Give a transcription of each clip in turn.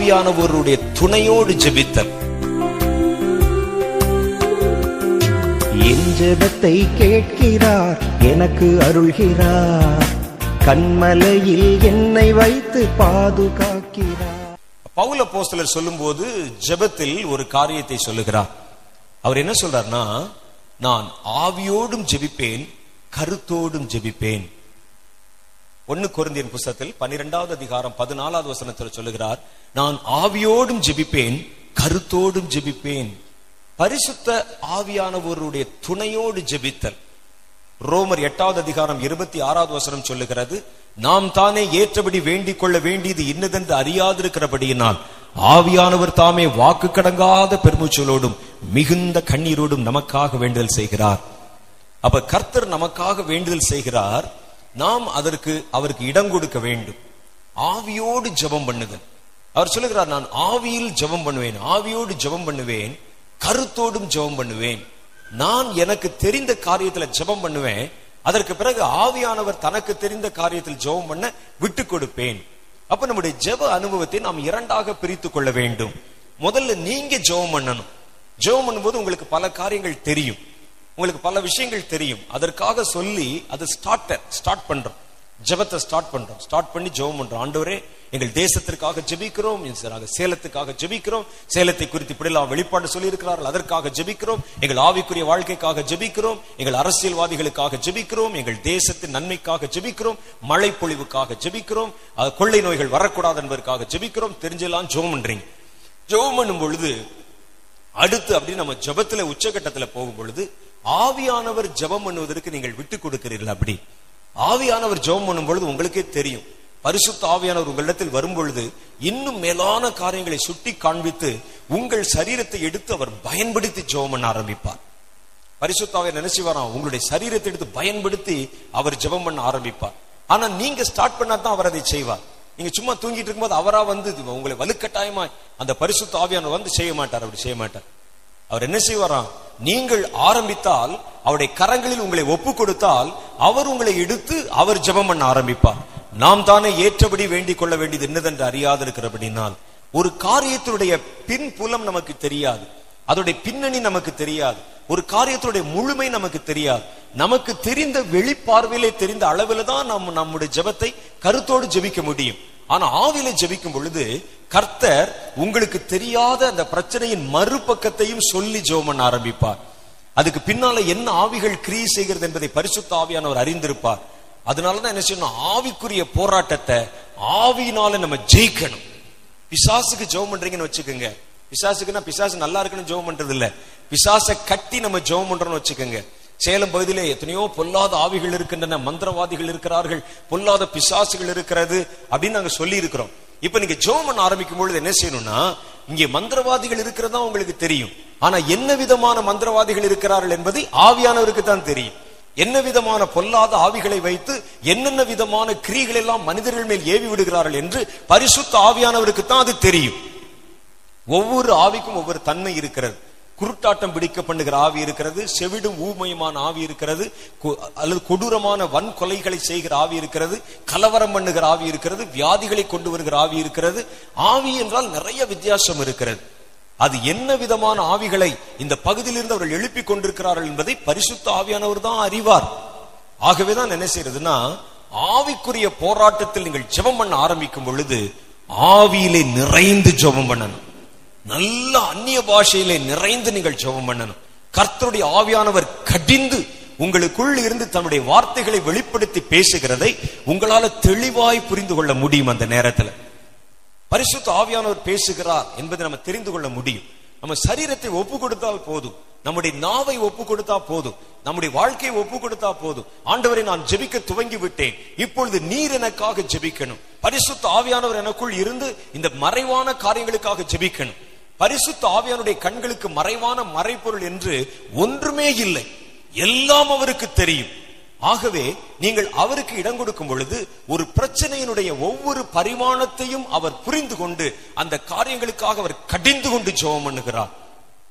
ஆவியானவருடைய துணையோடு ஜெபித்தல். என் ஜெபத்தை கேட்கிறார் எனக்கு அருள்கிறார். கண்மலையில் என்னை வைத்து பாதுகாக்கிறார். பவுல போஸ்தலர் சொல்லும்போது ஜெபத்தில் ஒரு காரியத்தை சொல்லுகிறார். அவர் என்ன சொல்றார்னா நான் ஆவியோடும் ஜெபிப்பேன் கருத்தோடும் ஜெபிப்பேன். ஒன்னு குருந்தியின் புஸ்தத்தில் பன்னிரெண்டாவது அதிகாரம் பதினாலாவது வசனத்தில் சொல்லுகிறார் நான் ஆவியோடும் ஜெபிப்பேன் கருத்தோடும் ஜெபிப்பேன். பரிசுத்த ஆவியானவருடைய துணையோடு ஜெபித்தல். ரோமர் எட்டாவது அதிகாரம் இருபத்தி ஆறாவது வசனம் சொல்லுகிறது நாம் தானே ஏற்றபடி வேண்டிக் கொள்ள வேண்டியது இன்னதென்று அறியாதிருக்கிறபடியினால் ஆவியானவர் தாமே வாக்கு கடங்காத பெருமூச்சலோடும் மிகுந்த கண்ணீரோடும் நமக்காக வேண்டுதல் செய்கிறார். அப்ப கர்த்தர் நமக்காக வேண்டுதல் செய்கிறார் நாம் அதற்கு அவருக்கு இடம் கொடுக்க வேண்டும். ஆவியோடு ஜெபம் பண்ணுதல். அவர் சொல்லுகிறார் நான் ஆவியில் ஜெபம் பண்ணுவேன் ஆவியோடு ஜெபம் பண்ணுவேன் கருத்தோடும் ஜெபம் பண்ணுவேன். நான் எனக்கு தெரிந்த காரியத்துல ஜெபம் பண்ணுவேன் அதற்கு பிறகு ஆவியானவர் தனக்கு தெரிந்த காரியத்தில் ஜெபம் பண்ண விட்டு கொடுப்பேன். அப்ப நம்முடைய ஜெப அனுபவத்தை நாம் இரண்டாக பிரித்து கொள்ள வேண்டும். முதல்ல நீங்க ஜெபம் பண்ணணும். ஜெபம் பண்ணும்போது உங்களுக்கு பல காரியங்கள் தெரியும். உங்களுக்கு பல விஷயங்கள் தெரியும். அதற்காக சொல்லி அது ஸ்டார்டர் ஸ்டார்ட் பண்றோம். ஜெபத்தை ஸ்டார்ட் பண்றோம். ஸ்டார்ட் பண்ணி ஜெபம் பண்றோம். ஆண்டவரே எங்கள் தேசத்திற்காக ஜெபிக்கிறோம். சேலத்துக்காக ஜெபிக்கிறோம். சேலத்தை குறித்து இப்படிலாம் வெளிப்பாடு சொல்லி இருக்கிறார்கள் அதற்காக ஜெபிக்கிறோம். எங்கள் ஆவிக்குரிய வாழ்க்கைக்காக ஜெபிக்கிறோம். எங்கள் அரசியல்வாதிகளுக்காக ஜெபிக்கிறோம். எங்கள் தேசத்தின் நன்மைக்காக ஜெபிக்கிறோம். மழை பொழிவுக்காக ஜெபிக்கிறோம் கொள்ளை நோய்கள் வரக்கூடாது என்பதற்காக ஜெபிக்கிறோம். தெரிஞ்செல்லாம் ஜெபம் பண்றீங்க. ஜெபம் பண்ணும் பொழுது அடுத்து அப்படி நம்ம ஜெபத்துல உச்சகட்டத்துல போகும் பொழுது ஆவியானவர் ஜெபம் பண்ணுவதற்கு நீங்கள் விட்டு கொடுக்கிறீர்கள் அப்படி. ஆவியானவர் ஜெபம் பண்ணும் பொழுது உங்களுக்கே தெரியும். பரிசுத்த ஆவியானவர் உங்களிடத்தில் வரும் பொழுது இன்னும் மேலான காரியங்களை சுட்டி காண்பித்து உங்கள் சரீரத்தை எடுத்து அவர் பயன்படுத்தி ஜெபம் பண்ண ஆரம்பிப்பார். பரிசுத்தாவை நினைச்சு வரான் உங்களுடைய சரீரத்தை எடுத்து பயன்படுத்தி அவர் ஜெபம் பண்ண ஆரம்பிப்பார். ஆனா நீங்க ஸ்டார்ட் பண்ணா தான் அவர் அதை செய்வார். நீங்க சும்மா தூங்கிட்டு இருக்கும்போது அவரா வந்து இது உங்களை வலுக்கட்டாயமா அந்த பரிசுத்த ஆவியானவர் வந்து செய்ய மாட்டார் அப்படி செய்ய மாட்டார். அவர் என்ன செய்வாராம்? நீங்கள் ஆரம்பித்தால் அவருடைய கரங்களில் உங்களை ஒப்பு கொடுத்தால் அவர் உங்களை எடுத்து அவர் ஜெபம் பண்ண ஆரம்பிப்பார். நாம் தானே ஏற்றபடி வேண்டிக் கொள்ள வேண்டியது என்னதென்று அறியாதிருக்கிறபடினால் ஒரு காரியத்தினுடைய பின்புலம் நமக்கு தெரியாது. அதோடைய பின்னணி நமக்கு தெரியாது. ஒரு காரியத்துடைய முழுமை நமக்கு தெரியாது. நமக்கு தெரிந்த வெளிப்பார்வையிலே தெரிந்த அளவில் தான் நம்ம நம்முடைய ஜெபத்தை கருத்தோடு ஜெபிக்க முடியும். ஆனா ஆவியில ஜபிக்கும் பொழுது கர்த்தர் உங்களுக்கு தெரியாத அந்த பிரச்சனையின் மறுபக்கத்தையும் சொல்லி ஜெபம் பண்ண ஆரம்பிப்பார். அதுக்கு பின்னால என்ன ஆவிகள் கிரியை செய்கிறது என்பதை பரிசுத்த ஆவியானவர் அறிந்திருப்பார். அதனாலதான் என்ன செய்யணும்? ஆவிக்குரிய போராட்டத்தை ஆவியினால நம்ம ஜெயிக்கணும். பிசாசுக்கு ஜெபம் பண்றீங்கன்னு வச்சுக்கோங்க. பிசாசுக்குன்னா பிசாசு நல்லா இருக்குன்னு ஜெபம் பண்றது இல்ல பிசாசை கட்டி நம்ம ஜெபம் பண்றோம்னு வச்சுக்கோங்க. சேலம் பகுதியிலே எத்தனையோ பொல்லாத ஆவிகள் இருக்கின்றன மந்திரவாதிகள் இருக்கிறார்கள் பொல்லாத பிசாசுகள் இருக்கிறது அப்படின்னு நாங்க சொல்லி இருக்கிறோம் இப்ப நீங்க ஜெபம் பண்ண ஆரம்பிக்கும் பொழுது என்ன செய்யணும்னா இங்கே மந்திரவாதிகள் இருக்கிறதா உங்களுக்கு தெரியும். ஆனா என்ன விதமான மந்திரவாதிகள் இருக்கிறார்கள் என்பது ஆவியானவருக்கு தான் தெரியும். என்ன விதமான பொல்லாத ஆவிகளை வைத்து என்னென்ன விதமான கிரிகள் எல்லாம் மனிதர்கள் மேல் ஏவி விடுகிறார்கள் என்று பரிசுத்த ஆவியானவருக்கு தான் அது தெரியும். ஒவ்வொரு ஆவிக்கும் ஒவ்வொரு தன்மை இருக்கிறது. குருட்டாட்டம் பிடிக்க பண்ணுகிற ஆவி இருக்கிறது செவிடும் ஊமையுமான ஆவி இருக்கிறது கொ- அல்லது கொடூரமான வன்கொலைகளை செய்கிற ஆவி இருக்கிறது கலவரம் பண்ணுகிற ஆவி இருக்கிறது வியாதிகளை கொண்டு வருகிற ஆவி இருக்கிறது. ஆவி என்றால் நிறைய வித்தியாசம் இருக்கிறது. அது என்ன விதமான ஆவிகளை இந்த பகுதியிலிருந்து அவர்கள் எழுப்பிக் கொண்டிருக்கிறார்கள் என்பதை பரிசுத்த ஆவியானவர் தான் அறிவார். ஆகவேதான் என்ன செய்யறதுன்னா ஆவிக்குரிய போராட்டத்தில் நீங்கள் ஜெபம் பண்ண ஆரம்பிக்கும் பொழுது ஆவியிலே நிறைந்து ஜெபம் பண்ணணும். நல்ல அந்நிய பாஷையிலே நிறைந்து நீங்கள் ஜெபம் பண்ணணும். கர்த்தருடைய ஆவியானவர் கடிந்து உங்களுக்குள் இருந்து தன்னுடைய வார்த்தைகளை வெளிப்படுத்தி பேசுகிறதை உங்களால தெளிவாய் புரிந்து கொள்ள முடியும் அந்த நேரத்துல. பரிசுத்த ஆவியானவர் பேசுகிறார் என்பதை நம்ம தெரிந்து கொள்ள முடியும். நம்ம சரீரத்தை ஒப்பு கொடுத்தால் போதும். நம்முடைய நாவை ஒப்பு கொடுத்தா போதும். நம்முடைய வாழ்க்கையை ஒப்பு கொடுத்தா போதும். ஆண்டவரை நான் ஜெபிக்க துவங்கி விட்டேன் இப்பொழுது நீர் எனக்காக ஜெபிக்கணும். பரிசுத்த ஆவியானவர் எனக்குள் இருந்து இந்த மறைவான காரியங்களுக்காக ஜெபிக்கணும். பரிசுத்த ஆவியானுடைய கண்களுக்கு மறைவான மறைப்பொருள் என்று ஒன்றுமே இல்லை. எல்லாம் அவருக்கு தெரியும். ஆகவே நீங்கள் அவருக்கு இடம் கொடுக்கும் பொழுது ஒரு பிரச்சனையினுடைய ஒவ்வொரு பரிமாணத்தையும் அவர் புரிந்து கொண்டு அந்த காரியங்களுக்காக அவர் கடிந்து கொண்டு ஜெபம் பண்ணுகிறார்.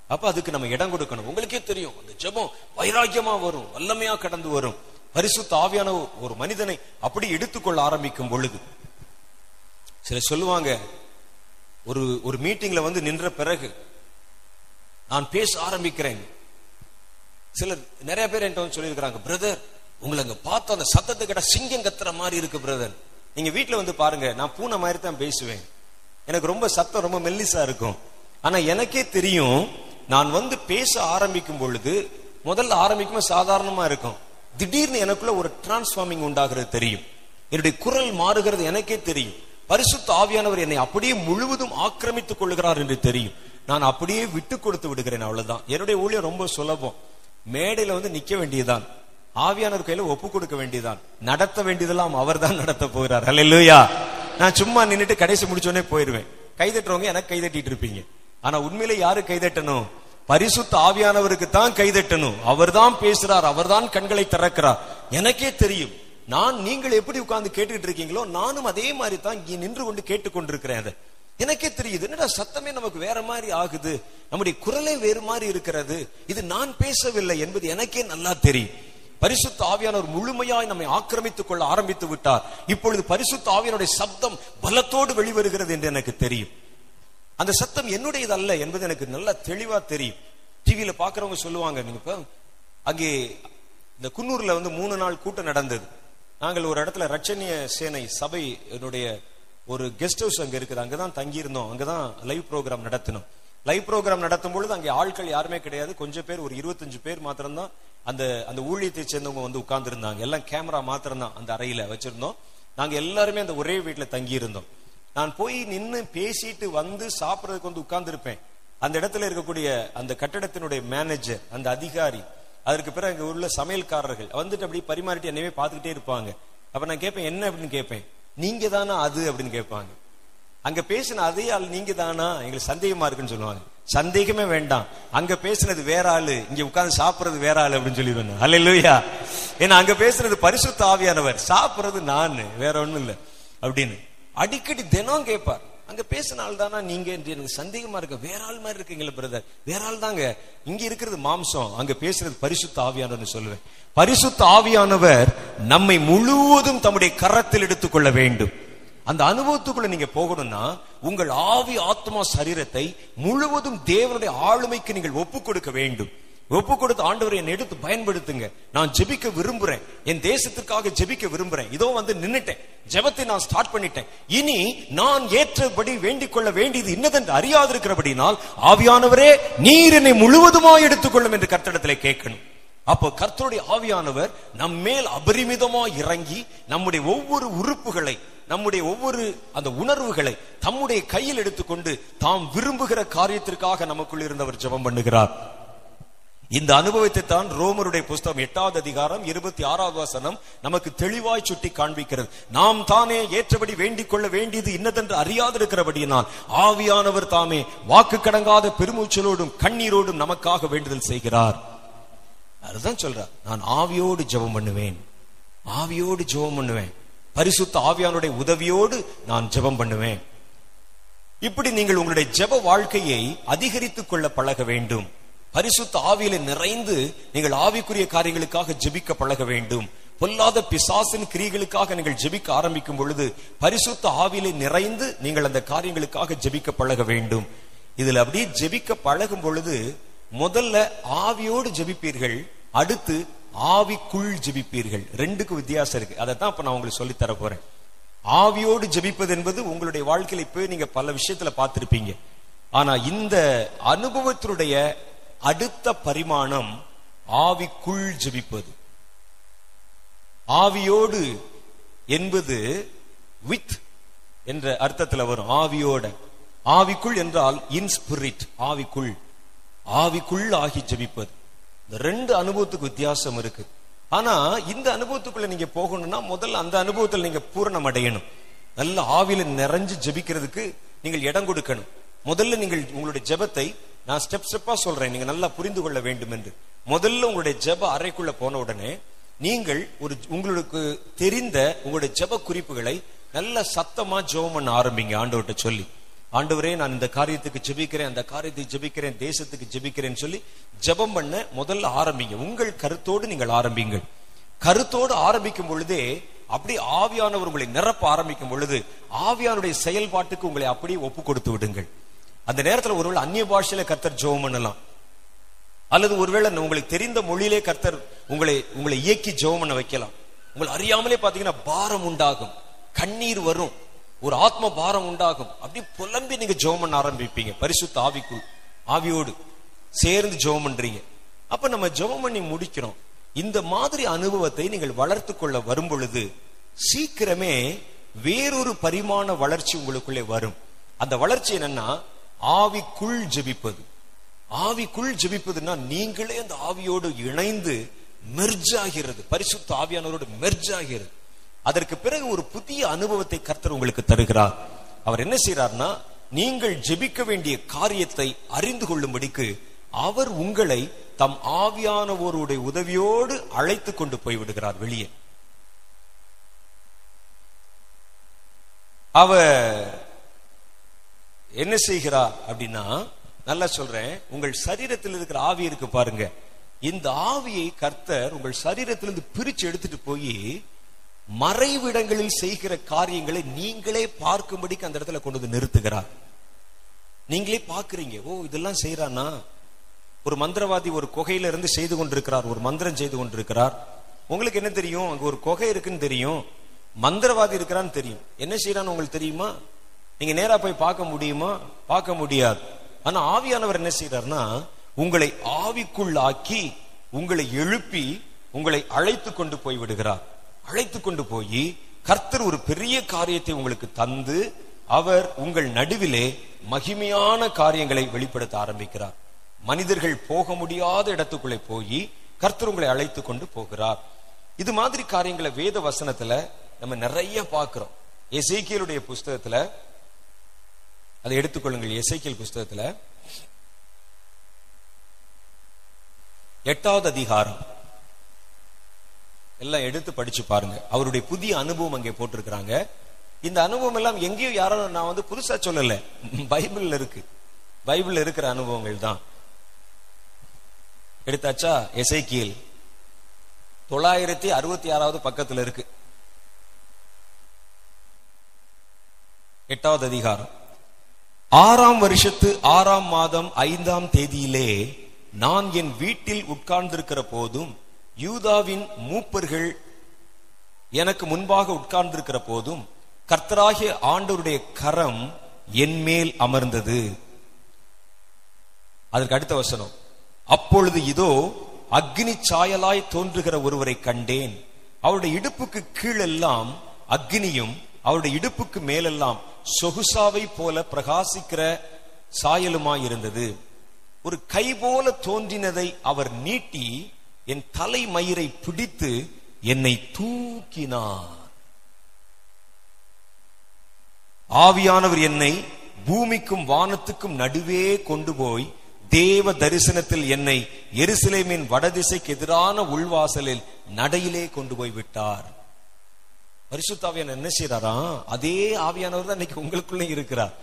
அப்ப அதுக்கு நம்ம இடம் கொடுக்கணும். உங்களுக்கே தெரியும். அந்த ஜெபம் வைராக்கியமா வரும். வல்லமையா கடந்து வரும். பரிசுத்த ஆவியான ஒரு மனிதனை அப்படி எடுத்துக்கொள்ள ஆரம்பிக்கும் பொழுது. சில சொல்லுவாங்க ஒரு ஒரு மீட்டிங்ல வந்து நின்ற பிறகு நான் பேச ஆரம்பிக்கிறேன். சிலர் நிறைய பேர் என்கிட்ட வந்து சொல்லியிருக்கிறாங்க பிரதர் உங்களை அங்க பார்த்த அந்த சத்தத்தை கிட்ட சிங்கம் கத்துற மாதிரி இருக்கு பிரதர் நீங்க வீட்டுல வந்து பாருங்க நான் பூனை மாதிரி தான் பேசுவேன். எனக்கு ரொம்ப சத்தம் ரொம்ப மெல்லிசா இருக்கும். ஆனா எனக்கே தெரியும் நான் வந்து பேச ஆரம்பிக்கும் பொழுது முதல்ல ஆரம்பிக்கும் சாதாரணமா இருக்கும். திடீர்னு எனக்குள்ள ஒரு டிரான்ஸ்ஃபார்மிங் உண்டாகிறது தெரியும். என்னுடைய குரல் மாறுகிறது எனக்கே தெரியும். பரிசுத்த ஆவியானவர் என்னை அப்படியே முழுவதும் ஆக்கிரமித்துக் கொள்கிறார் என்று தெரியும். நான் அப்படியே விட்டு கொடுத்து விடுகிறேன் அவ்வளவுதான். என்னுடைய ஊழியம் ரொம்ப சுலபம். மேடையில வந்து நிக்க வேண்டியதுதான். ஆவியானவர் கையில ஒப்பு கொடுக்க வேண்டியதுதான். நடத்த வேண்டியதெல்லாம் அவர் தான் நடத்த போகிறார். இல்லையா நான் சும்மா நின்றுட்டு கடைசி முடிச்சோடனே போயிருவேன். கைதட்டுறவங்க எனக்கு கைதட்டிட்டு இருப்பீங்க. ஆனா உண்மையில யாரு கைதட்டணும்? பரிசுத்த ஆவியானவருக்கு தான் கைதட்டணும். அவர் தான் பேசுறார் அவர் தான் கண்களை திறக்கிறார். எனக்கே தெரியும். நான் நீங்கள் எப்படி உட்கார்ந்து கேட்டுக்கிட்டு இருக்கீங்களோ நானும் அதே மாதிரி தான் இங்கே நின்று கொண்டு கேட்டுக்கொண்டிருக்கிறேன் அதை. எனக்கே தெரியுது என்னடா சத்தமே நமக்கு வேற மாதிரி ஆகுது நம்முடைய குரலே வேறு மாதிரி இருக்கிறது இது நான் பேசவில்லை என்பது எனக்கே நல்லா தெரியும். பரிசுத்த ஆவியானவர் முழுமையாய் நம்மை ஆக்கிரமித்துக் கொள்ள ஆரம்பித்து விட்டார். இப்பொழுது பரிசுத்த ஆவியானுடைய சப்தம் பலத்தோடு வெளிவருகிறது என்று எனக்கு தெரியும். அந்த சத்தம் என்னுடையது அல்ல என்பது எனக்கு நல்லா தெளிவா தெரியும். டிவியில பாக்குறவங்க சொல்லுவாங்க அங்கே இந்த குன்னூர்ல வந்து மூணு நாள் கூட்டம் நடந்தது. நாங்கள் ஒரு இடத்துல ரட்சணிய சேனை சபை என்னுடைய ஒரு கெஸ்ட் ஹவுஸ் அங்க இருக்குது. அங்கதான் தங்கி இருந்தோம் அங்கதான் லைவ் ப்ரோக்ராம் நடத்தினோம். லைவ் ப்ரோக்ராம் நடத்தும் பொழுது அங்கே ஆட்கள் யாருமே கிடையாது. கொஞ்சம் பேர் ஒரு இருபத்தஞ்சு பேர் மாத்திரம்தான் அந்த அந்த ஊழியத்தை சேர்ந்தவங்க வந்து உட்கார்ந்து இருந்தாங்க எல்லாம் கேமரா மாத்திரம்தான் அந்த அறையில வச்சிருந்தோம். நாங்க எல்லாருமே அந்த ஒரே வீட்டுல தங்கி இருந்தோம் நான் போய் நின்று பேசிட்டு வந்து சாப்பிட்றதுக்கு வந்து உட்கார்ந்து இருப்பேன் அந்த இடத்துல இருக்கக்கூடிய அந்த கட்டடத்தினுடைய மேனேஜர் அந்த அதிகாரி அதற்கு பிறகு அங்கே உள்ள சமையல்காரர்கள் வந்துட்டு அப்படி பரிமாறிட்டு என்னவே பார்த்துக்கிட்டே இருப்பாங்க. அப்ப நான் கேட்பேன் என்ன? அப்படின்னு கேட்பேன். நீங்க தானா அது? அப்படின்னு கேட்பாங்க. அங்க பேசின அதே ஆள் நீங்க தானா எங்களுக்கு சந்தேகமா இருக்குன்னு சொல்லுவாங்க. சந்தேகமே வேண்டாம். அங்க பேசினது வேற ஆளு இங்க உட்கார்ந்து சாப்பிடுறது வேற ஆளு அப்படின்னு சொல்லிடுவேன் அல்ல ஏன்னா அங்க பேசுனது பரிசுத்த ஆவியானவர். சாப்பிடுறது நான் வேற ஒண்ணும் இல்லை. அப்படின்னு. அடிக்கடி தினம் கேட்பார். அங்க பேசினால் தானா நீங்க என்று எனக்கு சந்தேகமா இருக்க. வேற ஆள் மாதிரி இருக்கீங்களா பிரதர் வேற ஆள் தாங்க. இங்க இருக்கிறது மாம்சம். அங்க பேசுறது பரிசுத்த ஆவியானவர் சொல்லுவேன். பரிசுத்த ஆவியானவர் நம்மை முழுவதும் தம்முடைய கரத்தில் எடுத்துக்கொள்ள வேண்டும். அந்த அனுபவத்துக்குள்ள நீங்க போகணும்னா உங்கள் ஆவி ஆத்மா சரீரத்தை முழுவதும் தேவனுடைய ஆளுமைக்கு நீங்கள் ஒப்பு கொடுக்க வேண்டும். ஒப்பு கொடுத்த ஆண்டவரை என்னை எடுத்து பயன்படுத்துங்க. நான் ஜெபிக்க விரும்புறேன். என் தேசத்திற்காக ஜெபிக்க விரும்புறேன். இதோ வந்து நின்னுட்டேன். ஜெபத்தை நான் ஸ்டார்ட் பண்ணிட்டேன். இனி நான் ஏற்றபடி வேண்டிக் கொள்ள வேண்டியது இன்னதென்று அறியாதிருக்கிறபடினால் ஆவியானவரே நீர் என்னை முழுவதுமாய் எடுத்துக்கொள்ளும் என்று கர்த்தடத்திலே கேட்கணும். அப்போ கர்த்தருடைய ஆவியானவர் நம் மேல் அபரிமிதமா இறங்கி நம்முடைய ஒவ்வொரு உறுப்புகளை நம்முடைய ஒவ்வொரு அந்த உணர்வுகளை தம்முடைய கையில் எடுத்துக்கொண்டு தாம் விரும்புகிற காரியத்திற்காக நமக்குள் இருந்தவர் ஜெபம் பண்ணுகிறார். இந்த அனுபவத்தை தான் ரோமருடைய புஸ்தகம் எட்டாவது அதிகாரம் இருபத்தி ஆறாவது வசனம் நமக்கு தெளிவாய் சுட்டி காண்பிக்கிறது. நாம் தானே ஏற்றபடி வேண்டிக் கொள்ள வேண்டியது இன்னதென்று அறியாதிருக்கிறபடியினால் ஆவியானவர் தாமே வாக்கு கடங்காத பெருமூச்சலோடும் கண்ணீரோடும் நமக்காக வேண்டுதல் செய்கிறார். அதுதான் சொல்றார். நான் ஆவியோடு ஜெபம் பண்ணுவேன். ஆவியோடு ஜெபம் பண்ணுவேன். பரிசுத்த ஆவியானுடைய உதவியோடு நான் ஜெபம் பண்ணுவேன். இப்படி நீங்கள் உங்களுடைய ஜெப வாழ்க்கையை அதிகரித்துக் கொள்ள பழக வேண்டும். பரிசுத்த ஆவியில நிறைந்து நீங்கள் ஆவிக்குரிய காரியங்களுக்காக ஜெபிக்க பழக வேண்டும். பொல்லாத பிசாசின் கிரிகளுக்காக நீங்கள் ஜெபிக்க ஆரம்பிக்கும் பொழுது பரிசுத்த ஆவியில நிறைந்து நீங்கள் அந்த காரியங்களுக்காக ஜெபிக்க பழக வேண்டும். இதுல அப்படியே ஜெபிக்க பழகும் பொழுது முதல்ல ஆவியோடு ஜெபிப்பீர்கள் அடுத்து ஆவிக்குள் ஜெபிப்பீர்கள். ரெண்டுக்கு வித்தியாசம் இருக்கு. அதை தான் இப்ப நான் உங்களுக்கு சொல்லித் தர போறேன். ஆவியோடு ஜெபிப்பது என்பது உங்களுடைய வாழ்க்கையில போய் நீங்க பல விஷயத்துல பார்த்திருப்பீங்க. ஆனா இந்த அனுபவத்தினுடைய அடுத்த பரிமாணம் ஆவிக்குள் ஜெபிப்பது. ஆவியோடு என்பது வித் என்ற அர்த்தத்துல வரும். ஆவியோட. ஆவிக்குள் என்றால் இன் ஸ்பிரிட் ஆவிக்குள். ஆவிக்குள் ஆகி ஜெபிப்பது. இந்த ரெண்டு அனுபவத்துக்கு வித்தியாசம் இருக்கு. ஆனா இந்த அனுபவத்துக்குள்ள நீங்க போகணும்னா முதல்ல அந்த அனுபவத்தில் நீங்க பூரணம் அடையணும். நல்ல ஆவியில நிறைஞ்சு ஜெபிக்கிறதுக்கு நீங்கள் இடம் கொடுக்கணும். முதல்ல நீங்கள் உங்களுடைய ஜெபத்தை நான் ஸ்டெப் ஸ்டெப்பா சொல்றேன். நீங்க நல்லா புரிந்து கொள்ள வேண்டும் என்று. முதல்ல உங்களுடைய ஜெப அறைக்குள்ள போன உடனே நீங்கள் ஒரு உங்களுக்கு தெரிந்த உங்களுடைய ஜெப குறிப்புகளை நல்ல சத்தமா ஜெபம் பண்ண ஆரம்பிங்க ஆண்டவர்கிட்ட சொல்லி. ஆண்டவரே நான் இந்த காரியத்துக்கு ஜெபிக்கிறேன் அந்த காரியத்துக்கு ஜெபிக்கிறேன் தேசத்துக்கு ஜெபிக்கிறேன்னு சொல்லி ஜெபம் பண்ண முதல்ல ஆரம்பிங்க. உங்கள் கருத்தோடு நீங்கள் ஆரம்பிங்கள். கருத்தோடு ஆரம்பிக்கும் பொழுதே அப்படி ஆவியானவர் உங்களை நிரப்ப ஆரம்பிக்கும் பொழுது ஆவியானுடைய செயல்பாட்டுக்கு உங்களை அப்படியே ஒப்பு கொடுத்து விடுங்கள். அந்த நேரத்துல ஒருவேளை அந்நிய பாஷையில கர்த்தர் ஜோம் பண்ணலாம். அல்லது ஒருவேளை உங்களுக்கு தெரிந்த மொழியிலே கர்த்தர் உங்களை உங்களை இயக்கி ஜெபம் பண்ண வைக்கலாம். உங்களை அறியாமலே பாத்தீங்கன்னா பாரம் உண்டாகும். கண்ணீர் வரும். ஒரு ஆத்ம பாரம் உண்டாகும். அப்படி புலம்பி நீங்க ஜெபம் பண்ண ஆரம்பிப்பீங்க. பரிசுத்த ஆவிக்குள் ஆவியோடு சேர்ந்து ஜோம் பண்றீங்க. அப்ப நம்ம ஜெபம் பண்ணி முடிக்கிறோம். இந்த மாதிரி அனுபவத்தை நீங்கள் வளர்த்து கொள்ள வரும் பொழுது சீக்கிரமே வேறொரு பரிமாண வளர்ச்சி உங்களுக்குள்ளே வரும். அந்த வளர்ச்சி என்னன்னா ஆவிக்குள் ஜெபிப்பது. ஆவிக்குள் ஜெபிப்பதுன்னா நீங்களே அந்த ஆவியோடு இணைந்து மெர்ஜ் ஆகிறது. பரிசுத்த ஆவியானவரோடு மெர்ஜ் ஆகிறது. அதற்கு பிறகு ஒரு புதிய அனுபவத்தை கர்த்தர் உங்களுக்கு தருகிறார். அவர் என்ன செய்யறார்னா நீங்கள் ஜெபிக்க வேண்டிய காரியத்தை அறிந்து கொள்ளும்படிக்கு அவர் உங்களை தம் ஆவியானவருடைய உதவியோடு அழைத்து கொண்டு போய் விடுகிறார் வெளியே. அவர் என்ன செய்கிறார் அப்படின்னா நல்லா சொல்றேன் உங்கள் சரீரத்தில் இருக்கிற ஆவி இருக்கு பாருங்க. இந்த ஆவியை கர்த்தர் உங்கள் சரீரத்திலிருந்து பிரிச்சு எடுத்துட்டு போய் மறைவிடங்களில் செய்கிற காரியங்களை நீங்களே பார்க்கும்படிக்கு அந்த இடத்துல கொண்டு வந்து நிறுத்துகிறார். நீங்களே பாக்குறீங்க ஓ இதெல்லாம் செய்யறானா ஒரு மந்திரவாதி ஒரு குகையில இருந்து செய்து கொண்டிருக்கிறார் ஒரு மந்திரம் செய்து கொண்டிருக்கிறார். உங்களுக்கு என்ன தெரியும்? அங்க ஒரு குகை இருக்குன்னு தெரியும். மந்திரவாதி இருக்கிறான்னு தெரியும். என்ன செய்யறான்னு உங்களுக்கு தெரியுமா? நீங்க நேரா போய் பார்க்க முடியுமா? பார்க்க முடியாது. ஆனா ஆவியானவர் என்ன செய்யறாருன்னா உங்களை ஆவிக்குள்ளாக்கி உங்களை எழுப்பி உங்களை அழைத்து கொண்டு போய் விடுகிறார். அழைத்து கொண்டு போய் கர்த்தர் ஒரு பெரிய காரியத்தை உங்களுக்கு தந்து அவர் உங்கள் நடுவிலே மகிமையான காரியங்களை வெளிப்படுத்த ஆரம்பிக்கிறார். மனிதர்கள் போக முடியாத இடத்துக்குள்ளே போய் கர்த்தர் உங்களை அழைத்து கொண்டு போகிறார். இது மாதிரி காரியங்களை வேத வசனத்துல நம்ம நிறைய பார்க்கிறோம். எசைக்கியலுடைய புஸ்தகத்துல அதை எடுத்துக்கொள்ளுங்கள். எசைக்கியல் புஸ்தகத்துல எட்டாவது அதிகாரம். எல்லாம் எடுத்து படிச்சு பாருங்க. அவருடைய புதிய அனுபவம் அங்கே போட்டிருக்கிறாங்க. இந்த அனுபவம் எல்லாம் எங்கேயும் யாரும் நான் வந்து புதுசா சொல்லல. பைபிள்ல இருக்கு. பைபிள்ல இருக்கிற அனுபவங்கள் தான். எடுத்தாச்சா? எசைக்கியல் தொள்ளாயிரத்தி அறுபத்தி ஆறாவது பக்கத்துல இருக்கு. எட்டாவது அதிகாரம். ஆறாம் வருஷத்து ஆறாம் மாதம் ஐந்தாம் தேதியிலே நான் என் வீட்டில் உட்கார்ந்திருக்கிற போதும் யூதாவின் மூப்பர்கள் எனக்கு முன்பாக உட்கார்ந்திருக்கிற போதும் கர்த்தராகிய ஆண்டவருடைய கரம் என் மேல் அமர்ந்தது. அதற்கு அடுத்த வசனம். அப்பொழுது இதோ அக்னி சாயலாய் தோன்றுகிற ஒருவரை கண்டேன். அவருடைய இடுப்புக்கு கீழெல்லாம் அக்னியும் அவருடைய இடுப்புக்கு மேலெல்லாம் சொகுசாவை போல பிரகாசிக்கிற சாயலுமாய் இருந்தது. ஒரு கை போல தோன்றினதை அவர் நீட்டி என் தலை மயிரை பிடித்து என்னை தூக்கினார். ஆவியானவர் என்னை பூமிக்கும் வானத்துக்கும் நடுவே கொண்டு போய் தேவ தரிசனத்தில் என்னை எருசலேமின் வடதிசைக்கு எதிரான உள்வாசலில் நடையிலே கொண்டு போய் விட்டார். பரிசுத்தாவியான என்ன செய்யறாரா அதே ஆவியானவர் தான் இன்னைக்கு உங்களுக்குள்ளே இருக்கிறார்.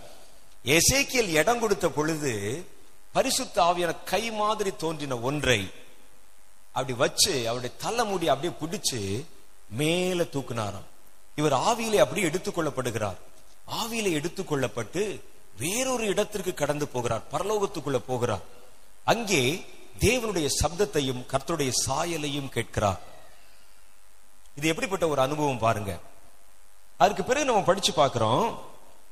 எசேக்கியல் இடம் கொடுத்த பொழுது பரிசுத்த ஆவியான கை மாதிரி தோன்றின ஒன்றை அப்படி வச்சு அவருடைய தலைமுடி அப்படியே பிடிச்சு மேல தூக்குனாராம். இவர் ஆவியிலே அப்படியே எடுத்துக்கொள்ளப்படுகிறார் ஆவியிலே எடுத்துக்கொள்ளப்பட்டு வேறொரு இடத்திற்கு கடந்து போகிறார். பரலோகத்துக்குள்ள போகிறார். அங்கே தேவனுடைய சப்தத்தையும் கர்த்தருடைய சாயலையும் கேட்கிறார். இது எப்படிப்பட்ட ஒரு அனுபவம் பாருங்க. அதுக்கு பிறகு நம்ம படிச்சு பார்க்கிறோம்.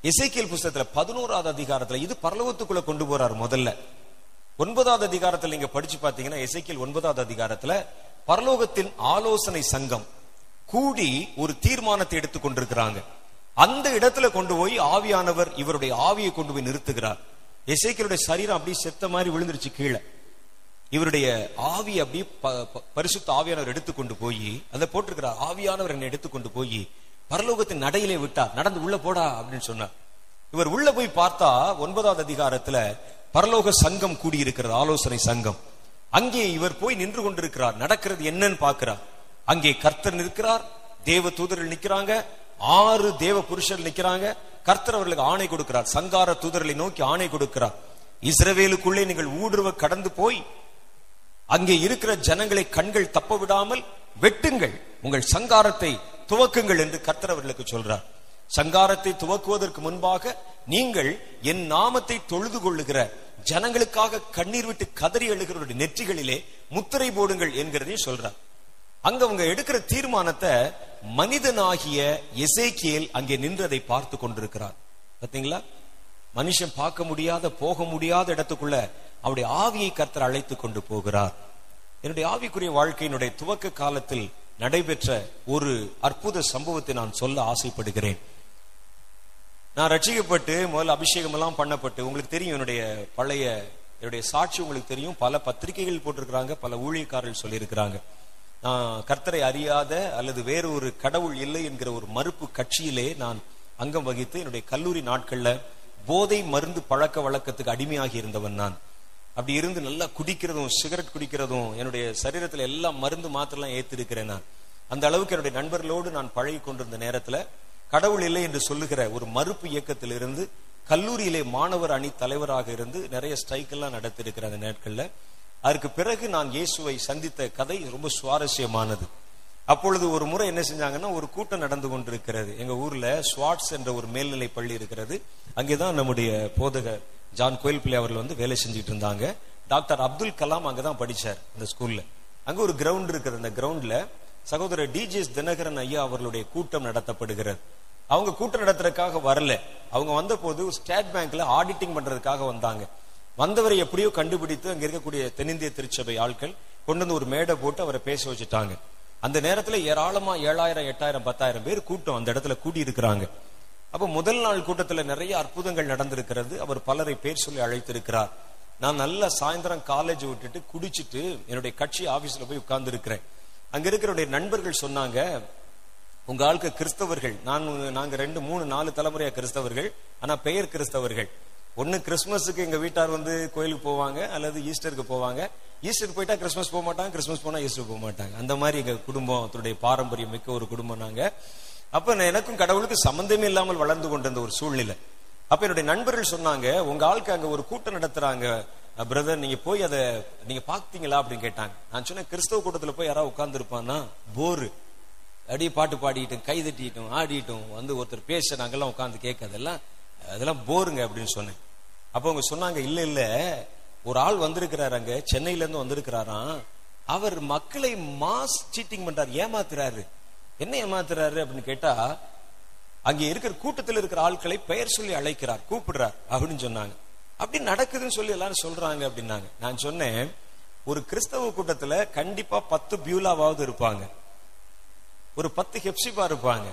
இசைக்கியல் புஸ்தகத்துல பதினோராவது அதிகாரத்துல இது பரலோகத்துக்குள்ள கொண்டு போறார் முதல்ல. ஒன்பதாவது அதிகாரத்தில் நீங்க படிச்சு பாத்தீங்கன்னா இசைக்கியல் ஒன்பதாவது அதிகாரத்துல பரலோகத்தின் ஆலோசனை சங்கம் கூடி ஒரு தீர்மானத்தை எடுத்துக் கொண்டிருக்கிறாங்க. அந்த இடத்துல கொண்டு போய் ஆவியானவர் இவருடைய ஆவியை கொண்டு போய் நிறுத்துகிறார். இசைக்கியருடைய சரீரம் அப்படியே செத்த மாதிரி விழுந்துருச்சு கீழே. இவருடைய ஆவி அப்படியே பரிசுத்த ஆவியானவர் எடுத்துக்கொண்டு போய் அதை போட்டிருக்கிறார். ஆவியானவர் என்னை எடுத்துக்கொண்டு போய் பரலோகத்தின் நடையிலே விட்டார். நடந்து உள்ள போடா அப்படின்னு சொன்னார். இவர் உள்ள போய் பார்த்தா ஒன்பதாவது அதிகாரத்துல பரலோக சங்கம் கூடியிருக்கிறது ஆலோசனை சங்கம். அங்கே இவர் போய் நின்று கொண்டிருக்கிறார். நடக்கிறது என்னன்னு பாக்குறார் அங்கே கர்த்தர் நிற்கிறார் தேவ தூதர்கள் நிக்கிறாங்க ஆறு தேவ புருஷர்கள் நிக்கிறாங்க கர்த்தர் அவர்களுக்கு ஆணை கொடுக்கிறார். சங்கார தூதர்களை நோக்கி ஆணை கொடுக்கிறார். இஸ்ரவேலுக்குள்ளே நீங்கள் ஊடுருவ கடந்து போய் அங்கே இருக்கிற ஜனங்களை கண்கள் தப்ப விடாமல் வெட்டுங்கள். உங்கள் சங்காரத்தை துவக்குங்கள் என்று கர்த்தர் அவர்களுக்கு சொல்றார். சங்காரத்தை துவக்குவதற்கு முன்பாக நீங்கள் என் நாமத்தை தொழுது கொள்ளுகிற ஜனங்களுக்காக கண்ணீர் விட்டு கதறி எழுகிறவருடைய நெற்றிகளிலே முத்திரை போடுங்கள் என்கிறதையும் சொல்றார். அங்க அவங்க எடுக்கிற தீர்மானத்தை மனிதனாகிய எசேக்கியல் அங்கே நின்றதை பார்த்து கொண்டிருக்கிறார். பாத்தீங்களா மனுஷன் பார்க்க முடியாத போக முடியாத இடத்துக்குள்ள அவருடைய ஆவியை கர்த்தர் அழைத்து கொண்டு போகிறார். என்னுடைய ஆவிக்குரிய வாழ்க்கையினுடைய துவக்க காலத்தில் நடைபெற்ற ஒரு அற்புத சம்பவத்தை நான் சொல்ல ஆசைப்படுகிறேன். நான் ரட்சிக்கப்பட்டு முதல்ல அபிஷேகம் எல்லாம் பண்ணப்பட்டு உங்களுக்கு தெரியும் என்னுடைய பழைய என்னுடைய சாட்சி உங்களுக்கு தெரியும். பல பத்திரிகைகள் போட்டிருக்கிறாங்க பல ஊழியக்காரர்கள் சொல்லியிருக்கிறாங்க. நான் கர்த்தரை அறியாத அல்லது வேறு ஒரு கடவுள் இல்லை என்கிற ஒரு மறுப்பு கட்சியிலே நான் அங்கம் வகித்து என்னுடைய கல்லூரி நாட்கள்ல போதை மருந்து பழக்க வழக்கத்துக்கு அடிமையாகி இருந்தவன் நான். அப்படி இருந்து நல்லா குடிக்கிறதும் சிகரெட் குடிக்கிறதும் என்னுடைய சரீரத்தில் எல்லாம் மருந்து மாத்திரலாம் ஏத்திருக்கிறேன் நான். அந்த அளவுக்கு என்னுடைய நண்பர்களோடு நான் பழகி கொண்டிருந்த நேரத்துல கடவுள் இல்லை என்று சொல்லுகிற ஒரு மறுப்பு இயக்கத்தில் இருந்து கல்லூரியிலே மாணவர் அணி தலைவராக இருந்து நிறைய ஸ்ட்ரைக் எல்லாம் நடத்திருக்கிற அந்த நாட்களில். அதற்கு பிறகு நான் இயேசுவை சந்தித்த கதை ரொம்ப சுவாரஸ்யமானது. அப்பொழுது ஒரு முறை என்ன செஞ்சாங்கன்னா ஒரு கூட்டம் நடந்து கொண்டிருக்கிறது. எங்க ஊர்ல ஸ்வாட்ஸ் என்ற ஒரு மேல்நிலை பள்ளி இருக்கிறது. அங்கேதான் நம்முடைய போதகர் ஜான் கோயில் பிள்ளை அவர்கள் வந்து வேலை செஞ்சுட்டு இருந்தாங்க. டாக்டர் அப்துல் கலாம் அங்கதான் படிச்சார் அந்த ஸ்கூல்ல. அங்க ஒரு கிரவுண்ட் இருக்குது. அந்த கிரவுண்ட்ல சகோதரர் டிஜிஎஸ் தினகரன் ஐயா அவர்களுடைய கூட்டம் நடத்தப்படுகிறது. அவங்க கூட்டம் நடத்துறதுக்காக வரல. அவங்க வந்த போது ஸ்டேட் பேங்க்ல ஆடிட்டிங் பண்றதுக்காக வந்தாங்க. வந்தவரை எப்படியோ கண்டுபிடித்து அங்க இருக்கக்கூடிய தென்னிந்திய திருச்சபை ஆட்கள் கொண்டு வந்து ஒரு மேடை போட்டு அவரை பேச வச்சுட்டாங்க. அந்த நேரத்துல ஏராளமா ஏழாயிரம் எட்டாயிரம் பத்தாயிரம் பேர் கூட்டம் அந்த இடத்துல கூடி இருக்கிறாங்க அப்ப முதல் நாள் கூட்டத்துல நிறைய அற்புதங்கள் நடந்திருக்கிறது. அவர் பலரை பேர் சொல்லி அழைத்திருக்கிறார். நான் நல்ல சாயந்தரம் காலேஜ் விட்டுட்டு குடிச்சிட்டு என்னுடைய கட்சி ஆபீஸ்ல போய் உட்கார்ந்து இருக்கிறேன் அங்க இருக்கிற நண்பர்கள் சொன்னாங்க உங்க ஆளுக்கு கிறிஸ்தவர்கள் நான் நாங்க ரெண்டு மூணு நாலு தலைமுறையா கிறிஸ்தவர்கள் ஆனா பெயர் கிறிஸ்தவர்கள். ஒன்று கிறிஸ்துமஸுக்கு எங்க வீட்டார் வந்து கோயிலுக்கு போவாங்க அல்லது ஈஸ்டருக்கு போவாங்க. ஈஸ்டர் போயிட்டா கிறிஸ்மஸ் போக மாட்டாங்க கிறிஸ்மஸ் போனா ஈஸ்டர் போக மாட்டாங்க. அந்த மாதிரி எங்க குடும்பத்துடைய பாரம்பரியம் மிக்க ஒரு குடும்பம் நாங்க. அப்ப நான் எனக்கும் கடவுளுக்கு சம்பந்தமே இல்லாமல் வளர்ந்து கொண்டிருந்த ஒரு சூழ்நிலை. அப்ப என்னுடைய நண்பர்கள் சொன்னாங்க உங்க ஆளுக்கு அங்க ஒரு கூட்டம் நடத்துறாங்க. பிரதர் நீங்க போய் அதை நீங்க பாத்தீங்களா? அப்படின்னு கேட்டாங்க. நான் சொன்னேன் கிறிஸ்தவ கூட்டத்துல போய் யாராவது உட்கார்ந்து இருப்பான்னா போரு. அப்படியே பாட்டு பாடிட்டும் கை தட்டிட்டும் ஆடிட்டும் வந்து ஒருத்தர் பேச நாங்கெல்லாம் உட்காந்து கேட்க அதெல்லாம் அதெல்லாம் போருங்க அப்படின்னு சொன்னேன். அப்போ அவங்க சொன்னாங்க இல்ல இல்ல. ஒரு ஆள் வந்திருக்கிறாரு அங்க. சென்னையில இருந்து வந்திருக்கிறாராம். அவர் மக்களை மாஸ் சீட்டிங் பண்றாரு. ஏமாத்துறாரு. என்ன ஏமாத்துறாரு? அப்படின்னு கேட்டா அங்கே இருக்கிற கூட்டத்தில் இருக்கிற ஆட்களை பெயர் சொல்லி அழைக்கிறார். கூப்பிடுறார். அப்படின்னு சொன்னாங்க. அப்படி நடக்குதுன்னு சொல்லி எல்லாரும் சொல்றாங்க அப்படின்னாங்க. நான் சொன்னேன் ஒரு கிறிஸ்தவ கூட்டத்துல கண்டிப்பா பத்து பியூலாவாவது இருப்பாங்க. ஒரு பத்து ஹெப்சிபா இருப்பாங்க.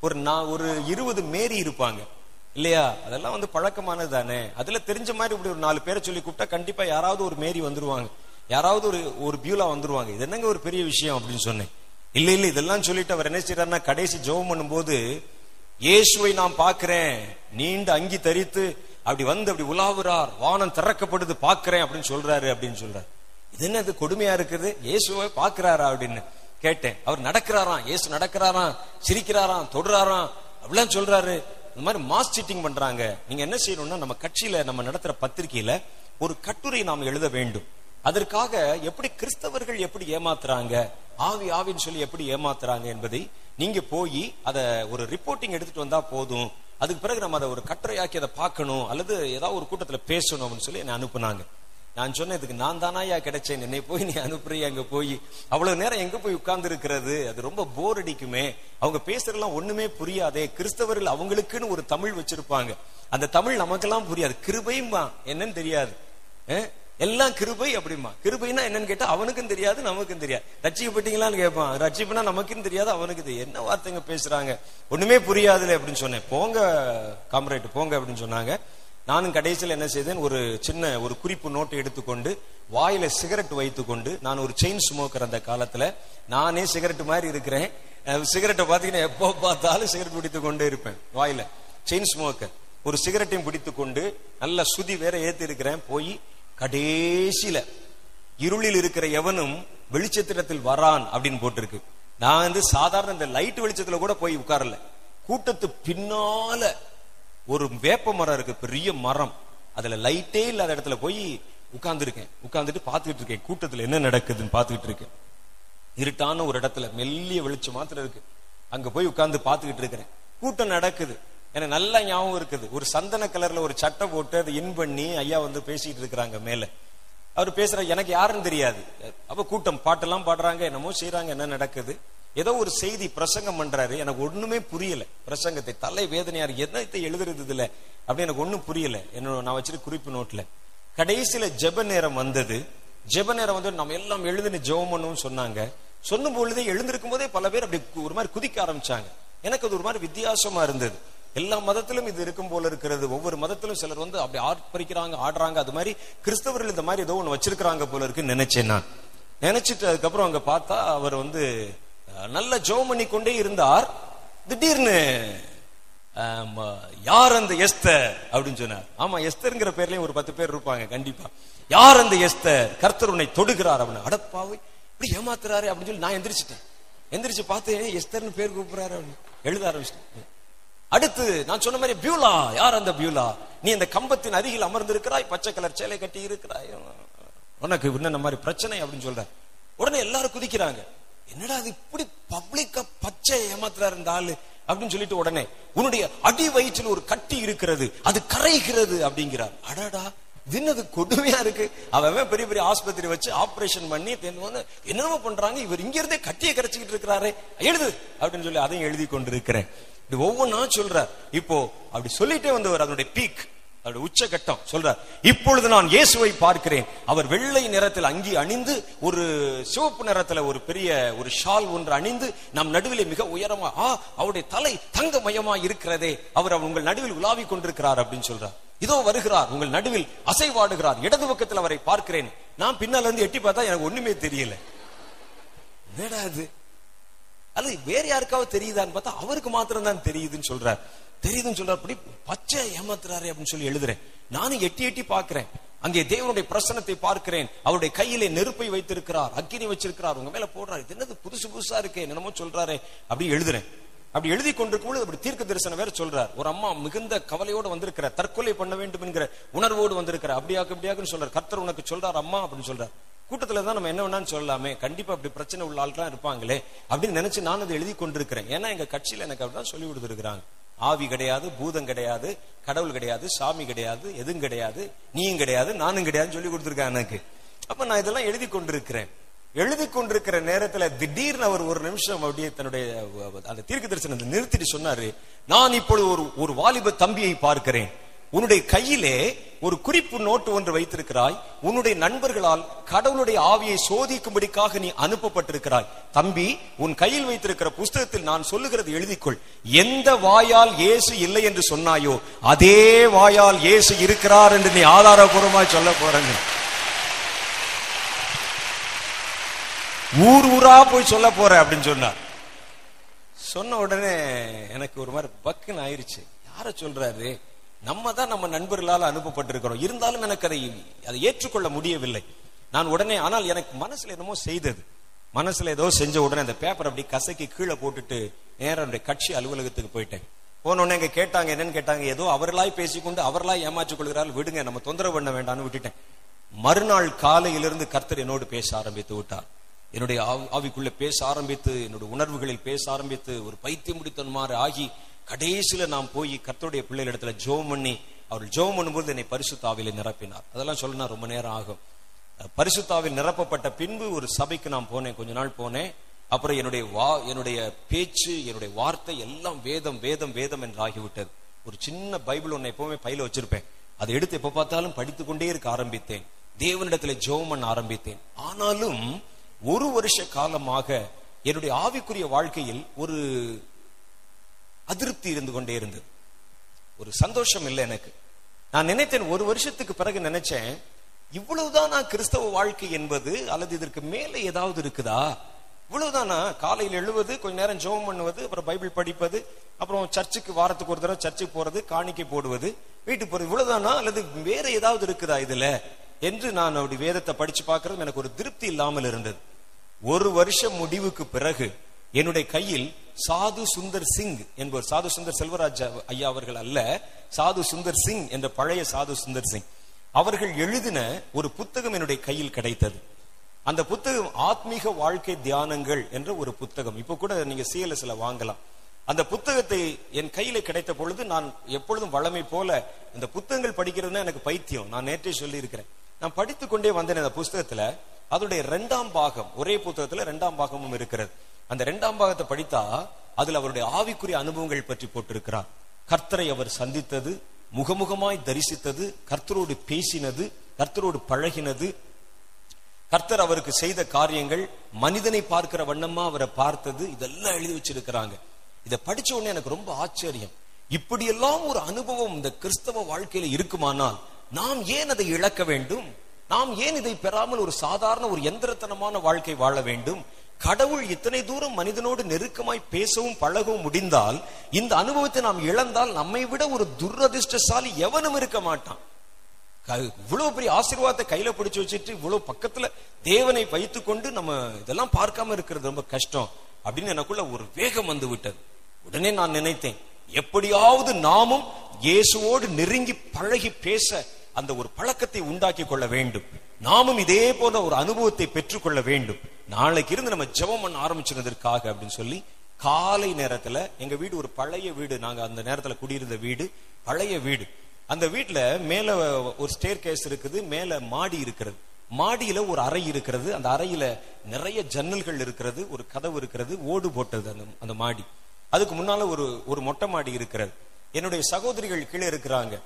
ஒரு நான் ஒரு இருபது மேரி இருப்பாங்க. இல்லையா? அதெல்லாம் வந்து பழக்கமானது தானே. அதுல தெரிஞ்ச மாதிரி இப்படி ஒரு நாலு பேரை சொல்லி கூப்பிட்டா கண்டிப்பா யாராவது ஒரு மேரி வந்துருவாங்க. யாராவது ஒரு ஒரு பியூலா வந்துருவாங்க. இது என்னங்க ஒரு பெரிய விஷயம் அப்படின்னு சொன்னேன். இல்ல இல்ல இதெல்லாம் சொல்லிட்டு அவர் என்ன செய்யறாருன்னா கடைசி ஜெபம் பண்ணும்போது இயேசுவை நான் பாக்குறேன் நீண்ட அங்கி தரித்து அப்படி வந்து அப்படி உலாவுறார். வானம் திறக்கப்படுது பாக்குறேன் அப்படின்னு சொல்றாரு அப்படின்னு சொல்றாரு. இது என்ன இது கொடுமையா இருக்குது? இயேசுவை பாக்குறாரா அப்படின்னு கேட்டேன். அவர் நடக்கிறாராம். இயேசு நடக்கிறாராம் சிரிக்கிறாராம் தொடுறாராம். அப்படிலாம் சொல்றாரு. இந்த மாதிரி மாஸ் சீட்டிங் பண்றாங்க. நீங்க என்ன செய்யணும்னா நம்ம கட்சியில நம்ம நடத்துற பத்திரிகையில ஒரு கட்டுரை நாம் எழுத வேண்டும். அதற்காக எப்படி கிறிஸ்தவர்கள் எப்படி ஏமாத்துறாங்க ஆவி ஆவின்னு சொல்லி எப்படி ஏமாத்துறாங்க என்பதை நீங்க போய் அத ஒரு ரிப்போர்ட்டிங் எடுத்துட்டு வந்தா போதும். அதுக்கு பிறகு நம்ம அதை ஒரு கட்டுரையாக்கி அதை பார்க்கணும் அல்லது ஏதாவது ஒரு கூட்டத்துல பேசணும் அப்படின்னு சொல்லி என்னை அனுப்புனாங்க. நான் சொன்னேன் இதுக்கு நான் தானாயா கிடைச்சேன். என்னை போய் நீ அனுப்புறிய அங்க போய். அவ்வளவு நேரம் எங்க போய் உட்கார்ந்து இருக்கிறது அது ரொம்ப போர் அடிக்குமே. அவங்க பேசுறதெல்லாம் ஒண்ணுமே புரியாதே. கிறிஸ்தவர்கள் அவங்களுக்குன்னு ஒரு தமிழ் வச்சிருப்பாங்க. அந்த தமிழ் நமக்கெல்லாம் புரியாது. கிருபையுமா என்னன்னு தெரியாது. எல்லாம் கிருபை அப்படிமா கிருபைனா என்னன்னு கேட்டா அவனுக்கும் தெரியாது நமக்கும் தெரியாது. ரட்சிக்கப்பட்டீங்களான்னு கேட்பான். ரட்சிப்புனா நமக்கும் தெரியாது அவனுக்கு தெரியாது. என்ன வார்த்தைங்க பேசுறாங்க? ஒண்ணுமே புரியாதுல அப்படின்னு சொன்னேன். போங்க காம்ரேட் போங்க அப்படின்னு சொன்னாங்க. நானும் கடைசியில் என்ன செய்தேன்? ஒரு சின்ன ஒரு குறிப்பு நோட்டை எடுத்துக்கொண்டு வாயில சிகரெட் வைத்துக்கொண்டு நான் ஒரு செயின் ஸ்மோக்கர் அந்த காலத்துல நானே சிகரெட் மாதிரி இருக்கிறேன். சிகரெட்டை பாத்தீங்கன்னா எப்போ பார்த்தாலும் சிகரெட் பிடித்து கொண்டே இருப்பேன் வாயில. செயின் ஸ்மோக்கர் ஒரு சிகரெட்டையும் பிடித்து கொண்டு நல்ல சுதி வேற ஏத்தி இருக்கிறேன் போய் கடைசியில இருளில் இருக்கிற எவனும் வெளிச்சத்திடத்தில் வரான் அப்படின்னு போட்டிருக்கு. நான் வந்து சாதாரண இந்த லைட் வெளிச்சத்துல கூட போய் உட்காரல. கூட்டத்து பின்னால ஒரு வேப்ப மரம் இருக்கு பெரிய மரம். அதுல லைட்டே இல்லாத இடத்துல போய் உட்கார்ந்துருக்கேன். உட்கார்ந்துட்டு பாத்துக்கிட்டு இருக்கேன். கூட்டத்துல என்ன நடக்குதுன்னு பாத்துக்கிட்டு இருக்கேன். இருட்டான ஒரு இடத்துல மெல்லிய வெளிச்சம் மாத்திரம் இருக்கு. அங்க போய் உட்கார்ந்து பார்த்துக்கிட்டு இருக்கிறேன். கூட்டம் நடக்குது. எனக்கு நல்லா ஞாபகம் இருக்குது. ஒரு சந்தன கலர்ல ஒரு சட்டை போட்டு அதை இன் பண்ணி ஐயா வந்து பேசிட்டு இருக்கிறாங்க மேல. அவர் பேசுற எனக்கு யாருன்னு தெரியாது. அப்ப கூட்டம் பாட்டெல்லாம் பாடுறாங்க என்னமோ செய்யறாங்க என்ன நடக்குது. ஏதோ ஒரு செய்தி பிரசங்கம் பண்றாரு. எனக்கு ஒண்ணுமே புரியல. பிரசங்கத்தை தலை வேதனையார் என்னத்தை எழுதுறது இதுல அப்படி எனக்கு ஒண்ணும் புரியல. என்னோட நான் வச்சிருக்க குறிப்பு நோட்ல. கடைசியில ஜெப நேரம் வந்தது. ஜெப நேரம் வந்து நம்ம எல்லாம் எழுதுன ஜெபம் பண்ணுவோம்னு சொன்னாங்க. சொன்னும் பொழுதே எழுந்திருக்கும் போதே பல பேர் அப்படி கு- ஒரு மாதிரி குதிக்க ஆரம்பிச்சாங்க. எனக்கு அது ஒரு மாதிரி வித்தியாசமா இருந்தது. எல்லா மதத்திலும் இது இருக்கும் போல இருக்கிறது. ஒவ்வொரு மதத்திலும் சிலர் வந்து அப்படி ஆர்ப்பரிக்கிறாங்க ஆடுறாங்க. அது மாதிரி கிறிஸ்தவர்கள் இந்த மாதிரி ஏதோ ஒன்று வச்சிருக்கிறாங்க போல இருக்குன்னு நினைச்சேன் நான். நினைச்சிட்டு அதுக்கப்புறம் அங்க பார்த்தா அவர் வந்து நல்ல ஜோம் பண்ணி கொண்டே இருந்தார். திடீர்னு யார் அந்த எஸ்தர் அப்படின்னு சொன்னார். ஆமா எஸ்தர்ங்கிற பேர்லயும் ஒரு பத்து பேர் இருப்பாங்க கண்டிப்பா. யார் அந்த எஸ்தர்? கர்த்தர் உன்னை தொடுகிறார். அப்படின்னு அடப்பாவை. இப்படி ஏமாத்துறாரு அப்படின்னு சொல்லி நான் எந்திரிச்சிட்டேன். எந்திரிச்சு பார்த்து எஸ்தர்னு பேர் கூப்பிடுறாரு அப்படின்னு. எழுத ஆரம்பிச்சிட்டேன். அடுத்து நான் சொன்ன மாதிரி பியூலா யார் அந்த பியூலா? நீ அந்த கம்பத்தின் அருகில் அமர்ந்திருக்கிறாய் பச்சை கலர் சேலை கட்டி இருக்கிறாய் உனக்கு என்ன மாதிரி பிரச்சனை அப்படின்னு சொல்ற உடனே எல்லாரும் குதிக்கிறாங்க. என்னடா அது இப்படி பப்ளிக்கா பச்சை ஏமாத்துறாரு இந்த ஆளு அப்படின்னு சொல்லிட்டு உடனே உன்னுடைய அடி வயிற்றில் ஒரு கட்டி இருக்கிறது அது கரைகிறது அப்படிங்கிறார். அடடா தின்னது கொடுமையா இருக்கு. அவன் பெரிய பெரிய ஆஸ்பத்திரி வச்சு ஆபரேஷன் பண்ணி தென் என்னென்னமோ பண்றாங்க. இவர் இங்க இருந்தே கட்டியை கரைச்சிக்கிட்டு இருக்கிறாரே. எழுது அப்படின்னு சொல்லி அதையும் எழுதி கொண்டிருக்கிறேன். இப்படி ஒவ்வொன்னா சொல்றார். இப்போ அப்படி சொல்லிட்டே வந்தவர் அதனுடைய பீக் அவருடைய உச்சகட்டம் சொல்றார். இப்பொழுது நான் இயேசுவை பார்க்கிறேன். அவர் வெள்ளை நிறத்தில் அங்கி அணிந்து ஒரு சிவப்பு நிறத்துல ஒரு பெரிய ஒரு ஷால் ஒன்று அணிந்து நம் நடுவில் மிக உயரமா ஆ அவருடைய தலை தங்க மயமா இருக்கிறதே அவர் உங்கள் நடுவில் உலாவிக் கொண்டிருக்கிறார் அப்படின்னு சொல்றார். இதோ வருகிறார் உங்கள் நடுவில் அசைவாடுகிறார். இடது பக்கத்தில் அவரை பார்க்கிறேன். நான் பின்னால இருந்து எட்டி பார்த்தா எனக்கு ஒண்ணுமே தெரியல. என்னடா அது அது வேற யாருக்காவது தெரியுதான்னு பார்த்தா அவருக்கு மாத்திரம் தான் தெரியுதுன்னு சொல்றார். தெரியுதுன்னு சொல்றார் அப்படி பச்சை ஏமாத்துறாரு அப்படின்னு சொல்லி எழுதுறேன். நானும் எட்டி எட்டி பார்க்கிறேன். அங்கே தேவனுடைய பிரசனத்தை பார்க்கிறேன். அவருடைய கையிலே நெருப்பை வைத்திருக்கிறார் அக்கினி வச்சிருக்கிறார். உங்க மேல போடுறாரு. இது என்னது புதுசு புதுசா இருக்கே என்னமோ சொல்றாரு அப்படி எழுதுறேன். அப்படி எழுதி கொண்டிருக்கும் பொழுது அப்படி தீர்க்க தரிசனம் வேற சொல்றார். ஒரு அம்மா மிகுந்த கவலையோடு வந்திருக்கிற தற்கொலை பண்ண வேண்டும் என்கிற உணர்வோடு வந்திருக்கிற அப்படியாக அப்படியாக்குன்னு சொல்றார். கர்த்தர் உனக்கு சொல்றார் அம்மா அப்படின்னு சொல்றார். கூட்டத்துல தான் நம்ம என்ன வேணாம்னு சொல்லலாமே. கண்டிப்பா அப்படி பிரச்சனை உள்ள ஆள்லாம் இருப்பாங்களே அப்படின்னு நினைச்சு நான் அதை எழுதி கொண்டிருக்கிறேன். ஏன்னா எங்க கட்சியில எனக்கு அப்படிதான் சொல்லி கொடுத்துருக்காங்க ஆவி கிடையாது பூதம் கிடையாது கடவுள் கிடையாது சாமி கிடையாது எதுவும் கிடையாது நீயும் கிடையாது நானும் கிடையாதுன்னு சொல்லி கொடுத்துருக்கேன் எனக்கு. அப்ப நான் இதெல்லாம் எழுதி கொண்டிருக்கிறேன். எழுதி கொண்டிருக்கிற நேரத்துல திடீர்னு அவர் ஒரு நிமிஷம் அப்படியே தன்னுடைய அந்த தீர்க்க தரிசனத்தை நிறுத்திட்டு சொன்னாரு நான் இப்பொழுது ஒரு ஒரு வாலிப தம்பியை பார்க்கிறேன். உன்னுடைய கையிலே ஒரு குறிப்பு நோட்டு ஒன்று வைத்திருக்கிறாய். உன்னுடைய நண்பர்களால் கடவுளுடைய ஆவியை சோதிக்கும்படிக்காக நீ அனுப்பப்பட்டிருக்கிறாய். தம்பி உன் கையில் வைத்திருக்கிற புஸ்தகத்தில் நான் சொல்லுகிறது எழுதிக்கொள். எந்த வாயால் இயேசு இல்லை என்று சொன்னாயோ அதே வாயால் இயேசு இருக்கிறார் என்று நீ ஆதாரபூர்வமாய் சொல்ல போறேன்னு. ஊர் ஊரா போய் சொல்ல போற அப்படின்னு சொன்னார் சொன்ன உடனே எனக்கு ஒரு மாதிரி பக்குன்னு ஆயிருச்சு. யார சொல்றாரு? நம்ம தான் நம்ம நண்பர்களால் அனுப்பப்பட்டிருக்கிறோம். இருந்தாலும் எனக்கு அதை அதை ஏற்றுக்கொள்ள முடியவில்லை. நான் உடனே ஆனால் எனக்கு மனசுல என்னமோ செய்தது. மனசுல ஏதோ செஞ்ச உடனே அந்த பேப்பர் அப்படி கசக்கி கீழே போட்டுட்டு நேரம் கட்சி அலுவலகத்துக்கு போயிட்டேன். போன உடனே இங்க கேட்டாங்க என்னன்னு கேட்டாங்க ஏதோ அவர்களாய் பேசிக்கொண்டு அவர்களாய் ஏமாற்றிக் கொள்கிறார்கள். விடுங்க நம்ம தொந்தரவு பண்ண வேண்டாம்னு விட்டுட்டேன். மறுநாள் காலையிலிருந்து கர்த்தர் என்னோடு பேச ஆரம்பித்து விட்டார். என்னுடைய ஆவிக்குள்ள பேச ஆரம்பித்து என்னுடைய உணர்வுகளில் பேச ஆரம்பித்து ஒரு பைத்தியம் முடித்தன்மாறு ஆகி கடைசியில நான் போய் கத்தோடைய பிள்ளைகள் இடத்துல ஜோம் பண்ணி அவர் ஜோம் பண்ணும்போது என்னை பரிசுத்தாவில நிரப்பினார். அதெல்லாம் சொல்லணும் ரொம்ப நேரம் ஆகும். பரிசுத்தாவில் நிரப்பப்பட்ட பின்பு ஒரு சபைக்கு நான் போனேன் கொஞ்ச நாள் போனேன். அப்புறம் என்னுடைய வா என்னுடைய பேச்சு என்னுடைய வார்த்தை எல்லாம் வேதம் வேதம் வேதம் என்று ஆகிவிட்டது ஒரு சின்ன பைபிள் ஒன்னை எப்பவுமே பையில வச்சிருப்பேன். அதை எடுத்து எப்ப பார்த்தாலும் படித்துக்கொண்டே இருக்க ஆரம்பித்தேன். தேவனிடத்துல ஜோம் பண்ண ஆரம்பித்தேன். ஆனாலும் ஒரு வருஷ காலமாக என்னுடைய ஆவிக்குரிய வாழ்க்கையில் ஒரு அதிருப்தி இருந்து கொண்டே இருந்தது. ஒரு சந்தோஷம் இல்லை எனக்கு. நான் நினைத்தேன் ஒரு வருஷத்துக்கு பிறகு நினைச்சேன் இவ்வளவுதானா கிறிஸ்தவ வாழ்க்கை என்பது அல்லது இதற்கு மேலே ஏதாவது இருக்குதா? இவ்வளவுதானா காலையில் எழுவது கொஞ்ச நேரம் ஜெபம் பண்ணுவது அப்புறம் பைபிள் படிப்பது அப்புறம் சர்ச்சுக்கு வாரத்துக்கு ஒரு தடவை சர்ச்சுக்கு போறது காணிக்கை போடுவது வீட்டுக்கு போறது இவ்வளவுதானா? அல்லது வேற ஏதாவது இருக்குதா இதுல? என்று நான் அப்படி வேதத்தை படிச்சு பார்க்கறது எனக்கு ஒரு திருப்தி இல்லாமல் இருந்தது. ஒரு வருஷம் முடிவுக்கு பிறகு என்னுடைய கையில் சாது சுந்தர் சிங் என்பவர் சாது சுந்தர் செல்வராஜ் ஐயா அவர்கள் அல்ல சாது சுந்தர் சிங் என்ற பழைய சாது சுந்தர் சிங். அவர்கள் எழுதின ஒரு புத்தகம் என்னுடைய கையில் கிடைத்தது. அந்த புத்தகம் ஆத்மீக வாழ்க்கை தியானங்கள் என்ற ஒரு புத்தகம். இப்ப கூட நீங்க சிஎல்எஸ்ல வாங்கலாம். அந்த புத்தகத்தை என் கையில கிடைத்த பொழுது நான் எப்பொழுதும் வளமை போல இந்த புத்தகங்கள் படிக்கிறதுனா எனக்கு பைத்தியம். நான் நேற்றே சொல்லி இருக்கிறேன் நான் படித்து கொண்டே வந்தேன் அந்த புஸ்தகத்துல அதோடைய இரண்டாம் பாகம் ஒரே புத்தகத்துல இரண்டாம் பாகமும் இருக்கிறது. அந்த இரண்டாம் பாகத்தை படித்தா அதுல அவருடைய ஆவிக்குரிய அனுபவங்கள் பற்றி போட்டிருக்கிறார். கர்த்தரை அவர் சந்தித்தது முகமுகமாய் தரிசித்தது கர்த்தரோடு பேசினது கர்த்தரோடு பழகினது. கர்த்தர் அவருக்கு செய்த காரியங்கள் மனிதனை பார்க்கிற வண்ணமா அவரை பார்த்தது இதெல்லாம் எழுதி வச்சிருக்கிறாங்க. இதை படிச்ச உடனே எனக்கு ரொம்ப ஆச்சரியம். இப்படியெல்லாம் ஒரு அனுபவம் இந்த கிறிஸ்தவ வாழ்க்கையில இருக்குமானால் நாம் ஏன் அதை இழக்க வேண்டும்? நாம் ஏன் இதை பெறாமல் ஒரு சாதாரண ஒரு எந்திரத்தனமான வாழ்க்கை வாழ வேண்டும்? கடவுள் இத்தனை தூரம் மனிதனோடு நெருக்கமாய் பேசவும் பழகவும் முடிந்தால் இந்த அனுபவத்தை நாம் இழந்தால் நம்மை விட ஒரு துரதிர்ஷ்டசாலி எவனும் இருக்க மாட்டான். இவ்வளவு பெரிய ஆசீர்வாதத்தை கையில பிடிச்சு வச்சுட்டு இவ்வளவு பக்கத்துல தேவனை வைத்துக்கொண்டு நம்ம இதெல்லாம் பார்க்காம இருக்கிறது ரொம்ப கஷ்டம் அப்படின்னு எனக்குள்ள ஒரு வேகம் வந்து விட்டது. உடனே நான் நினைத்தேன் எப்படியாவது நாமும் இயேசுவோடு நெருங்கி பழகி பேச அந்த ஒரு பழக்கத்தை உண்டாக்கி கொள்ள வேண்டும். நாமும் இதே போல ஒரு அனுபவத்தை பெற்றுக்கொள்ள வேண்டும். நாளைக்கு இருந்து நம்ம ஜெபம் பண்ண ஆரம்பிச்சிருந்ததற்காக அப்படின்னு சொல்லி காலை நேரத்துல எங்க வீடு ஒரு பழைய வீடு. நாங்க அந்த நேரத்துல குடியிருந்த வீடு பழைய வீடு. அந்த வீட்டுல மேல ஒரு ஸ்டேர் கேஸ் இருக்குது மேல மாடி இருக்கிறது. மாடியில ஒரு அறை இருக்கிறது. அந்த அறையில நிறைய ஜன்னல்கள் இருக்கிறது ஒரு கதவு இருக்கிறது ஓடு போட்டது அந்த அந்த மாடி. அதுக்கு முன்னால ஒரு ஒரு மொட்டை மாடி இருக்கிறது. என்னுடைய சகோதரிகள் கீழே இருக்கிறாங்க.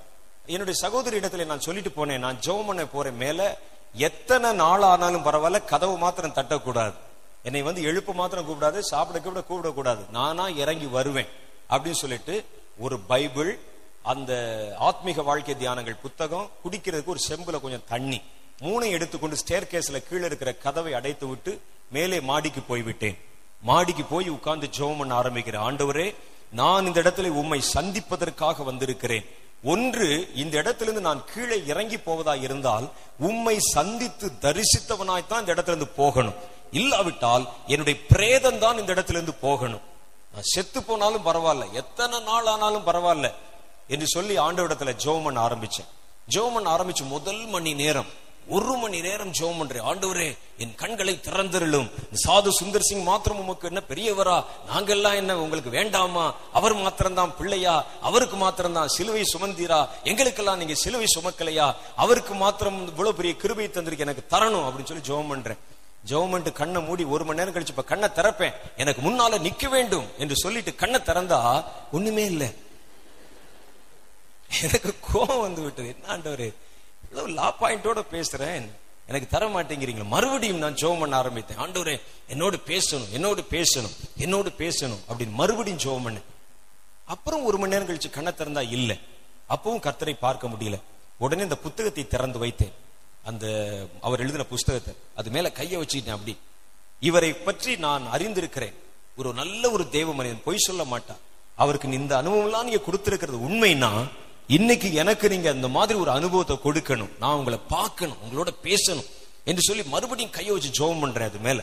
என்னுடைய சகோதரி இடத்துல நான் சொல்லிட்டு போனேன் நான் ஜெபம் பண்ண போறேன் மேல எத்தனை நாள் ஆனாலும் பரவாயில்ல கதவு மாத்திரம் தட்டக்கூடாது. என்னை வந்து எழுப்பு மாத்திரம் கூப்பிடாது சாப்பிட கூப்பிட கூப்பிடக்கூடாது. நானா இறங்கி வருவேன் அப்படின்னு சொல்லிட்டு ஒரு பைபிள் அந்த ஆத்மீக வாழ்க்கை தியானங்கள் புத்தகம் குடிக்கிறதுக்கு ஒரு செம்புல கொஞ்சம் தண்ணி மூணை எடுத்துக்கொண்டு ஸ்டேர் கேஸ்ல கீழே இருக்கிற கதவை அடைத்து விட்டு மேலே மாடிக்கு போய்விட்டேன். மாடிக்கு போய் உட்கார்ந்து ஜோம் பண்ண ஆரம்பிக்கிறேன். ஆண்டவரே நான் இந்த இடத்துல உம்மை சந்திப்பதற்காக வந்திருக்கிறேன். ஒன்று இந்த இடத்திலிருந்து நான் கீழே இறங்கி போவதா இருந்தால் உம்மை சந்தித்து தரிசித்தவனாய்த்தான் இந்த இடத்திலிருந்து போகணும். இல்லாவிட்டால் என்னுடைய பிரேதம் தான் இந்த இடத்திலிருந்து போகணும். நான் செத்து போனாலும் பரவாயில்ல. எத்தனை நாள் ஆனாலும் பரவாயில்ல. என்று சொல்லி ஆண்டவிடத்துல ஜோமன் ஆரம்பிச்சேன். ஜோமன் ஆரம்பிச்சு முதல் மணி நேரம். ஒரு மணி நேரம் ஜெபம் பண்றேன். ஆண்டவரே என் கண்களை திறந்திருளும். சாது சுந்தர் சிங் மாத்திரம் உமக்கு என்ன பெரியவரா? நாங்கெல்லாம் என்ன உங்களுக்கு வேண்டாமா? அவர் மாத்திரம்தான் பிள்ளையா? அவருக்கு மாத்திரம்தான் சிலுவை சுமந்தீரா? எங்களுக்கெல்லாம் நீங்க சிலுவை சுமக்கலையா? அவருக்கு மாத்திரம் இவ்வளவு பெரிய கிருபை தந்திருக்கு எனக்கு தரணும் அப்படின்னு சொல்லி ஜெபம் பண்றேன். ஜெபம் கண்ணை மூடி ஒரு மணி நேரம் கழிச்சு இப்ப கண்ணை திறப்பேன். எனக்கு முன்னால நிக்க வேண்டும் என்று சொல்லிட்டு கண்ணை திறந்தா ஒண்ணுமே இல்லை. எனக்கு கோபம் வந்து விட்டது. என்ன ஆண்டவரே? ஏதோ லா பாயிண்டோட பேசுறேன். எனக்கு தர மாட்டேங்கிறீங்க மறுபடியும் நான் ஜோம் பண்ண ஆரம்பித்தேன். ஆண்டவரே என்னோடு பேசணும் என்னோடு பேசணும் என்னோடு பேசணும் அப்படின்னு மறுபடியும் ஜோம் பண்ணேன். அப்புறம் ஒரு மணி நேரம் கழிச்சு கண்ணை திறந்தா இல்லை. அப்பவும் கர்த்தரை பார்க்க முடியல. உடனே இந்த புத்தகத்தை திறந்து வைத்தேன். அந்த அவர் எழுதின புஸ்தகத்தை. அது மேல கையை வச்சுக்கிட்டேன் அப்படி. இவரை பற்றி நான் அறிந்திருக்கிறேன். ஒரு நல்ல ஒரு தேவ மனிதன் பொய் சொல்ல மாட்டார் அவருக்கு இந்த அனுபவம்லாம் நீங்க கொடுத்திருக்கிறது உண்மைன்னா இன்னைக்கு எனக்கு நீங்க அந்த மாதிரி ஒரு அனுபவத்தை கொடுக்கணும். நான் உங்களை பார்க்கணும் உங்களோட பேசணும் என்று சொல்லி மறுபடியும் கையை வச்சு ஜெபம் பண்றேன் அது மேல.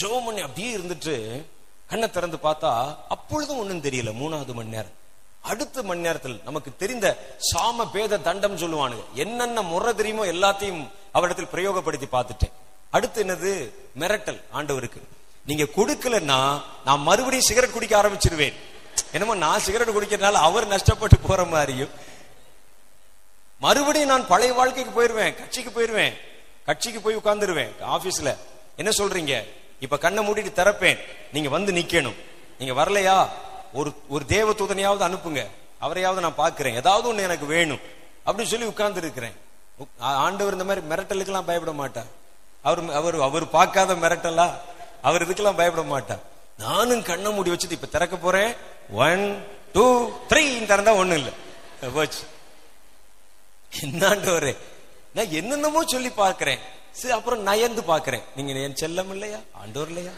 ஜெபம் பண்ணி அப்படியே இருந்துட்டு கண்ணை திறந்து பார்த்தா அப்பொழுதும் ஒண்ணும் தெரியல மூணாவது மணி நேரம். அடுத்த மணி நேரத்தில் நமக்கு தெரிந்த சாம பேத தண்டம் சொல்லுவானுங்க. என்னென்ன முறை தெரியுமோ எல்லாத்தையும் அவரிடத்தில் பிரயோகப்படுத்தி பார்த்துட்டேன். அடுத்து என்னது? மிரட்டல் ஆண்டவருக்கு. நீங்க கொடுக்கலன்னா நான் மறுபடியும் சிகரெட் குடிக்க ஆரம்பிச்சிருவேன். என்னமோ நான் சிகரெட் குடிக்கிறதுனால அவர் நஷ்டப்பட்டு போற மாதிரியும். மறுபடியும் நான் பழைய வாழ்க்கைக்கு போயிருவேன் கட்சிக்கு போயிருவேன் கட்சிக்கு போய் உட்கார்ந்துருவேன் ஆபீஸ்ல. என்ன சொல்றீங்க? இப்ப கண்ணை மூடிட்டு திறப்பேன். நீங்க வந்து நிக்கணும். நீங்க வரலையா? ஒரு ஒரு தேவ தூதனையாவது அனுப்புங்க. அவரையாவது நான் பாக்குறேன் ஏதாவது ஒண்ணு எனக்கு வேணும். அப்படின்னு சொல்லி உட்கார்ந்து இருக்கிறேன் ஆண்டவர் இந்த மாதிரி மிரட்டலுக்கெல்லாம் பயப்பட மாட்டார். அவர் அவர் அவர் பார்க்காத மிரட்டலா? அவர் இதுக்கெல்லாம் பயப்பட மாட்டார். நானும் கண்ணை மூடி வச்சுட்டு இப்ப திறக்க போறேன். ஒன் டூ த்ரீ திறந்தா ஒண்ணு இல்லை. போச்சு. என்னாண்டவரே நான் என்னென்னமோ சொல்லி பார்க்கிறேன். சரி அப்புறம் நயந்து பார்க்கிறேன். நீங்க என் செல்லம் இல்லையா? ஆண்டோர் இல்லையா?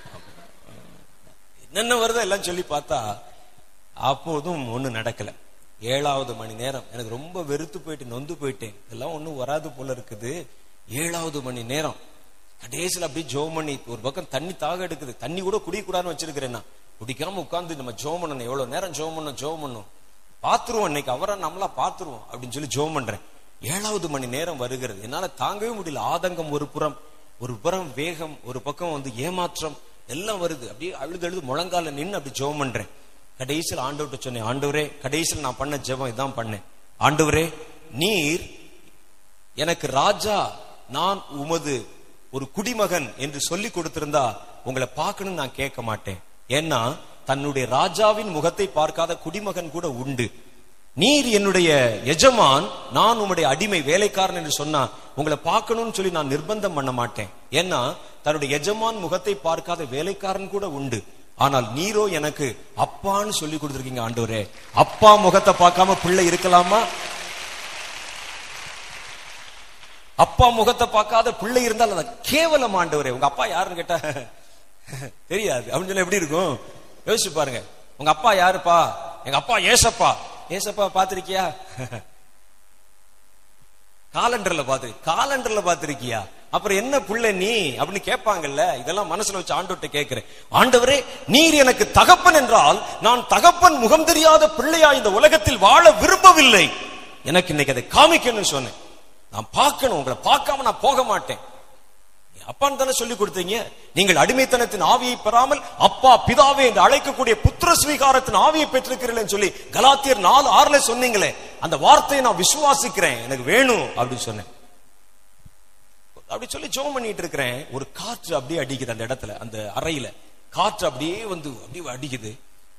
என்னென்ன வருதோ எல்லாம் சொல்லி பார்த்தா அப்போதும் ஒண்ணு நடக்கல. ஏழாவது மணி நேரம். எனக்கு ரொம்ப வெறுத்து போயிட்டு நொந்து போயிட்டேன். இதெல்லாம் ஒண்ணும் வராது போல இருக்குது. ஏழாவது மணி நேரம். கடைசியில் அப்படியே ஜோம் பண்ணி ஒரு பக்கம் தண்ணி தாக எடுக்குது. தண்ணி கூட குடிக்கூடாதுன்னு வச்சிருக்கிறேன் நான். குடிக்காம உட்காந்து நம்ம ஜோம் பண்ணணும் எவ்வளவு நேரம் ஜோம் பண்ணணும் ஜோம் பண்ணும் பாத்துருவோம் இன்னைக்கு அவரை நம்மளா பாத்துருவோம் அப்படின்னு சொல்லி ஜோம் பண்றேன் ஏழாவது மணி நேரம் வருகிறது. என்னால தாங்கவே முடியல. ஆதங்கம் ஒரு புறம் ஒரு புறம் வேகம் ஒரு பக்கம் வந்து ஏமாற்றம் எல்லாம் வருது. அப்படியே அழுது அழுது முழங்கால நின்று அப்படி ஜெபம் பண்றேன். கடைசியில் ஆண்டவர்கிட்ட சொன்னேன் ஆண்டவரே கடைசியில் நான் பண்ண ஜெபம் இதான் பண்ணேன். ஆண்டவரே நீர் எனக்கு ராஜா நான் உமது ஒரு குடிமகன் என்று சொல்லி கொடுத்திருந்தா உங்களை பார்க்கணும்னு நான் கேட்க மாட்டேன். ஏன்னா தன்னுடைய ராஜாவின் முகத்தை பார்க்காத குடிமகன் கூட உண்டு. நீர் என்னுடைய எஜமான் நான் உம்முடைய அடிமை வேலைக்காரன் என்று சொன்னா உங்களை பார்க்கணும்னு சொல்லி நான் நிர்பந்தம் பண்ண மாட்டேன். ஏன்னா தன்னுடைய எஜமான் முகத்தை பார்க்காத வேலைக்காரன் கூட உண்டு. ஆனால் நீரோ எனக்கு அப்பான்னு சொல்லி கொடுத்துருக்கீங்க ஆண்டவரே. அப்பா முகத்தை பார்க்காம பிள்ளை இருக்கலாமா? அப்பா முகத்தை பார்க்காத பிள்ளை இருந்தால் அதை கேவலம் ஆண்டவரே. உங்க அப்பா யாருன்னு கேட்டா தெரியாது. அப்படின்னு சொல்லி எப்படி இருக்கும்? யோசிச்சு பாருங்க. உங்க அப்பா யாருப்பா? எங்க அப்பா ஏசப்பா. ஏசப்பா பாத்திருக்கியா காலண்டர்ல பாத்து காலண்டர்ல பாத்திருக்கியா அப்புறம் என்ன புள்ள நீ? அப்படின்னு கேட்பாங்கல்ல. இதெல்லாம் மனசுல வச்சு ஆண்டோட்ட கேட்கிறேன். ஆண்டவரே நீர் எனக்கு தகப்பன் என்றால் நான் தகப்பன் முகம் தெரியாத பிள்ளையா இந்த உலகத்தில் வாழ விரும்பவில்லை. எனக்கு இன்னைக்கு அதை காமிக்கணும்னு சொன்னேன். நான் பார்க்கணும். உங்களை பார்க்காம நான் போக மாட்டேன். அப்பான்னு தானே சொல்லி கொடுத்தீங்க? நீங்கள் அடிமைத்தனத்தின் ஆவியை பெறாமல் அப்பா பிதாவே என்று அழைக்கக்கூடிய புத்திர ஸ்வீகாரத்தின் ஆவியை பெற்றிருக்கிறீர்கள் சொல்லி கலாத்தியர் நாலு ஆறுல சொன்னீங்களே அந்த வார்த்தையை நான் விசுவாசிக்கிறேன். எனக்கு வேணும் அப்படின்னு சொன்னேன். அப்படி சொல்லி ஜோம் பண்ணிட்டு இருக்கிறேன். ஒரு காற்று அப்படியே அடிக்குது அந்த இடத்துல அந்த அறையில. காற்று அப்படியே வந்து அப்படியே அடிக்குது.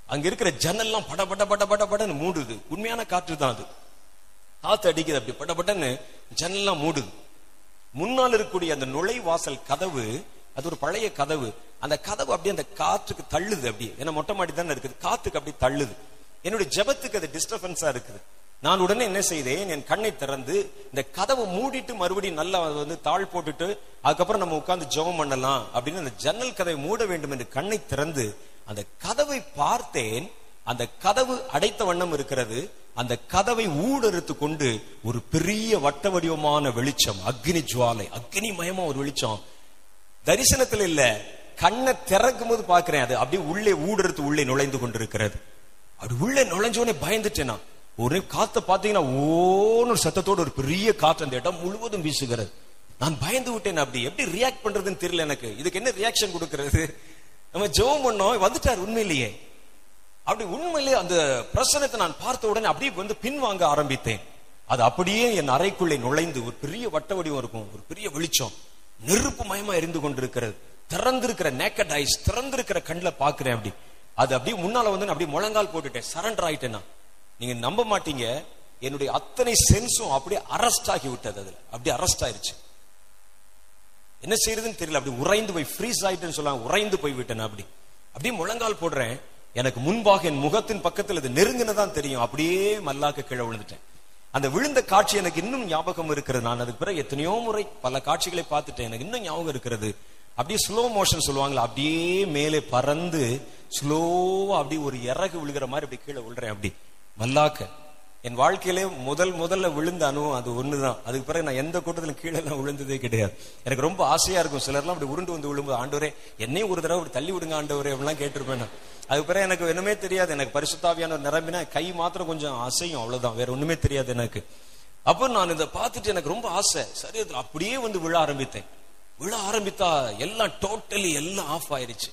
அங்க இருக்கிற ஜன்னல்லாம் பட பட பட பட படன்னு மூடுது. உண்மையான காற்று தான் அது. காத்து அடிக்குது அப்படி பட படன்னு ஜன்னல்லாம் மூடுது. முன்னால் இருக்கக்கூடிய அந்த நுழைவாசல் கதவு அது ஒரு பழைய கதவு. அந்த கதவு அப்படியே அந்த காற்றுக்கு தள்ளுது அப்படியே ஏன்னா மொட்டை மாடி தானே இருக்குது. காத்துக்கு அப்படியே தள்ளுது. என்னுடைய ஜெபத்துக்கு அது டிஸ்டர்பன்ஸா இருக்குது. நான் உடனே என்ன செய்தேன்? என் கண்ணை திறந்து இந்த கதவை மூடிட்டு மறுபடியும் நல்லா வந்து தாழ் போட்டுட்டு அதுக்கப்புறம் நம்ம உட்கார்ந்து ஜெபம் பண்ணலாம் அப்படின்னு அந்த ஜன்னல் கதவை மூட வேண்டும் என்று கண்ணை திறந்து அந்த கதவை பார்த்தேன். அந்த கதவு அடைத்த வண்ணம் இருக்கிறது. அந்த கதவை ஊடறுத்து கொண்டு ஒரு பெரிய வட்ட வடிவமான வெளிச்சம் அக்னி ஜுவாலை அக்னி மயமா ஒரு வெளிச்சம். தரிசனத்துல இல்ல கண்ணை திறக்கும் போது பாக்குறேன் அது. அப்படியே உள்ளே ஊடறுத்து உள்ளே நுழைந்து கொண்டிருக்கிறது. அப்படி உள்ளே நுழைஞ்சோடனே பயந்துட்டேன்? நான் ஒரு காத்த பாத்தீங்கன்னா ஓன்னு ஒரு சத்தத்தோட ஒரு பெரிய காற்று அந்த இடம் முழுவதும் வீசுகிறது. நான் பயந்து விட்டேன் அப்படி. எப்படி ரியாக்ட் பண்றதுன்னு தெரியல எனக்கு. இதுக்கு என்ன ரியாக்ஷன் கொடுக்கறது? நம்ம ஜெபம் பண்ணோம். வந்துட்டார் உண்மையிலேயே. அப்படி உண்மையிலே அந்த பிரசனத்தை நான் பார்த்த உடனே அப்படியே வந்து பின்வாங்க ஆரம்பித்தேன். அது அப்படியே என் அறைக்குள்ளே நுழைந்து ஒரு பெரிய வட்ட வடிவம் இருக்கும். ஒரு பெரிய வெளிச்சம். நெருப்பு மயமா எரிந்து கொண்டிருக்கிறது. திறந்திருக்கிற நேக்கட் ஐஸ் திறந்திருக்கிற கண்ணில் பாக்குறேன் அப்படி. அது அப்படியே முன்னால வந்து நான் அப்படியே முழங்கால் போட்டுட்டேன். சரண்டர் ஆயிட்டேன்னா நீங்க நம்ப மாட்டீங்க. என்னுடைய அத்தனை சென்ஸும் அப்படியே அரஸ்ட் ஆகி விட்டது அதுல. அப்படியே அரஸ்ட் ஆயிருச்சு. என்ன செய்யறதுன்னு தெரியல. அப்படி உறைந்து போய் ஃப்ரீஸ் ஆயிட்டேன்னு சொல்லலாம் உறைந்து போய் விட்டேன் அப்படி. அப்படியே முழங்கால் போடுறேன். எனக்கு முன்பாக என் முகத்தின் பக்கத்தில் அது நெருங்கினதான் தெரியும். அப்படியே மல்லாக்க கீழே விழுந்துட்டேன். அந்த விழுந்த காட்சி எனக்கு இன்னும் ஞாபகம் இருக்கிறது. நான் அதுக்கு பிறகு எத்தனையோ முறை பல காட்சிகளை பார்த்துட்டேன். எனக்கு இன்னும் ஞாபகம் இருக்கிறது. அப்படியே ஸ்லோ மோஷன் சொல்லுவாங்களா அப்படியே மேலே பறந்து ஸ்லோவா அப்படியே ஒரு இறகு விழுகிற மாதிரி அப்படி கீழே விழுறேன் அப்படி. மல்லாக்க என் வாழ்க்கையிலே முதல் முதல்ல விழுந்த அனுபவம் அது ஒண்ணுதான். அதுக்கு பிறகு நான் எந்த கூட்டத்திலும் கீழே எல்லாம் விழுந்ததே கிடையாது. எனக்கு ரொம்ப ஆசையா இருக்கும். சிலர்லாம் அப்படி உருண்டு வந்து விழும்போது ஆண்டவரே என்னையும் ஒரு தடவை அப்படி தள்ளி விடுங்க ஆண்டவரே அப்படிலாம் கேட்டிருப்பேன் நான். அதுக்கு பிறகு எனக்கு ஒண்ணுமே தெரியாது. எனக்கு பரிசுத்தாவியான நிரம்பினா கை மாத்திரம் கொஞ்சம் அசையும். அவ்வளவுதான். வேற ஒண்ணுமே தெரியாது எனக்கு. அப்போ நான் இதை பார்த்துட்டு எனக்கு ரொம்ப ஆசை. சரி அப்படியே வந்து விழ ஆரம்பித்தேன். விழ ஆரம்பித்தா எல்லாம் டோட்டலி எல்லாம் ஆஃப் ஆயிருச்சு.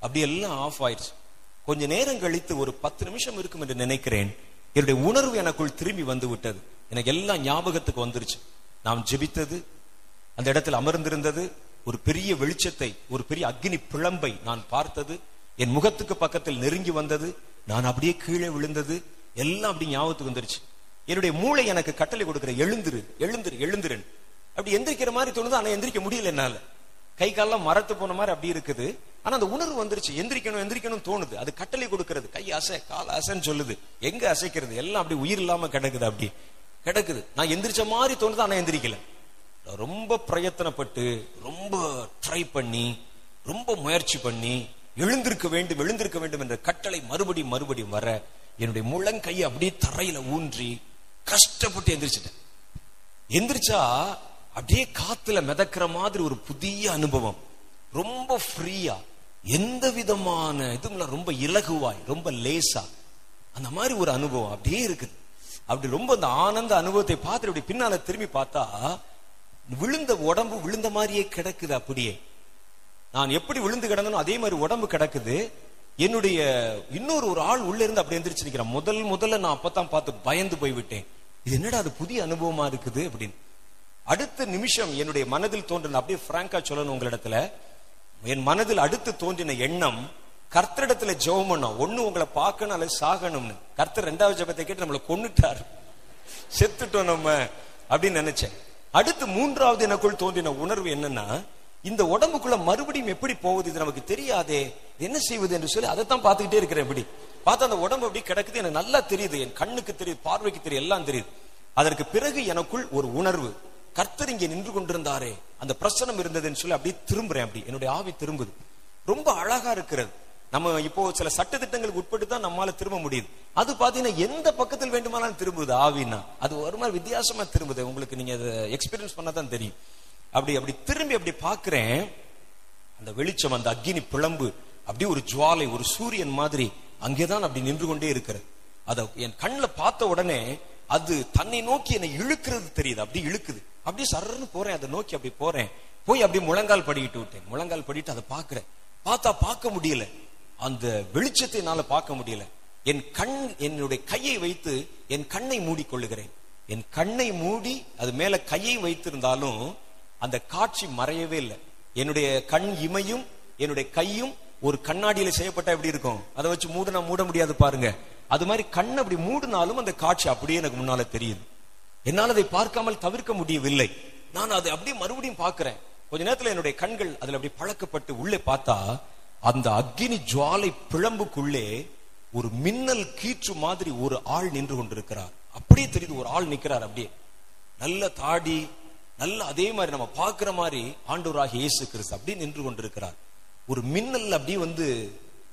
அப்படி எல்லாம் ஆஃப் ஆயிருச்சு. கொஞ்ச நேரம் கழித்து ஒரு பத்து நிமிஷம் இருக்கும் என்று நினைக்கிறேன். என்னுடைய உணர்வு எனக்குள் திரும்பி வந்து விட்டது. எனக்கு எல்லாம் ஞாபகத்துக்கு வந்துருச்சு. நாம் ஜெபித்தது அந்த இடத்தில் அமர்ந்திருந்தது ஒரு பெரிய வெளிச்சத்தை ஒரு பெரிய அக்னி பிழம்பை நான் பார்த்தது. என் முகத்துக்கு பக்கத்தில் நெருங்கி வந்தது. நான் அப்படியே கீழே விழுந்தது. எல்லாம் அப்படி ஞாபகத்துக்கு வந்துருச்சு. என்னுடைய மூளை எனக்கு கட்டளை கொடுக்கிற எழுந்துரு எழுந்துரு எழுந்துருன்னு. அப்படி எந்திரிக்கிற மாதிரி தோணுது ஆனா எந்திரிக்க முடியல என்னால. கை காலெல்லாம் மரத்து போன மாதிரி அப்படி இருக்குது. ஆனா அந்த உணர்வு வந்துருச்சு. எந்திரிக்கணும் எந்திரிக்கணும் தோணுது. அது கட்டளை கொடுக்கிறது. கை அசை கால் அசைன்னு சொல்லுது. எங்க அசைக்கிறது? எல்லாம் அப்படி உயிர் இல்லாம கிடக்குது அப்படி. கிடக்குது. நான் எந்திரிச்ச மாதிரி தோணுது ஆனா எந்திரிக்கல. ரொம்ப பிரயத்தனப்பட்டு ரொம்ப ட்ரை பண்ணி ரொம்ப முயற்சி பண்ணி எழுந்திருக்க வேண்டும் எழுந்திருக்க வேண்டும் என்ற கட்டளை மறுபடியும் மறுபடியும் வர என்னுடைய முழங்கையை அப்படியே தரையில ஊன்றி கஷ்டப்பட்டு எந்திரிச்சிட்டேன். எந்திரிச்சா அப்படியே காத்துல மிதக்கிற மாதிரி ஒரு புதிய அனுபவம். ரொம்ப ஃப்ரீயா எந்த விதமான இதுவும் ரொம்ப இலகுவாய் ரொம்ப லேசா. அந்த மாதிரி ஒரு அனுபவம் அப்படியே இருக்குது. அப்படி ரொம்ப அந்த ஆனந்த அனுபவத்தை பார்த்துட்டு அப்படி பின்னால திரும்பி பார்த்தா விழுந்த உடம்பு விழுந்த மாதிரியே கிடக்குது அப்படியே. நான் எப்படி விழுந்து கிடந்தனோ அதே மாதிரி உடம்பு கிடக்குது. என்னுடைய இன்னொரு ஒரு ஆள் உள்ள இருந்து அப்படி எந்திரிச்சிருக்கிறேன் முதல் முதல்ல நான் அப்பதான் பார்த்து பயந்து போய் விட்டேன். இது என்னடா அது புதிய அனுபவமா இருக்குது அப்படின்னு. அடுத்த நிமிஷம் என்னுடைய மனதில் தோன்றின அப்படியே பிராங்கா சொல்லணும் உங்களிடத்துல. என் மனதில் அடுத்து தோன்றின எண்ணம் கர்த்தரிடத்துல ஜெபம் பண்ணோம். ஒண்ணு உங்களை பார்க்கணும் அல்லது சாகணும்னு. கர்த்தர் ரெண்டாவது ஜபத்தை கேட்டு நம்மளை கொண்டுட்டார் செத்துட்டோம் நம்ம அப்படின்னு நினைச்சேன். அடுத்து மூன்றாவது எனக்குள் தோன்றின உணர்வு என்னன்னா இந்த உடம்புக்குள்ள மறுபடியும் எப்படி போகுது இது நமக்கு தெரியாதே என்ன செய்வது என்று சொல்லி அதை தான் பார்த்துக்கிட்டே இருக்கிறேன் எப்படி பார்த்தா அந்த உடம்பு அப்படி கிடக்குது எனக்கு நல்லா தெரியுது என் கண்ணுக்கு தெரியுது பார்வைக்கு தெரியும் எல்லாம் தெரியுது. அதற்கு பிறகு எனக்குள் ஒரு உணர்வு கர்த்தர் இங்கே நின்று கொண்டிருந்தாரே அந்த பிரசனம் இருந்ததுன்னு சொல்லி அப்படியே திரும்புறேன் அப்படி. என்னுடைய ஆவி திரும்புது. ரொம்ப அழகா இருக்கிறது. நம்ம இப்போ சில சட்ட திட்டங்களுக்கு உட்பட்டு தான் நம்மளால திரும்ப முடியுது. அது பாத்தீங்கன்னா எந்த பக்கத்தில் வேண்டுமானாலும் திரும்புது ஆவின்னா. அது ஒரு மாதிரி வித்தியாசமா திரும்புது. உங்களுக்கு நீங்க அதை எக்ஸ்பீரியன்ஸ் பண்ணாதான் தெரியும். அப்படி அப்படி திரும்பி அப்படி பாக்குறேன் அந்த வெளிச்சம் அந்த அக்கினி பிளம்பு அப்படியே ஒரு ஜுவாலை ஒரு சூரியன் மாதிரி அங்கேதான் அப்படி நின்று கொண்டே இருக்கிறது. அதை என் கண்ணுல பார்த்த உடனே அது தன்னை நோக்கி என்னை இழுக்கிறது தெரியுது. அப்படி இழுக்குது. அப்படியே சரன்னு போறேன். அதை நோக்கி அப்படி போறேன். போய் அப்படியே முழங்கால் படிக்கிட்டு விட்டேன். முழங்கால் படிட்டு அதை பாக்குறேன் பார்த்தா பார்க்க முடியல. அந்த வெளிச்சத்தை என்னால பார்க்க முடியல. என் கண் என்னுடைய கையை வைத்து என் கண்ணை மூடி கொள்ளுகிறேன் என் கண்ணை மூடி அது மேல கையை வைத்திருந்தாலும் அந்த காட்சி மறையவே இல்லை. என்னுடைய கண் இமையும் என்னுடைய கையும் ஒரு கண்ணாடியில செய்யப்பட்ட எப்படி இருக்கும்? அதை வச்சு மூடுனா மூட முடியாது பாருங்க. அது மாதிரி கண் அப்படி மூடினாலும் அந்த காட்சி அப்படியே எனக்கு முன்னால தெரியுது. என்னால் அதை பார்க்காமல் தவிர்க்க முடியவில்லை. நான் அதை அப்படியே மறுபடியும் பார்க்கிறேன். கொஞ்ச நேரத்துல என்னுடைய கண்கள் அதுல அப்படி பழக்கப்பட்டு உள்ளே பார்த்தா அந்த அக்னி ஜுவாலை பிழம்புக்குள்ளே ஒரு மின்னல் கீற்று மாதிரி ஒரு ஆள் நின்று கொண்டிருக்கிறார். அப்படியே தெரியுது ஒரு ஆள் நிற்கிறார் அப்படியே. நல்ல தாடி நல்ல அதே மாதிரி நம்ம பார்க்கிற மாதிரி ஆண்டவராக இயேசு கிறிஸ்து அப்படியே நின்று கொண்டிருக்கிறார். ஒரு மின்னல் அப்படியே வந்து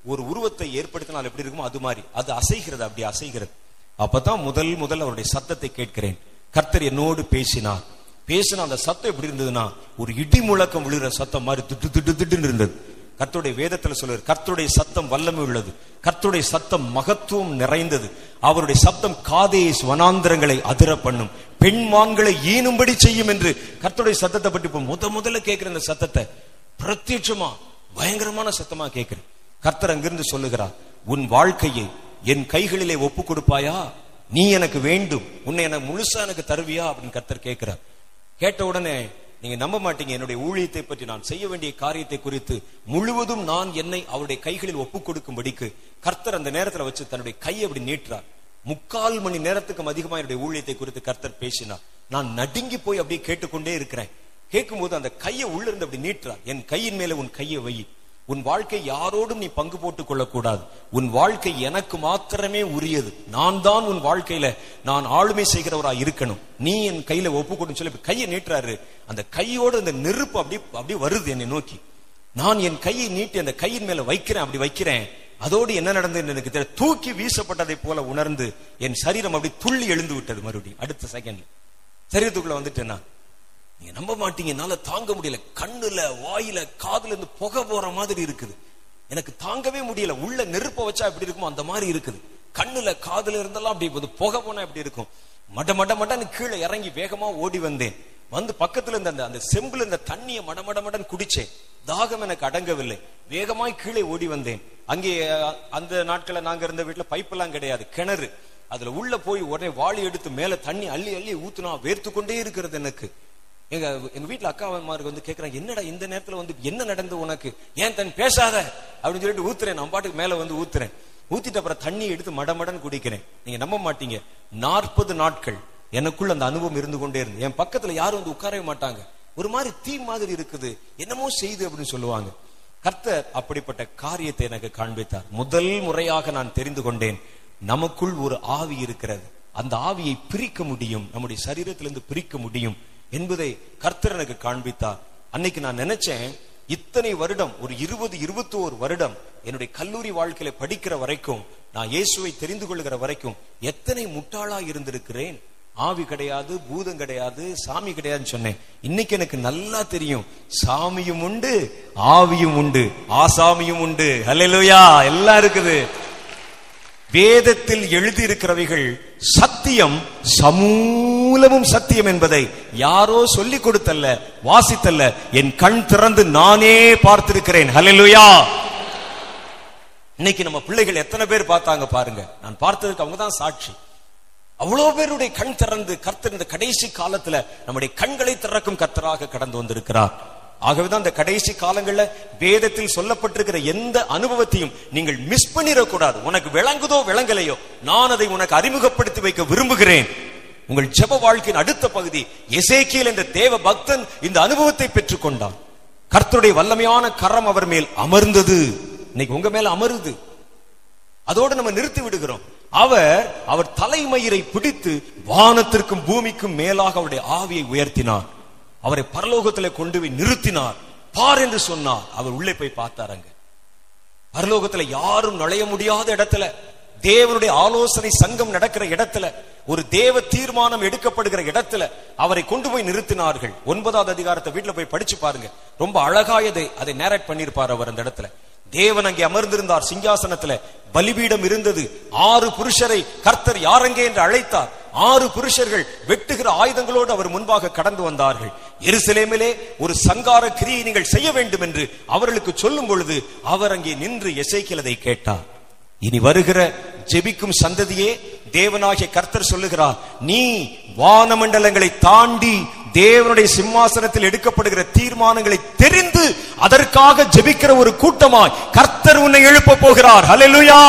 ஒரு உருவத்தை ஏற்படுத்தினால் எப்படி இருக்குமோ அது மாதிரி. அது அசைகிறது அப்படி அசைகிறது. அப்பதான் முதல் முதல் அவருடைய சத்தத்தை கேட்கிறேன். கர்த்தர் என்னோடு பேசினார். பேசின அந்த சத்தம் எப்படி இருந்ததுன்னா ஒரு இடி முழக்கம் விழுகிற சத்தம் மாதிரி திட்டு திட்டு திட்டுன்னு இருந்தது. கர்த்தருடைய வேதத்துல சொல்லுவார் கர்த்தருடைய சத்தம் வல்லமை உள்ளது. கர்த்தருடைய சத்தம் மகத்துவம் நிறைந்தது. அவருடைய சத்தம் காதே வனாந்திரங்களை அதிர பண்ணும். பெண்மான்களை ஈனும்படி செய்யும் என்று கர்த்தருடைய சத்தத்தை பற்றி இப்ப முத முதல்ல கேட்கிற இந்த சத்தத்தை பிரத்யட்சமா பயங்கரமான சத்தமா கேட்கிறேன். கர்த்தர் அங்கிருந்து சொல்லுகிறார் உன் வாழ்க்கையை என் கைகளிலே ஒப்பு கொடுப்பாயா? நீ எனக்கு வேண்டும். உன்னை எனக்கு முழுசா எனக்கு தருவியா? அப்படின்னு கர்த்தர் கேட்கிறார். கேட்ட உடனே நீங்க நம்ப மாட்டீங்க என்னுடைய ஊழியத்தை பற்றி நான் செய்ய வேண்டிய காரியத்தை குறித்து. முழுவதும் நான் என்னை அவருடைய கைகளில் ஒப்புக் கொடுக்கும்படிக்கு கர்த்தர் அந்த நேரத்துல வச்சு தன்னுடைய கையை அப்படி நீட்டுறார். முக்கால் மணி நேரத்துக்கும் அதிகமா என்னுடைய ஊழியத்தை குறித்து கர்த்தர் பேசினார் நான் நடுங்கி போய் அப்படியே கேட்டுக்கொண்டே இருக்கிறேன். கேட்கும்போது அந்த கையை உள்ள இருந்து அப்படி நீட்டுறார். என் கையின் மேல உன் கையை வை. உன் வாழ்க்கை யாரோடும் நீ பங்கு போட்டுக் கொள்ளக்கூடாது. உன் வாழ்க்கை எனக்கு மாத்திரமே உரியது. நான் தான் உன் வாழ்க்கையில நான் ஆளுமை செய்கிறவரா இருக்கணும். நீ என் கையில ஒப்பு சொல்லி கையை நீட்டுறாரு. அந்த கையோட அந்த நெருப்பு அப்படி அப்படி வருது என்னை நோக்கி. நான் என் கையை நீட்டி அந்த கையின் மேல வைக்கிறேன் அப்படி வைக்கிறேன். அதோடு என்ன நடந்தது எனக்கு தெரியல. தூக்கி வீசப்பட்டதை போல உணர்ந்து என் சரீரம் அப்படி துள்ளி எழுந்து விட்டது மறுபடியும். அடுத்த செகண்ட் சரீரத்துக்குள்ள வந்துட்டேன்னா நீங்க நம்ப மாட்டீங்க. என்னால தாங்க முடியல. கண்ணுல வாயில காதுல இருந்து புகை போற மாதிரி இருக்குது. எனக்கு தாங்கவே முடியல. உள்ள நெருப்ப வச்சா எப்படி இருக்குமோ அந்த மாதிரி இருக்குது. கண்ணுல காதுல இருந்தெல்லாம் அப்படி புகை போனா எப்படி இருக்கும்? மட மட மடன்னு கீழே இறங்கி வேகமா ஓடி வந்தேன். வந்து பக்கத்துல இருந்த அந்த அந்த செம்புல இந்த தண்ணியை மட மட மடன் குடிச்சேன். தாகம் எனக்கு அடங்கவில்லை. வேகமாய் கீழே ஓடி வந்தேன். அங்கே அந்த நாட்களை நாங்க இருந்த வீட்டுல பைப் எல்லாம் கிடையாது. கிணறு. அதுல உள்ள போய் உடனே வாளி எடுத்து மேல தண்ணி அள்ளி அள்ளி ஊத்துனா வேர்த்து கொண்டே இருக்கிறது எனக்கு. எங்க எங்க வீட்டுல அக்கா வந்து கேக்குறாங்க என்னடா இந்த நேரத்துல வந்து என்ன நடந்து உனக்கு? ஏன் தன் பேசாத? அப்படின்னு சொல்லிட்டு ஊத்துறேன். நான் பாட்டுக்கு மேல வந்து ஊத்துறேன். ஊத்திட்டு அப்புறம் தண்ணி எடுத்து மடமடன் குடிக்கிறேன். நீங்க நம்ப மாட்டீங்க. நாற்பது நாட்கள் எனக்குள்ள அந்த அனுபவம் இருந்து கொண்டே இருந்து. என் பக்கத்துல யாரும் வந்து உட்காரவே மாட்டாங்க. ஒரு மாதிரி தீ மாதிரி இருக்குது. என்னமோ செய்து அப்படின்னு சொல்லுவாங்க. கர்த்தர் அப்படிப்பட்ட காரியத்தை எனக்கு காண்பித்தார். முதல் முறையாக நான் தெரிந்து கொண்டேன். நமக்குள் ஒரு ஆவி இருக்கிறது. அந்த ஆவியை பிரிக்க முடியும். நம்முடைய சரீரத்திலிருந்து பிரிக்க முடியும். என்பதை கர்த்தர் எனக்கு காண்பித்தார். அன்னைக்கு நான் நினைச்சேன் இத்தனை வருடம் ஒரு இருபது இருபத்தி ஒரு வருடம் என்னுடைய கல்லூரி வாழ்க்கையில படிக்கிற வரைக்கும் நான் இயேசுவை தெரிந்து கொள்கிற வரைக்கும் எத்தனை முட்டாளா இருந்திருக்கிறேன்? ஆவி கிடையாது பூதம் கிடையாது சாமி கிடையாதுன்னு சொன்னேன். இன்னைக்கு எனக்கு நல்லா தெரியும் சாமியும் உண்டு ஆவியும் உண்டு ஆசாமியும் உண்டு. ஹalleluya! எல்லாம் இருக்குது. வேதத்தில் எழுதியிருக்கிறவைகள் சத்தியம் சமூலமும் சத்தியம் என்பதை யாரோ சொல்லிக் கொடுத்தல்ல வாசித்தல்ல. என் கண் திறந்து நானே பார்த்திருக்கிறேன். ஹலலுயா இன்னைக்கு நம்ம பிள்ளைகள் எத்தனை பேர் பார்த்தாங்க பாருங்க. நான் பார்த்ததுக்கு அவங்க தான் சாட்சி. அவ்வளவு பேருடைய கண் திறந்து கர்த்தர் இந்த கடைசி காலத்துல நம்முடைய கண்களை திறக்கும் கர்த்தராக கடந்து வந்திருக்கிறார். ஆகவேதான் அந்த கடைசி காலங்கள்ல வேதத்தில் சொல்லப்பட்டிருக்கிற எந்த அனுபவத்தையும் நீங்கள் மிஸ் பண்ணிடக்கூடாது. உனக்கு விளங்குதோ விளங்கலையோ நான் அதை உனக்கு அறிமுகப்படுத்தி வைக்க விரும்புகிறேன். உங்கள் ஜெப வாழ்க்கையின் அடுத்த பகுதி எசேக்கியல் என்ற தேவ பக்தன் இந்த அனுபவத்தை பெற்றுக்கொண்டான். கர்த்தருடைய வல்லமையான கரம் அவர் மேல் அமர்ந்தது. இன்னைக்கு உங்க மேல அமருது. அதோடு நம்ம நிறுத்தி விடுகிறோம். அவர் அவர் தலைமயிரை பிடித்து வானத்திற்கும் பூமிக்கும் மேலாக அவருடைய ஆவியை உயர்த்தினார். அவரை பரலோகத்துல கொண்டு போய் நிறுத்தினார். பார் என்று சொன்னார். அவர் உள்ளே போய் பார்த்தாருங்க பரலோகத்துல யாரும் நுழைய முடியாத இடத்துல தேவனுடைய ஆலோசனை சங்கம் நடக்கிற இடத்துல ஒரு தேவ தீர்மானம் எடுக்கப்படுகிற இடத்துல அவரை கொண்டு போய் நிறுத்தினார்கள். ஒன்பதாவது அதிகாரத்தை வீட்டுல போய் படிச்சு பாருங்க. ரொம்ப அழகாயதை அதை நேரட் பண்ணிருப்பார் அவர் அந்த இடத்துல. தேவன் அங்கே அமர்ந்திருந்தார். சிங்காசனத்துல பலிபீடம் இருந்தது. ஆறு புருஷரை கர்த்தர் யாரங்கே என்று அழைத்தார். ஆறு புருஷர்கள் வெட்டுகிற ஆயுதங்களோடு அவர் முன்பாக கடந்து வந்தார்கள். எருசலேமிலே ஒரு சங்கார கிரியை நீங்கள் செய்ய வேண்டும் என்று அவர்களுக்கு சொல்லும் பொழுது அவர் அங்கே நின்று எசைக்கிறதை கேட்டார். இனி வருகிற ஜெபிக்கும் சந்ததியே தேவனாகிய கர்த்தர் சொல்லுகிறார் நீ வானமண்டலங்களை தாண்டி தேவனுடைய சிம்மாசனத்தில் எடுக்கப்படுகிற தீர்மானங்களை தெரிந்து அதற்காக ஜெபிக்கிற ஒரு கூட்டமாய் கர்த்தர் உன்னை எழுப்ப போகிறார். ஹalleluya!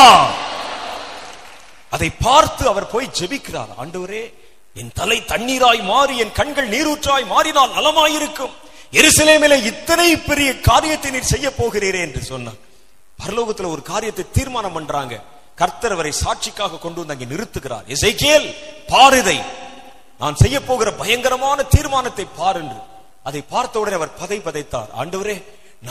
அதை பார்த்து அவர் போய் ஜெபிக்கிறார். ஆண்டவரே என் தலை தண்ணீராய் மாறி என் கண்கள் நீரூற்றாய் மாறினால் நலமாயிருக்கும். எருசலேமிலே இத்தனை பெரிய காரியத்தை நீர் செய்ய போகிறீரே என்று சொன்னான். பரலோகத்துல ஒரு காரியத்தை தீர்மானம் பண்றாங்க. கர்த்தர் அவரை சாட்சிக்காக கொண்டு வந்து அங்கே நிறுத்துகிறார். இசைக்கேல் பாருதை நான் செய்ய போகிற பயங்கரமான தீர்மானத்தை பார் என்று. அதை பார்த்தவுடனே அவர் பதை பதைத்தார். ஆண்டவரே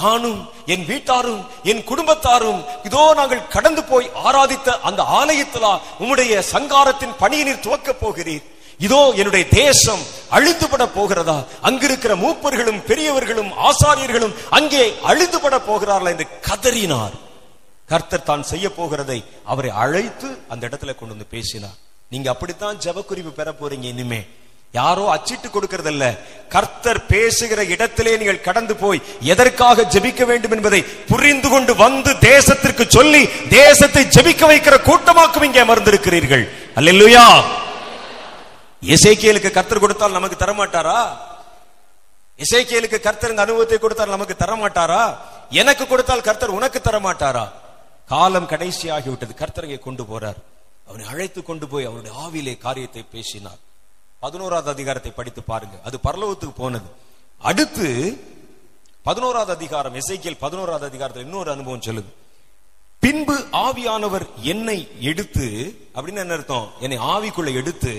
நானும் என் வீட்டாரும் என் குடும்பத்தாரும் இதோ நாங்கள் கடந்து போய் ஆராதித்த அந்த ஆலயத்திலா உம்முடைய சங்காரத்தின் பணியினர் துவக்கப் போகிறீர். இதோ என்னுடைய தேசம் அழிந்துபட போகிறதா? அங்கிருக்கிற மூப்பர்களும் பெரியவர்களும் ஆசாரியர்களும் அங்கே அழிந்துபட போகிறார்களா என்று கதறினார். கர்த்தர் தான் செய்ய போகிறதை அவரை அழைத்து அந்த இடத்துல கொண்டு வந்து பேசினார். நீங்க அப்படித்தான் ஜபக்குறிப்பு பெற போறீங்க இனிமே. யாரோ அச்சிட்டு கொடுக்கறதல்ல. கர்த்தர் பேசுகிற இடத்திலே நீங்கள் கடந்து போய் எதற்காக ஜெபிக்க வேண்டும் என்பதை புரிந்து கொண்டு வந்து தேசத்திற்கு சொல்லி தேசத்தை ஜெபிக்க வைக்கிற கூட்டமாக்கும் இங்கே அமர்ந்திருக்கிறீர்கள். அல்லா இசைக்கியலுக்கு கர்த்தர் கொடுத்தால் நமக்கு தரமாட்டாரா? இசைக்கியலுக்கு கர்த்தர் இந்த அனுபவத்தை கொடுத்தால் நமக்கு தரமாட்டாரா? எனக்கு கொடுத்தால் கர்த்தர் உனக்கு தரமாட்டாரா? காலம் கடைசி ஆகிவிட்டது கர்த்தரங்கை கொண்டு போறார். அவனை அழைத்து கொண்டு போய் அவனுடைய ஆவிலே காரியத்தை பேசினார். பதினோராவது அதிகாரத்தை படித்து பாருங்க அது பரலோகத்துக்கு போனது. அடுத்து பதினோராவது அதிகாரம் இசைக்கியல் பதினோராவது அதிகாரத்தில் இன்னொரு அனுபவம் சொல்லுது. பின்பு ஆவியானவர் என்னை எடுத்து அப்படின்னு என்ன அர்த்தம்? என்னை ஆவிக்குள்ள எடுத்து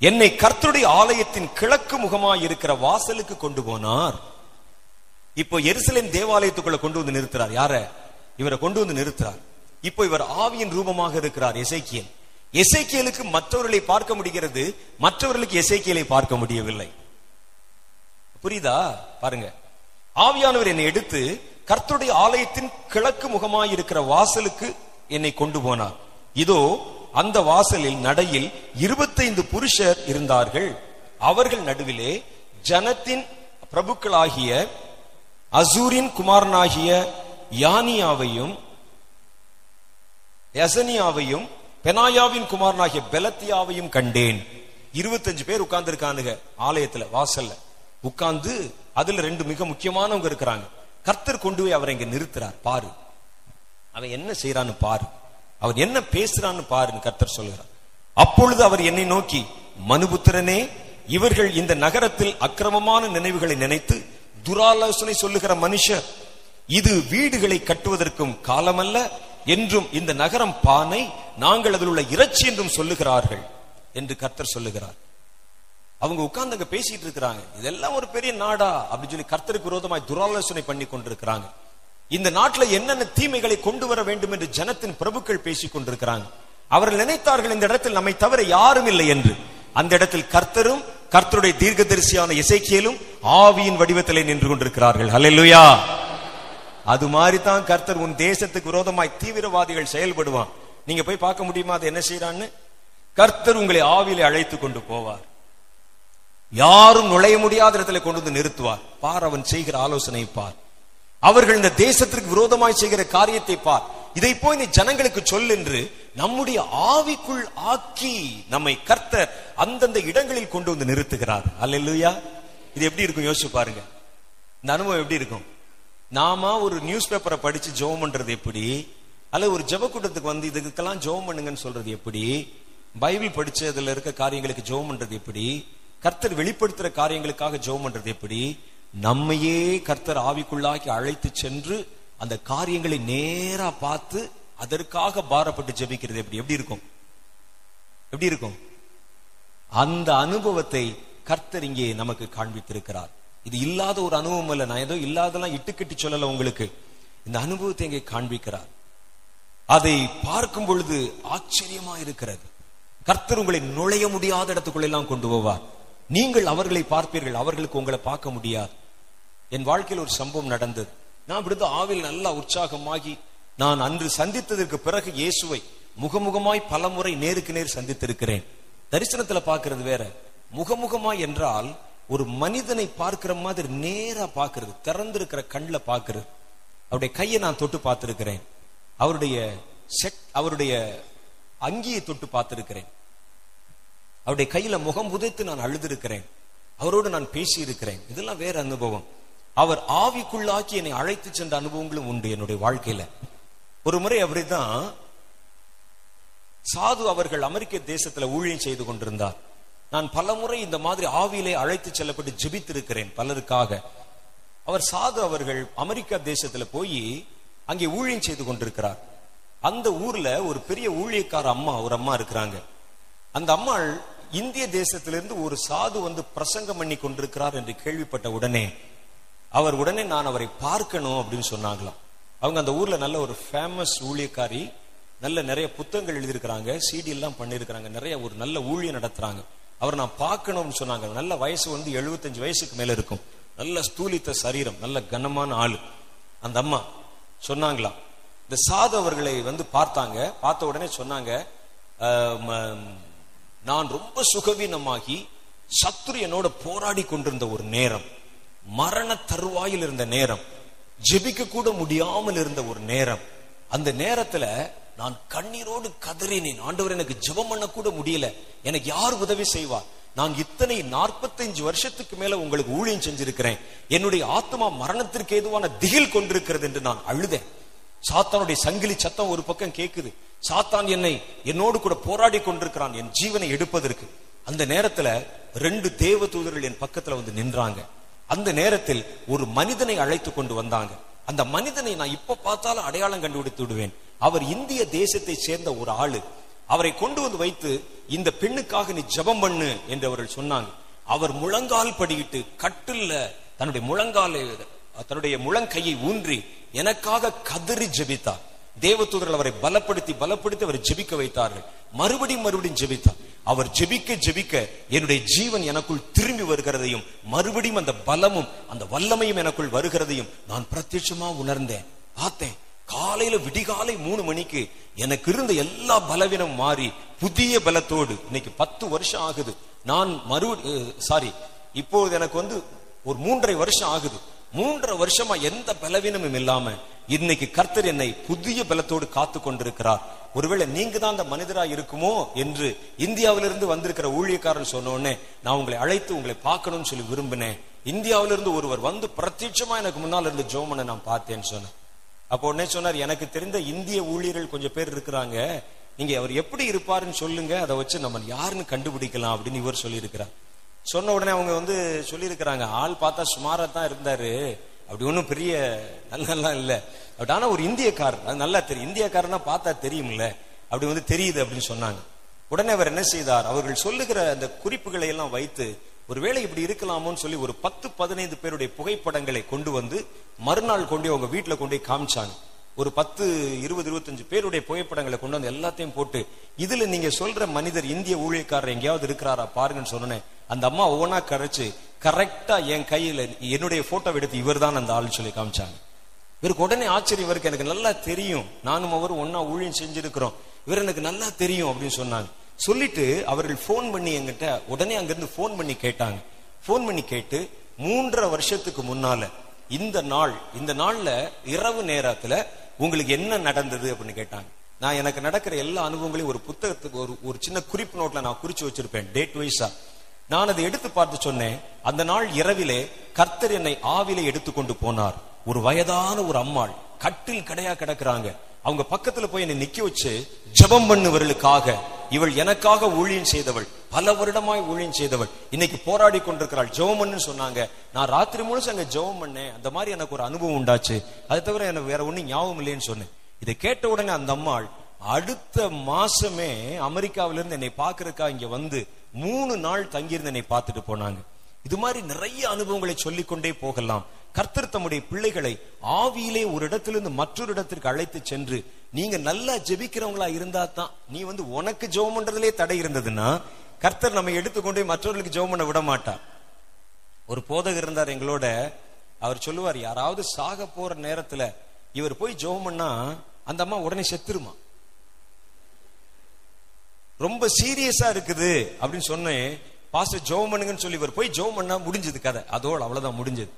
என்னை கர்த்தருடைய ஆலயத்தின் கிழக்கு முகமாய் இருக்கிற வாசலுக்கு கொண்டு போனார். இப்போ எருசலேம் தேவாலயத்துக்குள்ள கொண்டு வந்து நிறுத்துறார். யார? இவரை கொண்டு வந்து நிறுத்துறார். இப்போ இவர் ஆவியின் ரூபமாக இருக்கிறார் எசைக்கியல். எசைக்கியலுக்கு மற்றவர்களை பார்க்க முடிகிறது மற்றவர்களுக்கு எசைக்கியலை பார்க்க முடியவில்லை. புரியுதா? பாருங்க. ஆவியானவர் என்னை எடுத்து கர்த்தருடைய ஆலயத்தின் கிழக்கு முகமாய் இருக்கிற வாசலுக்கு என்னை கொண்டு போனார். இதோ அந்த வாசலில் நடையில் இருபத்தைந்து புருஷர் இருந்தார்கள். அவர்கள் நடுவிலே ஜனத்தின் பிரபுக்களாகிய அசூரின் குமாரனாகிய யானியாவையும் எசனியாவையும் பெனாயாவின் குமாரனாகிய பெலத்தியாவையும் கண்டேன். இருபத்தஞ்சு பேர் உட்கார்ந்து இருக்கானுங்க ஆலயத்துல வாசல்ல. உட்கார்ந்து அதுல ரெண்டு மிக முக்கியமானவங்க இருக்கிறாங்க. கர்த்தர் கொண்டு போய் அவரை இங்க நிறுத்துறார். பாரு. அவன் என்ன செய்யறான்னு பாரு. அவர் என்ன பேசுறான்னு பாருன்னு கர்த்தர் சொல்கிறார். அப்பொழுது அவர் என்னை நோக்கி மனுபுத்திரனே இவர்கள் இந்த நகரத்தில் அக்கிரமமான நினைவுகளை நினைத்து துராலோசனை சொல்லுகிற மனுஷர் இது வீடுகளை கட்டுவதற்கும் காலமல்ல என்றும் இந்த நகரம் பானை நாங்கள் அதில் உள்ள இறைச்சி என்றும் சொல்லுகிறார்கள் என்று கர்த்தர் சொல்லுகிறார். அவங்க உட்கார்ந்து அங்க பேசிட்டு இருக்கிறாங்க. இதெல்லாம் ஒரு பெரிய நாடா அப்படின்னு சொல்லி கர்த்தருக்கு விரோதமாய் துராலோசனை பண்ணி கொண்டிருக்கிறாங்க. இந்த நாட்டுல என்னென்ன தீமைகளை கொண்டு வர வேண்டும் என்று ஜனத்தின் பிரபுக்கள் பேசிக் கொண்டிருக்கிறாங்க. அவர்கள் நினைத்தார்கள் இந்த இடத்தில் நம்மை தவிர யாரும் இல்லை என்று. அந்த இடத்தில் கர்த்தரும் கர்த்தருடைய தீர்க்கதரிசியான இசைக்கியலும் ஆவியின் வடிவத்திலே நின்று கொண்டிருக்கிறார்கள். ஹalleluya. அது மாதிரி தான் கர்த்தர் உன் தேசத்துக்கு விரோதமாய் தீவிரவாதிகள் செயல்படுவான். நீங்க போய் பார்க்க முடியுமா? அது என்ன செய்யறான்னு கர்த்தர் உங்களை ஆவியிலே அழைத்து கொண்டு போவார். யாரும் நுழைய முடியாத இடத்துல கொண்டு வந்து நிறுத்துவார். பார் அவன் செய்கிற ஆலோசனை பார். அவர்கள் இந்த தேசத்திற்கு விரோதமாய் செய்கிற காரியத்தை பார். இதை போய் நீ ஜனங்களுக்கு சொல் என்று நம்முடைய ஆவிக்குள் ஆக்கி நம்மை கர்த்தர் அந்தந்த இடங்களில் கொண்டு வந்து நிறுத்துகிறார். அல்லா இது எப்படி இருக்கும்? யோசிச்சு பாருங்க. இந்த அனுபவம் எப்படி இருக்கும்? நாம ஒரு நியூஸ் பேப்பரை படிச்சு ஜோம் பண்றது எப்படி? அல்ல ஒரு ஜெப கூட்டத்துக்கு வந்து இதுக்கெல்லாம் ஜெபம் பண்ணுங்கன்னு சொல்றது எப்படி? பைபிள் படிச்சு அதுல இருக்க காரியங்களுக்கு ஜோம் பண்றது எப்படி? கர்த்தர் வெளிப்படுத்துற காரியங்களுக்காக ஜெபம் பண்றது எப்படி? நம்மையே கர்த்தர் ஆவிக்குள்ளாக்கி அழைத்து சென்று அந்த காரியங்களை நேரா பார்த்து அதற்காக பாரப்பட்டு ஜெபிக்கிறது. எப்படி எப்படி இருக்கும்? எப்படி இருக்கும்? அந்த அனுபவத்தை கர்த்தர் இங்கே நமக்கு காண்பித்திருக்கிறார். இது இல்லாத ஒரு அனுபவம் இல்லை. நான் ஏதோ இல்லாதெல்லாம் இட்டுக்கட்டி சொல்லல உங்களுக்கு. இந்த அனுபவத்தை இங்கே காண்பிக்கிறார். அதை பார்க்கும் பொழுது ஆச்சரியமா இருக்கிறது. கர்த்தர் உங்களை நுழைய முடியாத இடத்துக்குள்ள எல்லாம் கொண்டு போவார். நீங்கள் அவர்களை பார்ப்பீர்கள். அவர்களுக்கு உங்களை பார்க்க முடியாது. என் வாழ்க்கையில் ஒரு சம்பவம் நடந்தது. நான் விடுத்த ஆவில் நல்லா உற்சாகமாகி நான் அன்று சந்தித்ததற்கு பிறகு இயேசுவை முகமுகமாய் பலமுறை நேருக்கு நேர் சந்தித்திருக்கிறேன். தரிசனத்துல பாக்குறது வேற. முகமுகமாய் என்றால் ஒரு மனிதனை பார்க்கிற மாதிரி நேரா பாக்குறது திறந்திருக்கிற கண்ணில் பாக்குறது அவருடைய கையை நான் தொட்டு பார்த்திருக்கிறேன். அவருடைய செட் அவருடைய அங்கியை தொட்டு பார்த்திருக்கிறேன். அவருடைய கையில முகம் புதைத்து நான் அழுதிருக்கிறேன். அவரோடு நான் பேசி இருக்கிறேன் இதெல்லாம் வேற அனுபவம். அவர் ஆவிக்குள்ளாக்கி என்னை அழைத்து சென்ற அனுபவங்களும் உண்டு என்னுடைய வாழ்க்கையில. ஒரு முறை அப்படிதான் சாது அவர்கள் அமெரிக்க தேசத்துல ஊழியம் செய்து கொண்டிருந்தார். நான் பலமுறை இந்த மாதிரி ஆவியிலே அழைத்து செல்லப்பட்டு ஜெபித்திருக்கிறேன் பலருக்காக. அவர் சாது அவர்கள் அமெரிக்கா தேசத்துல போய் அங்கே ஊழியம் செய்து கொண்டிருக்கிறார். அந்த ஊர்ல ஒரு பெரிய ஊழியக்கார அம்மா ஒரு அம்மா இருக்கிறாங்க. அந்த அம்மாள் இந்திய தேசத்திலிருந்து ஒரு சாது வந்து பிரசங்கம் பண்ணி கொண்டிருக்கிறார் என்று கேள்விப்பட்ட உடனே அவர் உடனே நான் அவரை பார்க்கணும் அப்படின்னு சொன்னாங்களாம். அவங்க அந்த ஊர்ல நல்ல ஒரு ஃபேமஸ் ஊழியக்காரி நல்ல நிறைய புத்தகங்கள் எழுதியிருக்கிறாங்க சிடி எல்லாம் பண்ணியிருக்கிறாங்க நிறைய ஒரு நல்ல ஊழியம் நடத்துறாங்க. அவர் நான் பார்க்கணும்னு சொன்னாங்க. நல்ல வயசு வந்து எழுபத்தஞ்சு வயசுக்கு மேல இருக்கும். நல்ல ஸ்தூலித்த சரீரம் நல்ல கனமான ஆள். அந்த அம்மா சொன்னாங்களாம். இந்த சாது அவர்களை வந்து பார்த்தாங்க. பார்த்த உடனே சொன்னாங்க ம- நான் ரொம்ப சுகவீனமாகி சத்துரு என்னோட போராடி கொண்டிருந்த ஒரு நேரம். மரண தருவாயில் இருந்த நேரம் ஜெபிக்க கூட முடியாமல் இருந்த ஒரு நேரம். அந்த நேரத்துல நான் கண்ணீரோடு கதறினேன். ஆண்டவர் எனக்கு ஜெபம் பண்ண கூட முடியல. எனக்கு யார் உதவி செய்வார்? நான் இத்தனை 45 வருஷத்துக்கு மேல உங்களுக்கு ஊழியம் செஞ்சிருக்கிறேன். என்னுடைய ஆத்மா மரணத்திற்கு ஏதுவான திகில் கொண்டிருக்கிறது என்று நான் அழுதேன். சாத்தானுடைய சங்கிலி சத்தம் ஒரு பக்கம் கேக்குது. சாத்தான் என்னை என்னோடு கூட போராடி கொண்டிருக்கிறான். என் ஜீவனை எடுப்பதற்கு. அந்த நேரத்துல ரெண்டு தேவ தூதர்கள் என் பக்கத்துல வந்து நின்றாங்க. அந்த நேரத்தில் ஒரு மனிதனை அழைத்து கொண்டு வந்தாங்க. அந்த மனிதனை நான் இப்ப பார்த்தாலும் அடையாளம் கண்டுபிடித்து விடுவேன். அவர் இந்திய தேசத்தை சேர்ந்த ஒரு ஆளு. அவரை கொண்டு வந்து வைத்து இந்த பெண்ணுக்காக நீ ஜபம் பண்ணு என்று அவர்கள் சொன்னாங்க. அவர் முழங்கால் படியிட்டு கட்டில்ல தன்னுடைய முழங்காலை தன்னுடைய முழங்கையை ஊன்றி எனக்காக கதறி ஜெபித்தார். தேவதூதர்கள் அவரை பலப்படுத்தி பலப்படுத்தி அவரை ஜெபிக்க வைத்தார்கள். மறுபடியும் மறுபடியும் ஜெபித்தார். அவர் ஜெபிக்க ஜெபிக்க என்னுடைய ஜீவன் எனக்குள் திரும்பி வருகிறதையும் மறுபடியும் அந்த பலமும் அந்த வல்லமையும் எனக்குள் வருகிறதையும் நான் பிரத்யட்சமா உணர்ந்தேன். பார்த்தேன். காலையில விடிகாலை மூணு மணிக்கு எனக்கு இருந்த எல்லா பலவீனம் மாறி புதிய பலத்தோடு இன்னைக்கு பத்து வருஷம் ஆகுது. நான் மறு சாரி இப்போது எனக்கு வந்து ஒரு மூன்றரை வருஷம் ஆகுது. மூன்றரை வருஷமா எந்த பலவீனமும் இல்லாம இன்னைக்கு கர்த்தர் என்னை புதிய பலத்தோடு காத்து கொண்டிருக்கிறார். ஒருவேளை நீங்க தான் அந்த மனிதரா இருக்குமோ என்று இந்தியாவிலிருந்து வந்திருக்கிற ஊழியக்காரன் சொன்னோடனே நான் உங்களை அழைத்து உங்களை பார்க்கணும்னு சொல்லி விரும்பினேன். இந்தியாவிலிருந்து ஒருவர் வந்து பிரத்யட்சமா எனக்கு முன்னால் இருந்து ஜோமனை நான் பார்த்தேன்னு சொன்னேன். அப்போ உடனே சொன்னார் எனக்கு தெரிந்த இந்திய ஊழியர்கள் கொஞ்சம் பேர் இருக்கிறாங்க. நீங்க அவர் எப்படி இருப்பாருன்னு சொல்லுங்க. அதை வச்சு நம்ம யாருன்னு கண்டுபிடிக்கலாம் அப்படின்னு இவர் சொல்லியிருக்கிறார். சொன்ன உடனே அவங்க வந்து சொல்லியிருக்கிறாங்க ஆள் பார்த்தா சுமாரா தான் இருந்தாரு. அப்படி ஒன்றும் பெரிய நல்லலாம் இல்லை. பட் ஆனால் ஒரு இந்தியக்காரர் அது நல்லா தெரியும். இந்தியக்காரனா பார்த்தா தெரியும்ல. அப்படி வந்து தெரியுது அப்படின்னு சொன்னாங்க. உடனே அவர் என்ன செய்தார்? அவர்கள் சொல்லுகிற அந்த குறிப்புகளை எல்லாம் வைத்து ஒருவேளை இப்படி இருக்கலாமோன்னு சொல்லி ஒரு பத்து பதினைந்து பேருடைய புகைப்படங்களை கொண்டு வந்து மறுநாள் கொண்டு அவங்க வீட்டில் கொண்டு போய் காமிச்சாங்க. ஒரு பத்து இருபது இருபத்தஞ்சு பேருடைய புகைப்படங்களை கொண்டு வந்து எல்லாத்தையும் போட்டு இதுல நீங்க சொல்ற மனிதர் இந்திய ஊழியக்காரர் எங்கேயாவது இருக்கிறாரா பாருங்கன்னு சொன்னேன் அந்த அம்மா ஒவ்வொன்றா கரைச்சு கரெக்டா என் கையில என்னுடைய போட்டோ எடுத்து இவர் தான் அந்த ஆள்னு சொல்லி காமிச்சாங்க. இவருக்கு உடனே ஆச்சரியம் இவருக்கு எனக்கு நல்லா தெரியும். நானும் அவரும் ஒன்னா ஊழியம் செஞ்சிருக்கிறோம். இவர் எனக்கு நல்லா தெரியும் அப்படின்னு சொன்னாங்க. சொல்லிட்டு அவர்கள் ஃபோன் பண்ணி என்கிட்ட உடனே அங்கிருந்து ஃபோன் பண்ணி கேட்டாங்க. ஃபோன் பண்ணி கேட்டு மூன்றரை வருஷத்துக்கு முன்னால இந்த நாள் இந்த நாள்ல இரவு நேரத்துல உங்களுக்கு என்ன நடந்தது அப்படின்னு கேட்டாங்க. நான் எனக்கு நடக்கிற எல்லா அனுபவங்களையும் ஒரு புத்தகத்துக்கு ஒரு ஒரு சின்ன குறிப்பு நோட்ல நான் குறிச்சு வச்சிருப்பேன் டேட் வைஸா. நான் அதை எடுத்து பார்த்து சொன்னேன் அந்த நாள் இரவிலே கர்த்தர் என்னை ஆவிலே எடுத்துக்கொண்டு போனார். ஒரு வயதான ஒரு அம்மாள் கட்டில் கடையா கிடக்குறாங்க. அவங்க பக்கத்துல போய் என்னை நிக்க வச்சு ஜெபம் பண்ணுவர்களுக்காக இவள் எனக்காக ஊழியம் செய்தவள். பல வருடமாய் ஊழியம் செய்தவள். இன்னைக்கு போராடி கொண்டிருக்கிறாள். ஜெபம் பண்ணுன்னு சொன்னாங்க. நான் ராத்திரி முழுசு அங்க ஜெபம் பண்ணேன் அந்த மாதிரி எனக்கு ஒரு அனுபவம் உண்டாச்சு. அது தவிர எனக்கு வேற ஒண்ணும் ஞாபகம் இல்லைன்னு சொன்னேன். இதை கேட்ட உடனே அந்த அம்மாள் அடுத்த மாசமே அமெரிக்காவில இருந்து என்னை பாக்குறக்கா இங்க வந்து மூணு நாள் தங்கியிருந்து என்னை பார்த்துட்டு போனாங்க. இது மாதிரி நிறைய அனுபவங்களை சொல்லிக்கொண்டே போகலாம். கர்த்தர் தம்முடைய பிள்ளைகளை ஆவியிலே ஒரு இடத்திலிருந்து மற்றொரு இடத்திற்கு அழைத்து சென்று நீங்க நல்லா ஜெபிக்கிறவங்களா இருந்தா தான் நீ வந்து உனக்கு ஜெபம் பண்றதுலே தடை இருந்ததுன்னா கர்த்தர் நம்ம எடுத்துக்கொண்டு போய் மற்றவர்களுக்கு ஜெபம் பண்ண விட மாட்டார் ஒரு போதகர் இருந்தார் எங்களோட. அவர் சொல்லுவார் யாராவது சாக போற நேரத்துல இவர் போய் ஜெபம் பண்ணா அந்த அம்மா உடனே செத்துருமா? ரொம்ப சீரியஸா இருக்குது. அப்படின்னு சொன்னேன் பாஸ்டர் ஜெபம் பண்ணுங்கன்னு சொல்லி இவர் போய் ஜெபம் பண்ணா முடிஞ்சது கதை. அதோட அவ்வளவுதான் முடிஞ்சது.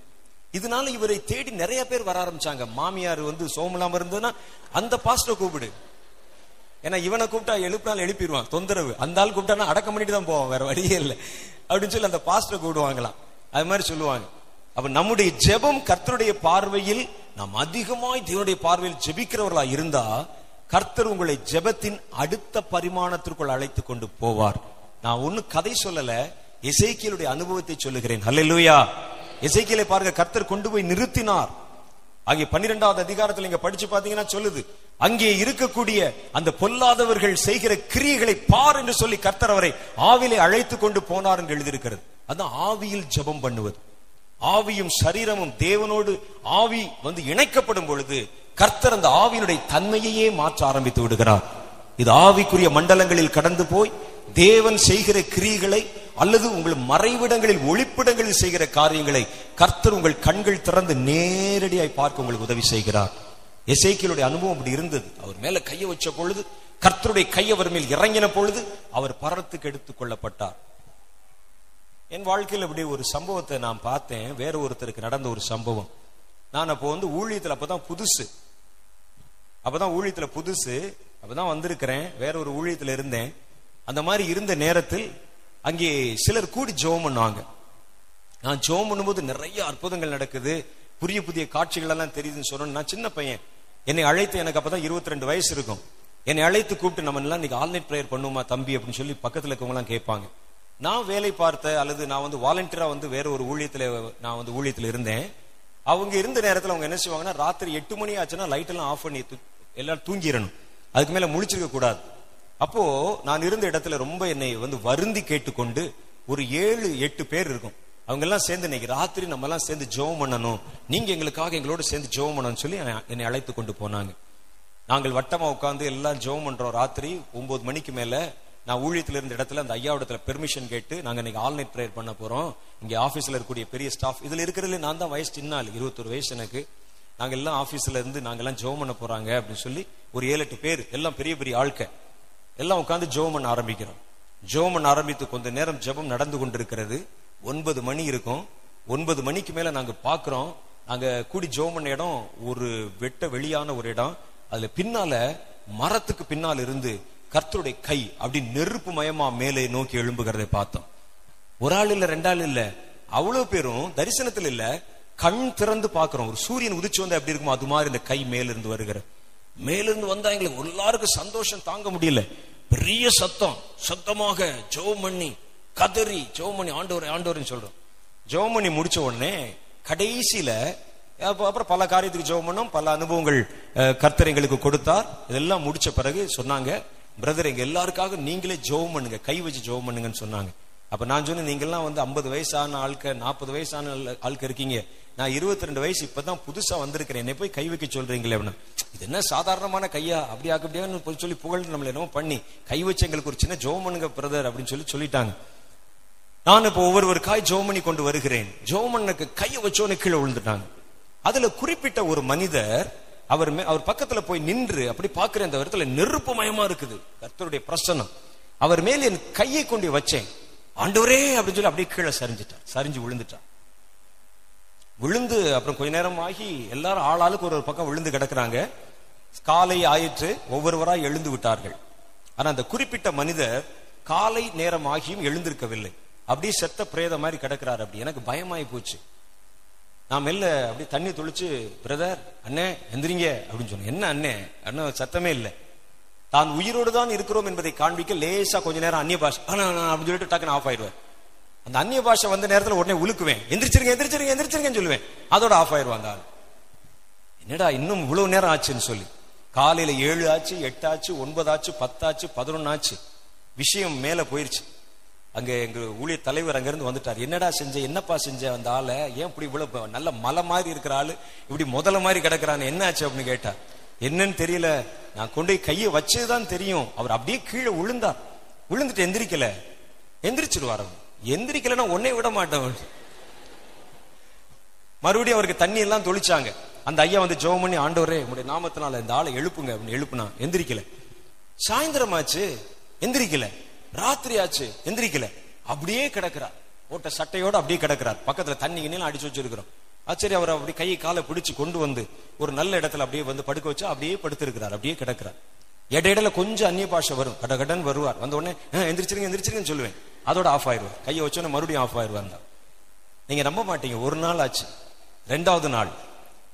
இதனால இவரை தேடி நிறைய பேர் வர ஆரம்பிச்சாங்க. மாமியார் வந்து சோமலாம இருந்ததுன்னா அந்த பாஸ்டர் கூப்பிடு. ஏன்னா இவனை கூப்பிட்டா எழுப்பினாலும் எழுப்பிடுவான் தொந்தரவு. அந்த ஆள் கூப்பிட்டானா அடக்கம் பண்ணிட்டு தான் போவான் வேற வழியே இல்லை. அப்படின்னு சொல்லி அந்த பாஸ்டர் கூப்பிடுவாங்களாம். அது மாதிரி சொல்லுவாங்க. அப்ப நம்முடைய ஜெபம் கர்த்தருடைய பார்வையில் நாம் அதிகமாய் தேவனுடைய பார்வையில் ஜெபிக்கிறவர்களா இருந்தா கர்த்தர் உங்களை ஜெபத்தின் அடுத்த பரிமாணத்திற்குள் அழைத்து கொண்டு போவார். நான் ஒண்ணு கதை சொல்லல இசைக்கியலுடைய அனுபவத்தை சொல்லுகிறேன். ஹalleluya இசைக்கியலை பாருங்க கர்த்தர் கொண்டு போய் நிறுத்தினார். அங்கே பன்னிரெண்டாவது அதிகாரத்தில் நீங்க படிச்சு பாத்தீங்கன்னா சொல்லுது அங்கே இருக்கக்கூடிய அந்த பொல்லாதவர்கள் செய்கிற கிரியைகளை பார் என்று சொல்லி கர்த்தர் அவரை ஆவிலே அழைத்து கொண்டு போனார் என்று எழுதியிருக்கிறது. அதான் ஆவியில் ஜெபம் பண்ணுவது. ஆவியும் சரீரமும் தேவனோடு ஆவி வந்து இணைக்கப்படும் பொழுது கர்த்தர் அந்த ஆவியினுடைய தன்மையையே மாற்ற ஆரம்பித்து விடுகிறார். இது ஆவிக்குரிய மண்டலங்களில் கடந்து போய் தேவன் செய்கிற கிரிகளை அல்லது உங்கள் மறைவிடங்களில் ஒளிப்பிடங்களில் செய்கிற காரியங்களை கர்த்தர் உங்கள் கண்கள் திறந்து நேரடியாய் பார்க்க உங்களுக்கு உதவி செய்கிறார். எசேக்கியலுடைய அனுபவம் அப்படி இருந்தது. அவர் மேல கையை வச்ச பொழுது கர்த்தருடைய கை அவர் மேல் இறங்கின பொழுது அவர் பரத்துக்கு எடுத்துக் கொள்ளப்பட்டார். என் வாழ்க்கையில் இப்படி ஒரு சம்பவத்தை நான் பார்த்தேன். வேற ஒருத்தருக்கு நடந்த ஒரு சம்பவம். நான் அப்போ வந்து ஊழியத்துல அப்பதான் புதுசு. அப்பதான் ஊழியத்துல புதுசு. அப்பதான் வந்திருக்கிறேன். வேற ஒரு ஊழியத்துல இருந்தேன். அந்த மாதிரி இருந்த நேரத்தில் அங்கே சிலர் கூடி ஜோம் பண்ணுவாங்க. நான் ஜோம் பண்ணும்போது நிறைய அற்புதங்கள் நடக்குது. புதிய புதிய காட்சிகள் எல்லாம் தெரியுதுன்னு சொன்னேன் நான் சின்ன பையன். என்னை அழைத்து எனக்கு அப்பதான் இருபத்தி ரெண்டு வயசு இருக்கும். என்னை அழைத்து கூப்பிட்டு நம்ம எல்லாம் இன்னைக்கு ஆன்லைன் ப்ரேயர் பண்ணுமா தம்பி அப்படின்னு சொல்லி பக்கத்துல இருக்கவங்க கேட்பாங்க. நான் வேலை பார்த்த அல்லது நான் வந்து வாலண்டியரா வந்து வேற ஒரு ஊழியத்துல நான் வந்து ஊழியத்துல இருந்தேன். அவங்க இருந்த நேரத்துல அவங்க என்ன செய்வாங்கன்னா ராத்திரி எட்டு மணி ஆச்சுன்னா லைட் எல்லாம் ஆஃப் பண்ணி தூ- எல்லாரும் தூங்கிடணும். அதுக்கு மேல முழிச்சிருக்க கூடாது. அப்போ நான் இருந்த இடத்துல ரொம்ப என்னை வந்து வருந்தி கேட்டுக்கொண்டு ஒரு ஏழு எட்டு பேர் இருக்கும். அவங்க எல்லாம் சேர்ந்து இன்னைக்கு ராத்திரி நம்ம எல்லாம் சேர்ந்து ஜெபம் பண்ணணும். நீங்க எங்களுக்காக எங்களோட சேர்ந்து ஜெபம் பண்ணணும்னு சொல்லி என்னை அழைத்து கொண்டு போனாங்க. நாங்கள் வட்டமா உட்காந்து எல்லாம் ஜெபம் பண்றோம் ராத்திரி. ஒன்பது மணிக்கு மேல நான் ஊழியத்தில் இருந்த இடத்துல அந்த ஐயாவிடத்துல பெர்மிஷன் கேட்டு நாங்க இன்னைக்கு ஆல் நைட் ப்ரேயர் பண்ண போறோம். இங்க ஆபீஸ்ல இருக்கக்கூடிய பெரிய ஸ்டாஃப் இதுல இருக்கிறதுல நான் தான் வயசு சின்ன இருபத்தொரு வயசு எனக்கு. நாங்க எல்லாம் ஆபீஸ்ல இருந்து நாங்க எல்லாம் ஜெபம் பண்ண போறாங்க அப்படின்னு சொல்லி ஒரு ஏழு எட்டு பேர் எல்லாம் பெரிய பெரிய ஆட்கள். எல்லாம் உட்காந்து ஜெபம் பண்ண ஆரம்பிக்கிறோம். ஜெபம் பண்ண ஆரம்பித்து கொஞ்ச நேரம் ஜெபம் நடந்து கொண்டிருக்கிறது. ஒன்பது மணி இருக்கும். ஒன்பது மணிக்கு மேல நாங்க பாக்குறோம். நாங்க கூடி ஜெபம் பண்ண இடம் ஒரு வெட்ட வெளியான ஒரு இடம். அதுல பின்னால மரத்துக்கு பின்னால் இருந்து கர்த்தருடைய கை அப்படி நெருப்பு மயமா மேலே நோக்கி எழும்புகிறதை பார்த்தோம். ஒரு ஆள் இல்ல ரெண்டாள் இல்ல. அவ்வளவு பேரும் தரிசனத்தில் இல்ல. கண் திறந்து பாக்குறோம். ஒரு சூரியன் உதிச்சு வந்து எப்படி இருக்குமோ அது மாதிரி இந்த கை மேலிருந்து வருகிற மேலிருந்து வந்தா எங்களுக்கு எல்லாருக்கும் சந்தோஷம் தாங்க முடியல. பெரிய சத்தம். சத்தமாக ஜெபம் பண்ணி கதறி ஜோம் பண்ணி ஆண்டவர் ஆண்டவர்னு சொல்றோம். ஜெபம் பண்ணி முடிச்ச உடனே கடைசியில அப்புறம் பல காரியத்துக்கு ஜெபம் பண்ணோம் பல அனுபவங்கள் கர்த்தர் எங்களுக்கு கொடுத்தார். இதெல்லாம் முடிச்ச பிறகு சொன்னாங்க பிரதர் எங்க எல்லாருக்காக நீங்களே ஜெபம் பண்ணுங்க கை வச்சு ஜெபம் பண்ணுங்கன்னு சொன்னாங்க. அப்ப நான் சொன்னேன் நீங்க எல்லாம் வந்து ஐம்பது வயசான ஆட்க நாற்பது வயசான ஆள்- ஆட்க இருக்கீங்க. நான் இருபத்தி ரெண்டு வயசு இப்பதான் புதுசா வந்திருக்கிறேன். என்னை போய் கை வைக்க சொல்றீங்களே அப்படின்னா இது என்ன சாதாரணமான கையா? அப்படி அப்படியான்னு சொல்லி புகழ் நம்மள என்னமோ பண்ணி கை வச்சு எங்களுக்கு ஒரு சின்ன ஜோமனுங்க பிரதர் அப்படின்னு சொல்லி சொல்லிட்டாங்க. நான் இப்போ ஒவ்வொருவருக்காய் ஜோமணி கொண்டு வருகிறேன். ஜோமனுக்கு கையை வச்சோன்னு கீழே விழுந்துட்டாங்க. அதுல குறிப்பிட்ட ஒரு மனிதர் அவர் மே- அவர் பக்கத்துல போய் நின்று அப்படி பாக்குற அந்த இடத்துல நெருப்பு மயமா இருக்குது. கர்த்தருடைய பிரசனம். அவர் மேல் என் கையை கொண்டு வச்சேன். ஆண்டவரே அப்படின்னு சொல்லி அப்படியே கீழே சரிஞ்சிட்டார். சரிஞ்சு விழுந்துட்டார். விழுந்து அப்புறம் கொஞ்ச நேரம் ஆகி எல்லாரும் ஆளாளுக்கு ஒரு ஒரு பக்கம் விழுந்து கிடக்குறாங்க. காலை ஆயிற்று ஒவ்வொருவராய் எழுந்து விட்டார்கள். ஆனா அந்த குறிப்பிட்ட மனிதர் காலை நேரம் ஆகியும் எழுந்திருக்கவில்லை. அப்படியே செத்த பிரேத மாதிரி கிடக்கிறார் அப்படி. எனக்கு பயமாயி போச்சு. நான் மெல்ல அப்படியே தண்ணி தொளிச்சு பிரதர் அண்ணே எந்திரிங்க அப்படின்னு சொன்னேன். என்ன அண்ணே? அண்ணன் சத்தமே இல்லை. தான் உயிரோடு தான் இருக்கிறோம் என்பதை காண்பிக்க லேசா கொஞ்ச நேரம் அந்நிய பாஷ் நான் அப்படின்னு சொல்லிட்டு டக்குன்னு ஆஃப் ஆயிடுவேன். அந்த அந்நிய பாஷை வந்த நேரத்தில் உடனே உழுக்குவேன் எந்திரிச்சிருங்க எந்திரிச்சிருங்க எந்திரிச்சிருங்கன்னு சொல்லுவேன். அதோட ஆஃப் ஆயிடுவான் அந்த ஆள். என்னடா இன்னும் இவ்வளவு நேரம் ஆச்சுன்னு சொல்லி. காலையில ஏழு ஆச்சு எட்டு ஆச்சு ஒன்பது ஆச்சு பத்தாச்சு பதினொன்னு ஆச்சு. விஷயம் மேல போயிருச்சு. அங்க எங்க ஊழிய தலைவர் அங்கிருந்து வந்துட்டார். என்னடா செஞ்ச என்னப்பா செஞ்ச அந்த ஆளை? ஏன் இப்படி இவ்வளவு நல்ல மலை மாதிரி இருக்கிற ஆளு? இப்படி முதல்ல மாதிரி கிடக்குறான்னு என்ன ஆச்சு அப்படின்னு கேட்டார் என்னன்னு தெரியல. நான் கொண்டு போய் கையை வச்சதுதான் தெரியும். அவர் அப்படியே கீழே விழுந்தார் விழுந்துட்டு எந்திரிக்கல. எந்திரிச்சிருவார் அவர். எந்திரிக்கலன்னா உன்னே விட மாட்டேன் மறுபடியும் அவருக்கு தண்ணி எல்லாம் தொளிச்சாங்க. அந்த ஐயா வந்து ஜெபம் பண்ணி ஆண்டவரே உங்களுடைய நாமத்தினால இந்த ஆளை எழுப்புங்க. அப்படின்னு எழுப்புனா எந்திரிக்கல. சாயந்தரம் ஆச்சு எந்திரிக்கல. ராத்திரி ஆச்சு எந்திரிக்கல. அப்படியே கிடக்குறார். ஓட்ட சட்டையோட அப்படியே கிடக்குறார். பக்கத்துல தண்ணி கிண்ணி அடிச்சு வச்சிருக்கிறோம். ஆச்சரிய அவர் அப்படி கையை காலை பிடிச்சு கொண்டு வந்து ஒரு நல்ல இடத்துல அப்படியே வந்து படுக்க வச்சு அப்படியே படுத்திருக்கிறார். அப்படியே கிடக்குறார். இடையில கொஞ்சம் அந்நிய பாஷை வரும். கட கடன் வருவார். வந்த உடனே எந்திரிச்சிருங்க எந்திரிச்சிருங்கன்னு சொல்லுவேன். அதோட ஆஃப் ஆயிடுவார். கையை வச்சோன்னே மறுபடியும் ஆஃப் ஆயிடுவார் நீங்க நம்ப மாட்டீங்க. ஒரு நாள் ஆச்சு. ரெண்டாவது நாள்.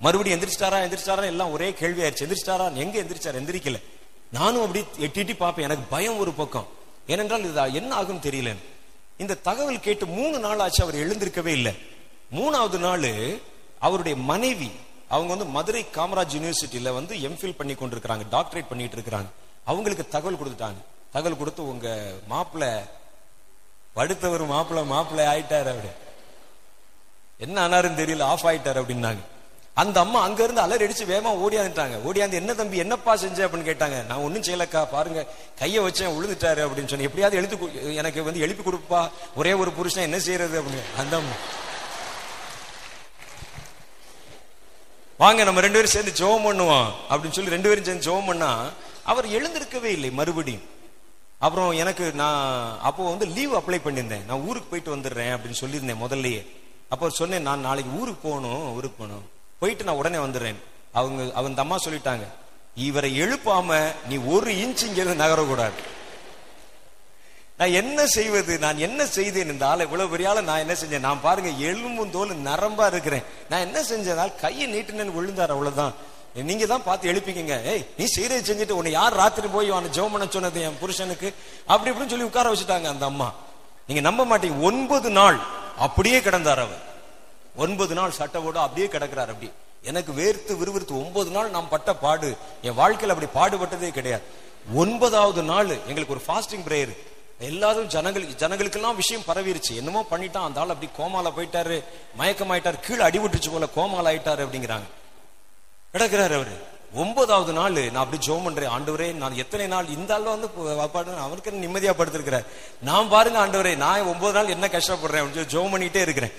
மறுபடியும் எந்திரிச்சிட்டாரா எந்திரிச்சிட்டாரா எல்லாம் ஒரே கேள்வி ஆயிடுச்சு. எந்திரிச்சிட்டாரா? எங்க எந்திரிச்சார்? எந்திரிக்கல. நானும் அப்படி எட்டி பார்ப்பேன். எனக்கு பயம் ஒரு பக்கம். ஏனென்றால் இது என்ன ஆகும் தெரியல இந்த தகவல் கேட்டு மூணு நாள் ஆச்சு அவர் எழுந்திருக்கவே இல்லை. மூணாவது நாள் அவருடைய மனைவி அவங்க வந்து மதுரை காமராஜ் யூனிவர்சிட்டியில வந்து எம்ஃபில் பண்ணி கொண்டிருக்கிறாங்க. டாக்டரேட் பண்ணிட்டு இருக்கிறாங்க. அவங்களுக்கு தகவல் கொடுத்துட்டாங்க. தகவல் கொடுத்து உங்க மாப்பிள்ளை படுத்தவர் மாப்பிள்ள மாப்பிள்ளை ஆயிட்டாரு அவரு. என்ன ஆனாருன்னு தெரியல ஆஃப் ஆயிட்டாரு அப்படின்னாங்க. அந்த அம்மா அங்க இருந்து அலறி அடிச்சு வேகமா ஓடியாந்துட்டாங்க ஓடியாந்து என்ன தம்பி என்னப்பா செஞ்ச? அப்படின்னு கேட்டாங்க. நான் ஒண்ணும் செய்யலக்கா பாருங்க. கையை வச்சேன் உழுதுட்டாரு அப்படின்னு சொன்னேன். எப்படியாவது எழுத்து எனக்கு வந்து எழுப்பி கொடுப்பா. ஒரே ஒரு புருஷன் என்ன செய்யறது? அப்படின்னு. அந்த அம்மா. வாங்க நம்ம ரெண்டு பேரும் சேர்ந்து ஜோம் பண்ணுவோம். அப்படின்னு சொல்லி ரெண்டு பேரும் சேர்ந்து ஜோம் பண்ணா அவர் எழுந்திருக்கவே இல்லை மறுபடியும். அப்புறம் எனக்கு நான் அப்போ வந்து லீவ் அப்ளை பண்ணியிருந்தேன். நான் ஊருக்கு போயிட்டு வந்துடுறேன் அப்படின்னு சொல்லியிருந்தேன் முதல்லயே. அப்போ சொன்னேன் நான் நாளைக்கு ஊருக்கு போகணும் ஊருக்கு போகணும். போயிட்டு நான் உடனே வந்துடுறேன். அவங்க அவங்க அம்மா சொல்லிட்டாங்க இவரை எழுப்பாம நீ ஒரு இன்ச் இங்கிருந்து நகரக்கூடாது. நான் என்ன செய்வது நான் என்ன செய்தேன் இந்த ஆளை? இவ்வளவு பெரிய ஆளை நான் என்ன செஞ்சேன்? நான் பாருங்க எலும்பும் தோல் நரம்பா இருக்கிறேன். நான் என்ன செஞ்சதால் கையை நீட்டுனேன்னு விழுந்தார் அவ்வளவுதான். நீங்க தான் பார்த்து எழுப்பிக்கங்க ஏய் நீ செய்யறது செஞ்சுட்டு உன்னை யார் ராத்திரி போய் அவனை ஜெவம் பண்ண சொன்னது என் புருஷனுக்கு? அப்படி இப்படின்னு சொல்லி உட்கார வச்சுட்டாங்க அந்த அம்மா. நீங்க நம்ப மாட்டீங்க. ஒன்பது நாள் அப்படியே கிடந்தார் அவர். ஒன்பது நாள் சட்டவோட அப்படியே கிடக்கிறார் அப்படி. எனக்கு வேர்த்து விறுவிறுத்து ஒன்பது நாள் நாம் பட்ட பாடு. என் வாழ்க்கையில் அப்படி பாடுபட்டதே கிடையாது. ஒன்பதாவது நாள் எங்களுக்கு ஒரு ஃபாஸ்டிங் பிரேயர் எல்லாரும் ஜனங்களுக்கு ஜனங்களுக்கெல்லாம் விஷயம் பரவிருச்சு. என்னமோ பண்ணிட்டான். அந்த ஆள் அப்படி கோமால போயிட்டாரு. மயக்கமாயிட்டாரு. கீழே அடிபட்டுச்சு போல கோமால ஆயிட்டாரு அப்படிங்கிறாங்க. கிடக்குறாரு அவரு. ஒன்பதாவது நாள் நான் அப்படி ஜோம் பண்றேன். ஆண்டவரே நான் எத்தனை நாள் இந்த ஆள் வந்து அவனுக்கு அவருக்கு நிம்மதியா படுத்திருக்கிறார். நான் பாருங்க ஆண்டவரே நான் ஒன்பது நாள் என்ன கஷ்டப்படுறேன் அப்படின்னு சொல்லி ஜோம் பண்ணிட்டே இருக்கிறேன்.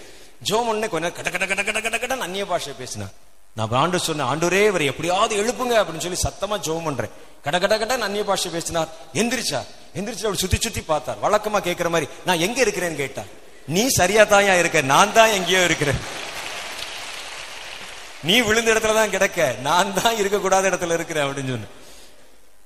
ஜோம் பண்ண கொஞ்ச நேரம் கட கட கட கட கட கட அந்நிய பாஷை பேசினேன் நான் ஆண்டு சொன்னேன் ஆண்டவரே இவரை எப்படியாவது எழுப்புங்க அப்படின்னு சொல்லி சத்தமா ஜோம் பண்றேன். கட கட கட அந்நிய பாஷை பேசினார். எந்திரிச்சா எந்திரிச்சு அவர் சுத்தி சுத்தி பார்த்தார். வழக்கமா கேட்கிற மாதிரி நான் எங்க இருக்கிறேன்னு கேட்டார். நீ சரியா தாயா இருக்க நான் தான் எங்கேயோ இருக்கிறேன். நீ விழுந்த இடத்துல தான் கிடக்க நான் தான் இருக்கக்கூடாத இடத்துல இருக்கிறேன் அப்படின்னு சொன்ன.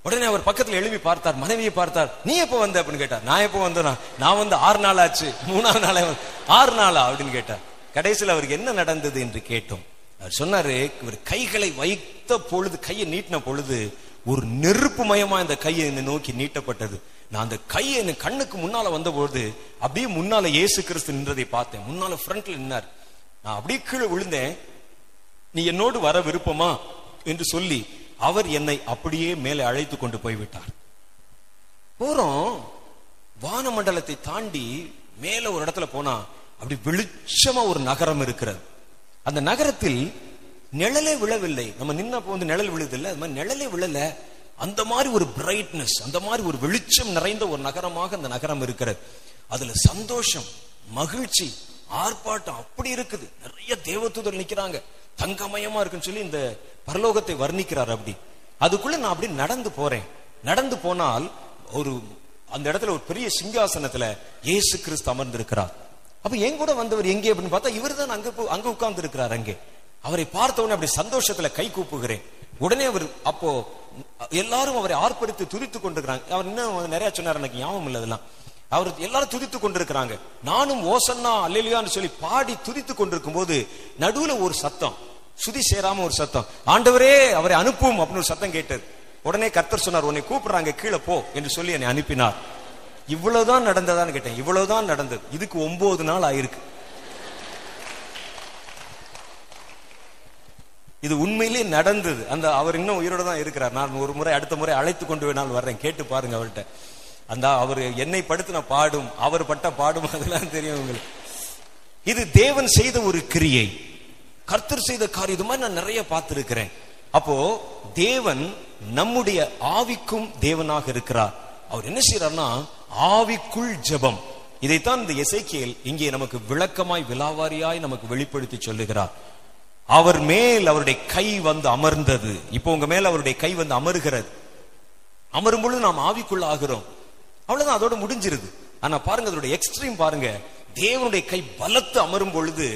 உடனே அவர் பக்கத்துல எழுப்பி பார்த்தார் மனைவியை பார்த்தார் நீ எப்போ வந்த? அப்படின்னு கேட்டார். நான் எப்போ வந்தேனா? நான் வந்து ஆறு நாள் ஆச்சு. மூணாவது நாளே ஆறு நாளா? அப்படின்னு கேட்டார். கடைசியில் அவருக்கு என்ன நடந்தது என்று கேட்டோம். அவர் சொன்னாரு இவர் கைகளை வைத்த பொழுது கையை நீட்டின பொழுது ஒரு நெருப்பு மயமா இந்த கையை என்னை நோக்கி நீட்டப்பட்டது. நான் அந்த கையை என் கண்ணுக்கு முன்னால வந்தபோது அப்படியே முன்னால இயேசு கிறிஸ்து நின்றதை பார்த்தேன். முன்னால ஃப்ரண்ட்ல நின்னார். நான் அப்படியே கீழே விழுந்தேன். நீ என்னோடு வர விருப்பமா? என்று சொல்லி அவர் என்னை அப்படியே மேலே அழைத்து கொண்டு போய்விட்டார். போறோம். வானமண்டலத்தை தாண்டி மேல ஒரு இடத்துல போனா அப்படி வெளிச்சமா ஒரு நகரம் இருக்கிறது. அந்த நகரத்தில் நிழலே விழவில்லை. நம்ம நின்னப்போ வந்து நிழல் விழுது இல்ல? அது மாதிரி நிழலே விழல. அந்த மாதிரி ஒரு பிரைட்னஸ் அந்த மாதிரி ஒரு வெளிச்சம் நிறைந்த ஒரு நகரமாக அந்த நகரம் இருக்கிறது. அதுல சந்தோஷம் மகிழ்ச்சி ஆர்ப்பாட்டம் அப்படி இருக்குது. நிறைய தேவதூதர் நிக்கிறாங்க. தங்கமயமா இருக்குன்னு சொல்லி இந்த பரலோகத்தை வர்ணிக்கிறார் அப்படி. அதுக்குள்ள நான் அப்படி நடந்து போறேன். நடந்து போனால் ஒரு அந்த இடத்துல ஒரு பெரிய சிங்காசனத்துல இயேசு கிறிஸ்து அமர்ந்திருக்கிறார். அப்ப என் கூட வந்தவர் எங்கே அப்படின்னு பார்த்தா இவர் தான் அங்க அங்க உட்கார்ந்து இருக்கிறார் அங்கே. அவரை பார்த்த உடனே அப்படி சந்தோஷத்துல கை கூப்புகிறேன். உடனே அவர் அப்போ எல்லாரும் அவரை ஆர்ப்பரித்து துதித்து கொண்டிருக்கிறாங்க. அவர் இன்னும் நிறைய சொன்னார் எனக்கு ஞாபகம் இல்லை அதெல்லாம். அவர் எல்லாரும் துதித்து கொண்டிருக்கிறாங்க. நானும் ஓசன்னா அல்லையான்னு சொல்லி பாடி துதித்து கொண்டிருக்கும் போது நடுவுல ஒரு சத்தம். சுதி சேராம ஒரு சத்தம். ஆண்டவரே அவரை அனுப்பும் அப்படின்னு ஒரு சத்தம் கேட்டது. உடனே கர்த்தர் சொன்னார் உன்னை கூப்பிடுறாங்க கீழே போ என்று சொல்லி என்னை அனுப்பினார். இவ்வளவுதான் நடந்ததான்னு கேட்டேன். இவ்வளவுதான் நடந்தது. இதுக்கு ஒன்பது நாள் ஆயிருக்கு. இது உண்மையிலே நடந்தது. அந்த அவர் இன்னும் உயிரோட தான் இருக்கிறார். நான் ஒரு முறை அடுத்த முறை அழைத்து கொண்டு வேணாலும் வர்றேன். கேட்டு பாருங்க அவர்கிட்ட. அந்த அவர் என்னை படுத்தின பாடும் அவர் பட்ட பாடும் அதெல்லாம் தெரியும் உங்களுக்கு. இது தேவன் செய்த ஒரு கிரியை. கர்த்தர் செய்த காரியம் இது மாதிரி நான் நிறைய பார்த்திருக்கிறேன். அப்போ தேவன் நம்முடைய ஆவிக்கும் தேவனாக இருக்கிறார். அவர் என்ன செய்யறார்னா ஆவிக்குள் ஜெபம். இதைத்தான் இந்த இசைக்கியல் இங்கே நமக்கு விளக்கமாய் விலாவாரியாய் நமக்கு வெளிப்படுத்தி சொல்லுகிறார். அவர் மேல் அவருடைய கை வந்து அமர்ந்தது. இப்போ உங்க மேல் அவருடைய கை வந்து அமருகிறது. அமரும் பொழுது நாம் ஆவிக்குள்ள ஆகிறோம் அவ்வளவுதான் அதோட முடிஞ்சிருது. ஆனா பாருங்க அதோட எக்ஸ்ட்ரீம் பாருங்க. தேவனுடைய கை பலத்து அமரும் பொழுது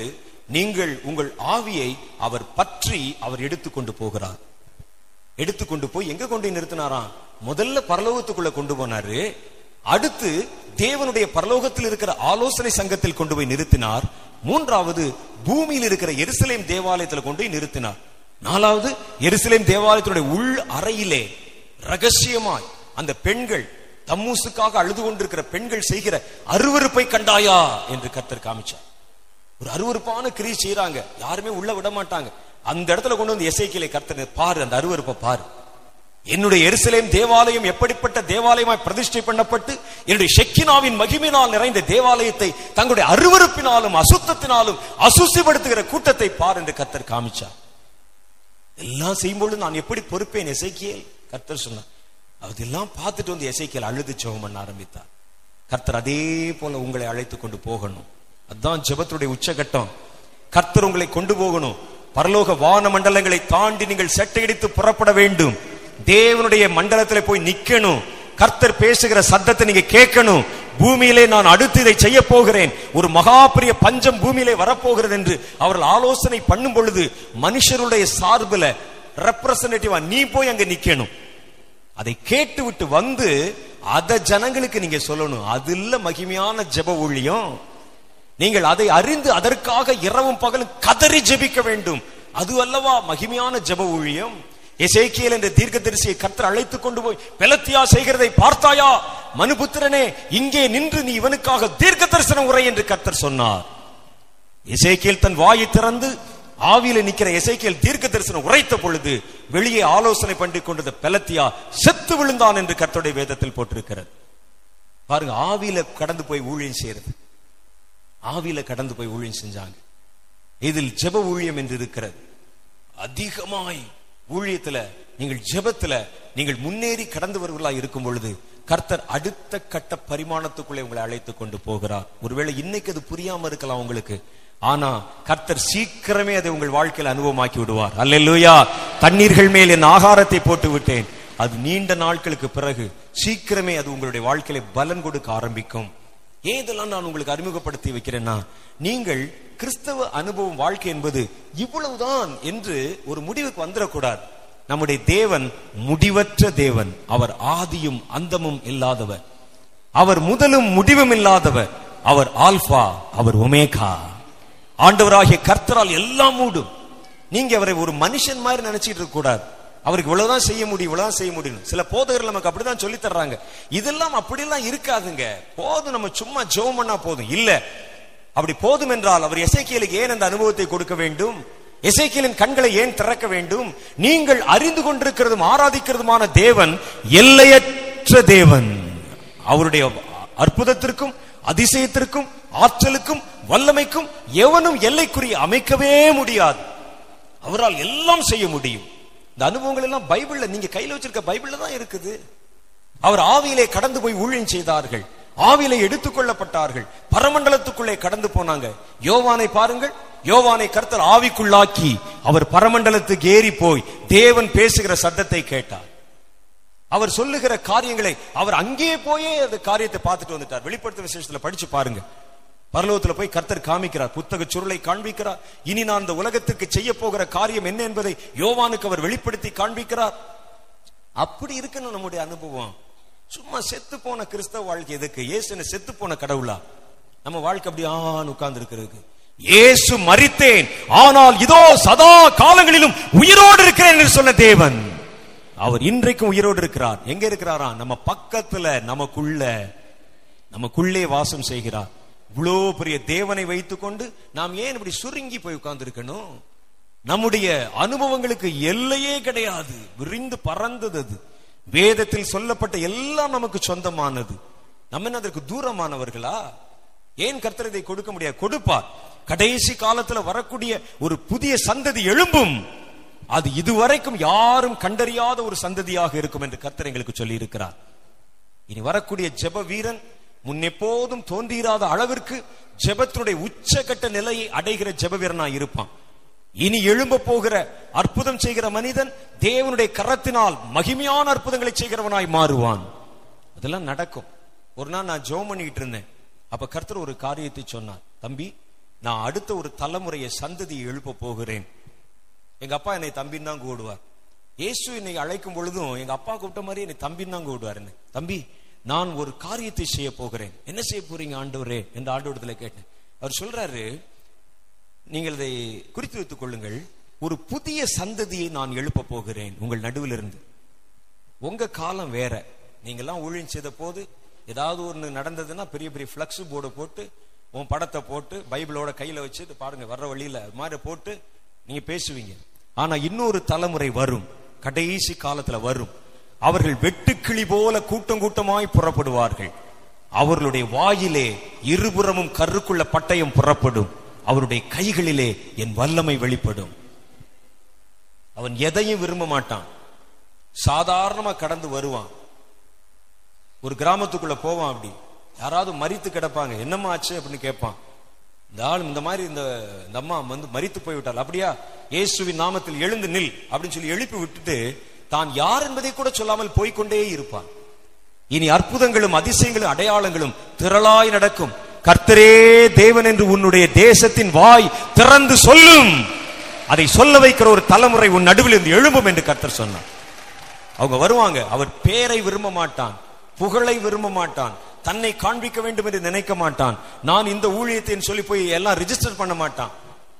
நீங்கள் உங்கள் ஆவியை அவர் பற்றி அவர் எடுத்துக்கொண்டு போகிறார். எடுத்துக்கொண்டு போய் எங்க கொண்டு நிறுத்தினாராம்? முதல்ல பரலோகத்துக்குள்ள கொண்டு போனாரு. அடுத்து தேவனுடைய பரலோகத்தில் இருக்கிற ஆலோசனை சங்கத்தில் கொண்டு போய் நிறுத்தினார். மூன்றாவது பூமியில் இருக்கிற எருசலேம் தேவாலயத்துல கொண்டு போய் நிறுத்தினார். நாலாவது எருசலேம் தேவாலயத்தினுடைய உள் அறையிலே ரகசியமாய் அந்த பெண்கள் தம்மூசுக்காக அழுது கொண்டிருக்கிற பெண்கள் செய்கிற அருவருப்பை கண்டாயா என்று கர்த்தர் காமிச்சார். ஒரு அருவருப்பான கிரியை செய்யறாங்க யாருமே உள்ள விட மாட்டாங்க. அந்த இடத்துல கொண்டு வந்து எசைக்கிளை கர்த்தர் பாரு அந்த அருவருப்பை பாரு. என்னுடைய எருசலேம் தேவாலயம் எப்படிப்பட்ட தேவாலயமாய் பிரதிஷ்டை பண்ணப்பட்டு என்னுடைய ஷெக்கினாவின் மகிமினால் நிறைந்த தேவாலயத்தை தங்களுடைய அருவருப்பினாலும் அசுத்தத்தினாலும் அசுசிப்படுத்துகிற கூட்டத்தை பார் என்று கர்த்தர் காமிச்சார். எல்லாம் செய்யும்பொழுது நான் எப்படி பொறுப்பேன்? எசைக்கியல் கர்த்தர் சொன்னார். அதெல்லாம் பார்த்துட்டு வந்து எசைக்கியல் அழுது ஜெபம் பண்ண ஆரம்பித்தார். கர்த்தர் அதே போல உங்களை அழைத்து கொண்டு போகணும். அதுதான் ஜபத்துடைய உச்சகட்டம். கர்த்தர் உங்களை கொண்டு போகணும். பரலோக வான மண்டலங்களை தாண்டி நீங்கள் செட்டையடித்து புறப்பட வேண்டும். தேவனுடைய மண்டலத்தில் போய் நிக்கணும். கர்த்தர் பேசுகிற சத்தத்தை நீங்க கேட்கணும். பூமியிலே நான் அடுத்து இதை செய்ய போகிறேன். ஒரு மகாபிரிய பஞ்சம் பூமியிலே வரப்போகிறது என்று அவர்கள் ஆலோசனை பண்ணும் பொழுது மனுஷருடைய சார்பில் ரெப்ரசன்டேட்டிவா நீ போய் அங்க நிக்கணும். அதை கேட்டு விட்டு வந்து அத ஜனங்களுக்கு நீங்க சொல்லணும். அது இல்ல மகிமையான ஜெப ஊழியம். நீங்கள் அதை அறிந்து அதற்காக இரவும் பகலும் கதறி ஜெபிக்க வேண்டும். அது அல்லவா மகிமையான ஜெப ஊழியம்? எசேக்கியேல் என்ற தீர்க்க தரிசியை கர்த்தர் அழைத்துக் கொண்டு போய் பெலத்தியா செய்கிறதை பார்த்தாயா? மனுபுத்திரனே இங்கே நின்று நீ இவனுக்காக தீர்க்க தரிசனம் உரை என்று கர்த்தர் சொன்னார். எசேக்கியேல் தன் வாயை திறந்து ஆவியில நிக்கிற எசேக்கியேல் தீர்க்க தரிசனம் உரைத்த பொழுது வெளியே ஆலோசனை பண்ணி கொண்டது பெலத்தியா செத்து விழுந்தான் என்று கர்த்தருடைய வேதத்தில் போட்டிருக்கிறது. பாருங்க ஆவியில கடந்து போய் ஊழியம் செய்யறது ஆவியில கடந்து போய் ஊழியம் செஞ்சாங்க. இதில் ஜெப ஊழியம் என்று இருக்கிறது. அதிகமாய் ஊழியத்துல நீங்கள் ஜெபத்துல நீங்கள் முன்னேறி கடந்து வருவர்களா இருக்கும் பொழுது கர்த்தர் அடுத்த கட்ட பரிமாணத்துக்குள்ளே உங்களை அழைத்து கொண்டு போகிறார். ஒருவேளை இன்னைக்கு அது புரியாம இருக்கலாம் உங்களுக்கு. ஆனா கர்த்தர் சீக்கிரமே அதை உங்கள் வாழ்க்கையில் அனுபவமாக்கி விடுவார். அல்லேலூயா! தண்ணீர்கள் மேல் என் ஆகாரத்தை போட்டு விட்டேன். அது நீண்ட நாட்களுக்கு பிறகு சீக்கிரமே அது உங்களுடைய வாழ்க்கையில பலன் கொடுக்க ஆரம்பிக்கும். ஏன் இதெல்லாம் நான் உங்களுக்கு அறிமுகப்படுத்தி வைக்கிறேன்னா நீங்கள் கிறிஸ்தவ அனுபவம் வாழ்க்கை என்பது இவ்வளவுதான் என்று ஒரு முடிவுக்கு வந்துடக்கூடாது. நம்முடைய தேவன் முடிவற்ற தேவன். அவர் ஆதியும் அந்தமும் இல்லாதவர். அவர் முதலும் முடிவும் இல்லாதவர். அவர் ஆல்பா அவர் ஒமேகா. ஆண்டவராகிய கர்த்தரால் எல்லாம் மூடும். நீங்க அவரை ஒரு மனுஷன் மாதிரி நினைச்சிட்டு இருக்க கூடாது அவருக்கு இவ்வளவுதான் செய்ய முடியும் இவ்வளவுதான் செய்ய முடியும் சில போதகர்கள் நமக்கு அப்படிதான் சொல்லி தர்றாங்க. இதெல்லாம் அப்படிலாம் இருக்காதுங்க. போதும் நம்ம சும்மா ஜெபம் பண்ணா போதும். இல்ல. அப்படி போதும் என்றால் அவர் எசைக்கியலுக்கு ஏன் அந்த அனுபவத்தை கொடுக்க வேண்டும்? எசைக்கியலின் கண்களை ஏன் திறக்க வேண்டும்? நீங்கள் அறிந்து கொண்டிருக்கிறதும் ஆராதிக்கிறதுமான தேவன் எல்லையற்ற தேவன். அவருடைய அற்புதத்திற்கும் அதிசயத்திற்கும் ஆற்றலுக்கும் வல்லமைக்கும் எவனும் எல்லைக்குறி அமைக்கவே முடியாது. அவரால் எல்லாம் செய்ய முடியும். இந்த அனுபவங்கள் எல்லாம் பைபிள்ல நீங்க கையில வச்சிருக்க பைபிள்ல தான் இருக்குது. அவர் ஆவியிலே கடந்து போய் ஊழியம் செய்தார்கள். ஆவியிலே எடுத்துக்கொள்ளப்பட்டார்கள் பரமண்டலத்துக்குள்ளே கடந்து போனாங்க. யோவானை பாருங்கள். யோவானை கர்த்தர் ஆவிக்குள்ளாக்கி அவர் பரமண்டலத்துக்கு ஏறி போய் தேவன் பேசுகிற சத்தத்தை கேட்டார். அவர் சொல்லுகிற காரியங்களை அவர் அங்கே போயே அந்த காரியத்தை பார்த்துட்டு வந்துட்டார். வெளிப்படுத்த விசேஷத்துல படிச்சு பாருங்க. பரலோகத்தில் போய் கர்த்தர் காமிக்கிறார் புத்தக சுருளை காண்பிக்கிறார். இனி நான் இந்த உலகத்துக்கு செய்ய போகிற காரியம் என்ன என்பதை யோவானுக்கு அவர் வெளிப்படுத்தி காண்பிக்கிறார். அப்படி இருக்கணும் நம்முடைய அனுபவம். சும்மா செத்து போன கிறிஸ்தவ வாழ்க்கை எதுக்கு? இயேசு செத்து போன கடவுளா? நம்ம வாழ்க்கை அப்படி ஆன்னு உட்கார்ந்து இருக்கிறதுக்கு இயேசு மறித்தேன் ஆனால் இதோ சதா காலங்களிலும் உயிரோடு இருக்கிறேன் என்று சொன்ன தேவன். அவர் இன்றைக்கும் உயிரோடு இருக்கிறார். எங்க இருக்கிறாரா? நம்ம பக்கத்துல நமக்குள்ள. நமக்குள்ளே வாசம் செய்கிறார். இவ்வளோ பெரிய தேவனை வைத்துக்கொண்டு நாம் ஏன் இப்படி சுருங்கி போய் உட்கார்ந்துருக்கணும்? நம்முடைய அனுபவங்களுக்கு எல்லையே கிடையாது. விரிந்து பறந்தது அது. வேதத்தில் சொல்லப்பட்ட எல்லாம் நமக்கு சொந்தமானது. நம்ம என்ன அதற்கு தூரமானவர்களா? ஏன் கர்த்தர் இதை கொடுக்க முடியாது? கொடுப்பார். கடைசி காலத்துல வரக்கூடிய ஒரு புதிய சந்ததி எழும்பும். அது இதுவரைக்கும் யாரும் கண்டறியாத ஒரு சந்ததியாக இருக்கும் என்று கர்த்தர் எங்களுக்கு சொல்லி இருக்கிறார் இனி வரக்கூடிய ஜெப வீரன் முன்னெப்போதும் தோன்றியிராத அளவிற்கு ஜெபத்தினுடைய உச்சகட்ட நிலையை அடைகிற ஜெபவீரனா இருப்பான். இனி எழும்ப போகிற அற்புதம் செய்கிற மனிதன் தேவனுடைய கரத்தினால் மகிமையான அற்புதங்களை செய்கிறவனாய் மாறுவான். அதெல்லாம் நடக்கும். ஒரு நாள் நான் ஜோம் பண்ணிட்டு இருந்தேன். அப்ப கர்த்தர் ஒரு காரியத்தை சொன்னார். தம்பி நான் அடுத்த ஒரு தலைமுறையை சந்ததியை எழுப்ப போகிறேன். எங்க அப்பா என்னை தம்பின்னு தான் கூடுவார். இயேசு என்னை அழைக்கும் பொழுதும் எங்க அப்பா கூப்பிட்ட மாதிரி என்னை தம்பின்னு தான் கூடுவார். என்ன தம்பி நான் ஒரு காரியத்தை செய்ய போகிறேன். என்ன செய்ய போறீங்க ஆண்டவரே? என்று ஆண்டவரத்துல கேட்டேன். அவர் சொல்றாரு நீங்கள் இதை குறித்து வைத்துக் கொள்ளுங்கள். ஒரு புதிய சந்ததியை நான் எழுப்ப போகிறேன் உங்கள் நடுவில் இருந்து உங்க காலம் வேற. நீங்கெல்லாம் ஊழியம் செய்த போது ஏதாவது ஒன்று நடந்ததுன்னா பெரிய பெரிய பிளக்ஸ் போர்டு போட்டு உன் படத்தை போட்டு பைபிளோட கையில வச்சு இது பாருங்க வர்ற வழியில அது மாதிரி போட்டு நீங்க பேசுவீங்க. ஆனா இன்னொரு தலைமுறை வரும். கடைசி காலத்துல வரும். அவர்கள் வெட்டுக்கிளி போல கூட்டம் கூட்டமாய் புறப்படுவார்கள். அவர்களுடைய வாயிலே இருபுறமும் கருக்குள்ள பட்டயம் புறப்படும். அவருடைய கைகளிலே என் வல்லமை வெளிப்படும். அவன் எதையும் விரும்ப மாட்டான். சாதாரணமா கடந்து வருவான். ஒரு கிராமத்துக்குள்ள போவான் அப்படி. யாராவது மரித்து கிடப்பாங்க. என்னம்மா ஆச்சு? அப்படின்னு கேட்பான். இந்த ஆள் இந்த மாதிரி இந்த இந்த அம்மா வந்து மறித்து போய்விட்டாள். அப்படியா? இயேசுவின் நாமத்தில் எழுந்து நில். அப்படின்னு சொல்லி எழுப்பி விட்டுட்டு தான் யார் என்பதை கூட சொல்லாமல் போய்கொண்டே இருப்பான். இனி அற்புதங்களும் அதிசயங்களும் அடையாளங்களும் திரளாய் நடக்கும். கர்த்தரே தேவன் என்று உன்னுடைய தேசத்தின் வாய் திறந்து சொல்லும். அதை சொல்ல வைக்கிற ஒரு தலைமுறை உன் நடுவில் இருந்து எழும்பும் என்று கர்த்தர் சொன்னார். அவங்க வருவாங்க. அவர் பேரை விரும்ப மாட்டான். புகழை விரும்ப மாட்டான். தன்னை காண்பிக்க வேண்டும் என்று நினைக்க மாட்டான். நான் இந்த ஊழியத்தை சொல்லி போய் எல்லாம் ரிஜிஸ்டர் பண்ண மாட்டான்.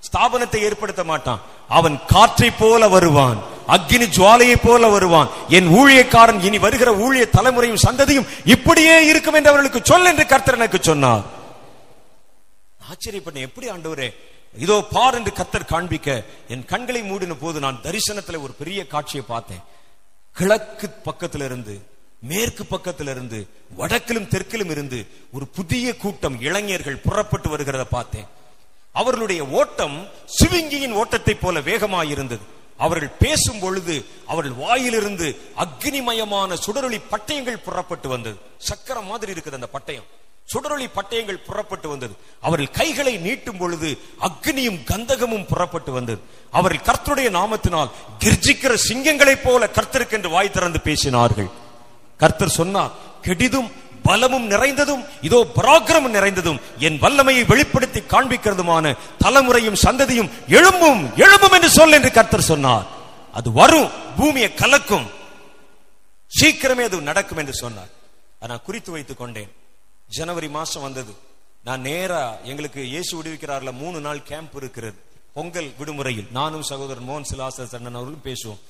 ஸ்தாபனத்தை ஏற்படுத்த மாட்டான். அவன் காற்றை போல வருவான். அக்னி ஜுவாலையை போல வருவான். என் ஊழியக்காரன் இனி வருகிற ஊழிய தலைமுறையும் சந்ததியும் இப்படியே இருக்கும் என்று அவர்களுக்கு சொல் என்று கர்த்தர் எனக்கு சொன்னார். ஆச்சரியப்பட்ட எப்படி ஆண்டவரே? இதோ பார் என்று கத்தர் காண்பிக்க என் கண்களை மூடின போது நான் தரிசனத்துல ஒரு பெரிய காட்சியை பார்த்தேன். கிழக்கு பக்கத்துல இருந்து மேற்கு பக்கத்துல இருந்து வடக்கிலும் தெற்கிலும் இருந்து ஒரு புதிய கூட்டம் இளைஞர்கள் புறப்பட்டு வருகிறத பார்த்தேன். அவர்களுடைய ஓட்டம் சிவிங்கியின் ஓட்டத்தை போல வேகமாயிருந்தது. அவர்கள் பேசும் பொழுது அவர்கள் வாயிலிருந்து அக்னிமயமான சுடரொளி பட்டயங்கள் புறப்பட்டு வந்தது. சக்கரம் மாதிரி இருக்குது அந்த பட்டயம். சுடரொளி பட்டயங்கள் புறப்பட்டு வந்தது. அவர்கள் கைகளை நீட்டும் பொழுது அக்னியும் கந்தகமும் புறப்பட்டு வந்தது. அவர்கள் கர்த்தருடைய நாமத்தினால் கிர்ஜிக்கிற சிங்கங்களைப் போல கர்த்தருக்கென்று வாய் திறந்து பேசினார்கள். கர்த்தர் சொன்னார் கெடிதும் பலமும் நிறைந்ததும் இதோ பராக்கிரமும் நிறைந்ததும் என் வல்லமையை வெளிப்படுத்தி காண்பிக்கிறதுமான தலைமுறையும் சந்ததியும் எழும்பும் எழும்பும் என்று சொல் என்று கர்த்தர் சொன்னார். அது வரும் பூமியை கலக்கும். சீக்கிரமே அது நடக்கும் என்று சொன்னார். நான் குறித்து வைத்துக் கொண்டேன். ஜனவரி மாசம் வந்தது. நான் நேரா எங்களுக்கு இயேசு விடுவிக்கிறார்ல மூணு நாள் கேம்ப் இருக்கிறது. பொங்கல் விடுமுறையில் நானும் சகோதரன் மோகன் சிலாசர் சண்ணன் அவர்களும் பேசுவோம்.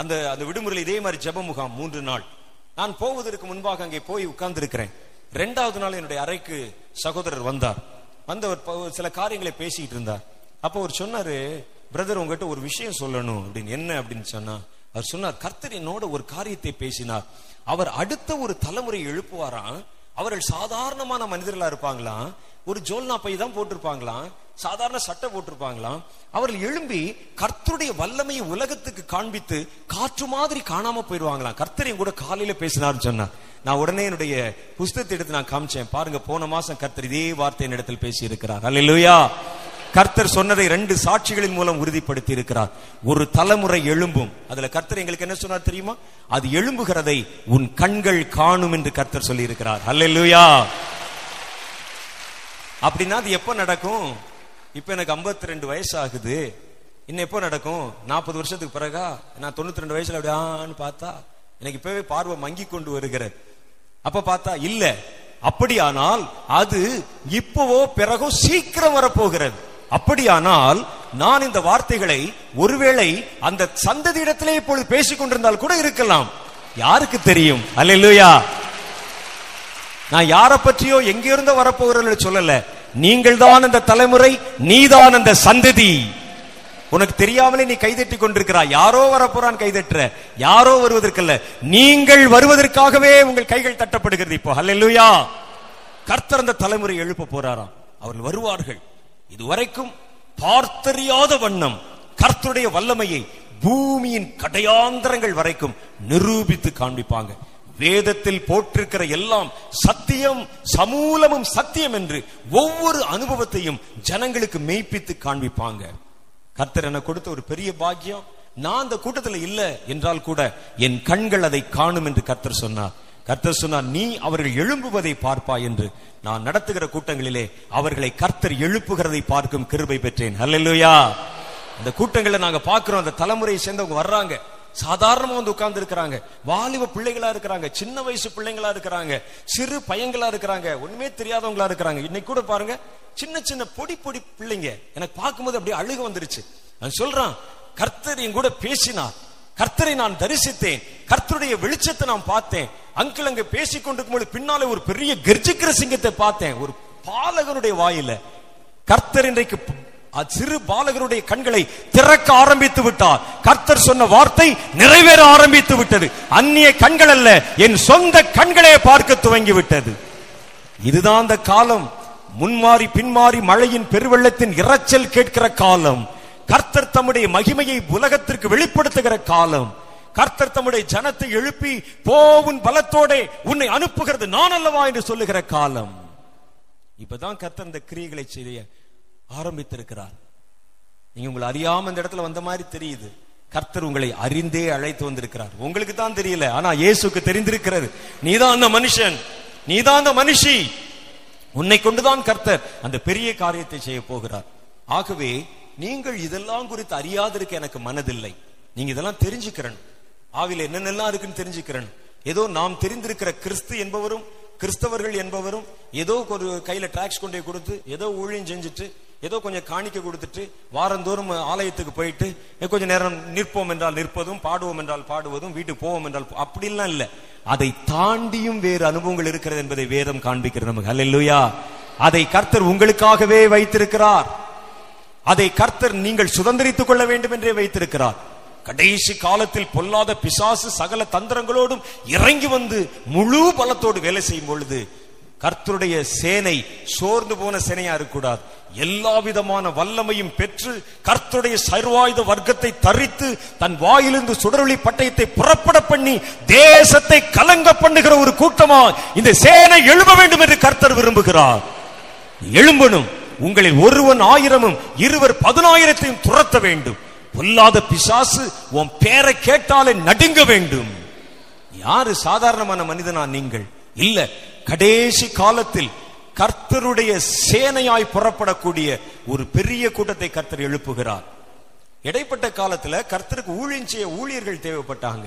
அந்த அந்த விடுமுறையில் இதே மாதிரி ஜப முகாம் மூன்று நாள். நான் போவதற்கு முன்பாக அங்கே போய் உட்கார்ந்து இருக்கிறேன் ரெண்டாவது நாள் என்னுடைய அறைக்கு சகோதரர் வந்தார். வந்தவர் சில காரியங்களை பேசிக்கிட்டு இருந்தார். அப்போ அவர் சொன்னாரு பிரதர் உங்ககிட்ட ஒரு விஷயம் சொல்லணும். அப்படின்னு என்ன? அப்படின்னு சொன்னா அவர் சொன்னார் கர்த்தர் என்னோட ஒரு காரியத்தை பேசினார். அவர் அடுத்த ஒரு தலைமுறை எழுப்புவாராம். அவர்கள் சாதாரணமான மனிதர்களா இருப்பாங்களாம். ஒரு ஜோல்னா பை தான் போட்டிருப்பாங்களாம். சாதாரண சட்டை போட்டிருப்பாங்களாம் அவர்கள் எழும்பி கர்த்தருடைய வல்லமையை உலகத்துக்கு காண்பித்து காற்று மாதிரி காணாம போயிடுவாங்களாம். கர்த்தர் கூட காலையில பேசினார்னு சொன்னார். நான் உடனே என்னுடைய புஸ்தகத்தை எடுத்து நான் காமிச்சேன். பாருங்க போன மாசம் கர்த்தர் இதே வார்த்தை இடத்தில் பேசி இருக்கிறார் அல்லா கர்த்தர் சொன்னதை ரெண்டு சாட்சிகளின் மூலம் உறுதிப்படுத்தி இருக்கிறார் ஒரு தலைமுறை எழும்பும். அதுல கர்த்தர் எங்களுக்கு என்ன சொன்னார் தெரியுமா? அது எழும்புகிறதை உன் கண்கள் காணும் என்று கர்த்தர் சொல்லி இருக்கிறார் அல்லேலூயா அப்படின்னா அது எப்ப நடக்கும்? இப்ப எனக்கு 52 ரெண்டு வயசு ஆகுது இன்னும் எப்போ நடக்கும்? நாற்பது வருஷத்துக்கு பிறகா? நான் தொண்ணூத்தி ரெண்டு வயசுல அப்படியான்னு பார்த்தா எனக்கு இப்பவே பார்வை மங்கி கொண்டு வருகிற அப்ப பார்த்தா இல்ல. அப்படியானால் அது இப்பவோ பிறகோ சீக்கிரம் வரப்போகிறது. அப்படியானால் நான் இந்த வார்த்தைகளை ஒருவேளை அந்த சந்ததி இடத்திலே இப்பொழுது பேசிக் கொண்டிருந்தால் கூட இருக்கலாம். யாருக்கு தெரியும்? அல்ல நான் யாரை பற்றியோ எங்கிருந்தோ இருந்தோ சொல்லல. நீங்கள் தான் அந்த தலைமுறை நீதான் அந்த சந்ததி. உனக்கு தெரியாமலே நீ கைதட்டி கொண்டிருக்கிறாய். யாரோ வரப்போறான் கைதட்டுற. யாரோ வருவதற்கல்ல. நீங்கள் வருவதற்காகவே உங்கள் கைகள் தட்டப்படுகிறது இப்போ. ஹalleluya. கர்த்தர் அந்த தலைமுறை எழுப்ப போறாராம். அவர்கள் வருவார்கள். இதுவரைக்கும் பார்த்தறியாத வண்ணம் கர்த்தருடைய வல்லமையை பூமியின் கடையாந்திரங்கள் வரைக்கும் நிரூபித்து காண்பிப்பாங்க. வேதத்தில் போட்டிருக்கிற எல்லாம் சத்தியம் சமூலமும் சத்தியம் என்று ஒவ்வொரு அனுபவத்தையும் ஜனங்களுக்கு மெய்ப்பித்து காண்பிப்பாங்க. கர்த்தர் என கொடுத்த ஒரு பெரிய பாக்கியம் நான் அந்த கூட்டத்துல இல்ல என்றால் கூட என் கண்கள் அதை காணும் என்று கர்த்தர் சொன்னார். கர்த்தர் சொன்னார் நீ அவர்கள் எழும்புவதை பார்ப்பா என்று. நான் நடத்துகிற கூட்டங்களிலே அவர்களை கர்த்தர் எழுப்புகிறதை பார்க்கும் கிருபை பெற்றேன். ஹalleluya. அந்த கூட்டங்களை நாங்க பார்க்கிறோம். அந்த தலைமுறையை சேர்ந்தவங்க வர்றாங்க. சாதாரணமா வந்து உட்கார்ந்து இருக்கிறாங்க. வாலிப பிள்ளைகளா இருக்கிறாங்க. சின்ன வயசு பிள்ளைங்களா இருக்கிறாங்க. சிறு பையங்களா இருக்கிறாங்க. ஒண்ணுமே தெரியாதவங்களா இருக்கிறாங்க. இன்னைக்கு கூட பாருங்க சின்ன சின்ன பொடி பொடி பிள்ளைங்க. எனக்கு பார்க்கும்போது அப்படியே அழுக வந்துருச்சு. நான் சொல்றான் கர்த்தரையும் கூட பேசினார். கர்த்தரை நான் தரிசித்தேன். கர்த்தருடைய வெளிச்சத்தை நான் பார்த்தேன். அங்கிள் அங்க பேசி கொண்டிருக்கும் பின்னாலே ஒரு பெரிய கர்ஜிக்கிற சிங்கத்தை பார்த்தேன். ஒரு பாலகனுடைய வாயில கர்த்தர் இன்றைக்கு சிறு பாலகருடைய கண்களை திறக்க ஆரம்பித்து விட்டார். கர்த்தர் சொன்ன வார்த்தை நிறைவேற ஆரம்பித்து விட்டது. அந்நிய கண்கள் அல்ல என் சொந்த கண்களே பார்க்க துவங்கி விட்டது இதுதான் அந்த காலம். முன்மாறி பின்மாறி மழையின் பெருவெள்ளத்தின் இரைச்சல் கேட்கிற காலம். கர்த்தர் தம்முடைய மகிமையை உலகத்திற்கு வெளிப்படுத்துகிற காலம். கர்த்தர் தம்முடைய ஜனத்தை எழுப்பி போவும் பலத்தோடே உன்னை அனுப்புகிறது நான் அல்லவா என்று சொல்லுகிற காலம். இப்பதான் கர்த்தர் இந்த கிரியைகளை செய்ய ஆரம்பித்திருக்கிறார். நீங்க உங்களை அறியாம இந்த இடத்துல வந்த மாதிரி தெரியுது. கர்த்தர் உங்களை அறிந்தே அழைத்து வந்திருக்கிறார். உங்களுக்கு தான் தெரியல. ஆனா இயேசுக்கு தெரிந்திருக்கிறது. நீதான் அந்த மனுஷன். நீதான் அந்த மனுஷி. உன்னை கொண்டுதான் கர்த்தர் அந்த பெரிய காரியத்தை செய்ய போகிறார். ஆகவே நீங்கள் இதெல்லாம் குறித்து அறியாதிருக்க எனக்கு மனதில்லை. நீங்க இதெல்லாம் தெரிஞ்சுக்கிறேன் ஆவில என்னென்னலாம் இருக்குன்னு தெரிஞ்சுக்கிறேன் ஏதோ நாம் தெரிந்திருக்கிற கிறிஸ்து என்பவரும் கிறிஸ்தவர்கள் என்பவரும் ஏதோ ஒரு கையில டிராக்ஸ் கொண்டே கொடுத்து ஏதோ ஊழியம் செஞ்சுட்டு ஏதோ கொஞ்சம் காணிக்க கொடுத்துட்டு வாரந்தோறும் ஆலயத்துக்கு போயிட்டு கொஞ்சம் கொஞ்ச நேரம் நிற்போம் என்றால் நிற்பதும் பாடுவோம் என்றால் பாடுவதும் வீட்டுக்கு போவோம் என்றால் அப்படிலாம் இல்ல. அதை தாண்டியும் வேறு அனுபவங்கள் இருக்கிறது என்பதை வேதம் காண்பிக்கிறது நமக்கு. அல்லா அதை கர்த்தர் உங்களுக்காகவே வைத்திருக்கிறார். அதை கர்த்தர் நீங்கள் சுதந்திரித்துக் கொள்ள வேண்டும் என்றே வைத்திருக்கிறார். கடைசி காலத்தில் பொல்லாத பிசாசு சகல தந்திரங்களோடும் இறங்கி வந்து முழு பலத்தோடு வேலை செய்யும் பொழுது கர்த்தருடைய சேனை சோர்ந்து போன சேனையா இருக்கக்கூடாது. எல்லா விதமான வல்லமையும் பெற்று கர்த்தருடைய சர்வாயுத வர்க்கத்தை தரித்து தன் வாயிலிருந்து சுடரொளி பட்டயத்தை புறப்பட பண்ணி தேசத்தை கலங்க பண்ணுகிற ஒரு கூட்டமா இந்த சேனை எழும்ப வேண்டும் என்று கர்த்தர் விரும்புகிறார். எழும்பணும். உங்களில் ஒருவன் ஆயிரமும் இருவர் பதினாயிரத்தையும் துரத்த வேண்டும். பொல்லாத பிசாசு உன் பேரை கேட்டாலே நடுங்க வேண்டும். யாரு சாதாரணமான மனிதனா நீங்கள்? இல்ல கடைசி காலத்தில் கர்த்தருடைய சேனையாய் புறப்படக்கூடிய ஒரு பெரிய கூட்டத்தை கர்த்தர் எழுப்புகிறார். இடைப்பட்ட காலத்துல கர்த்தருக்கு ஊழியம் செய்ய ஊழியர்கள் தேவைப்பட்டாங்க.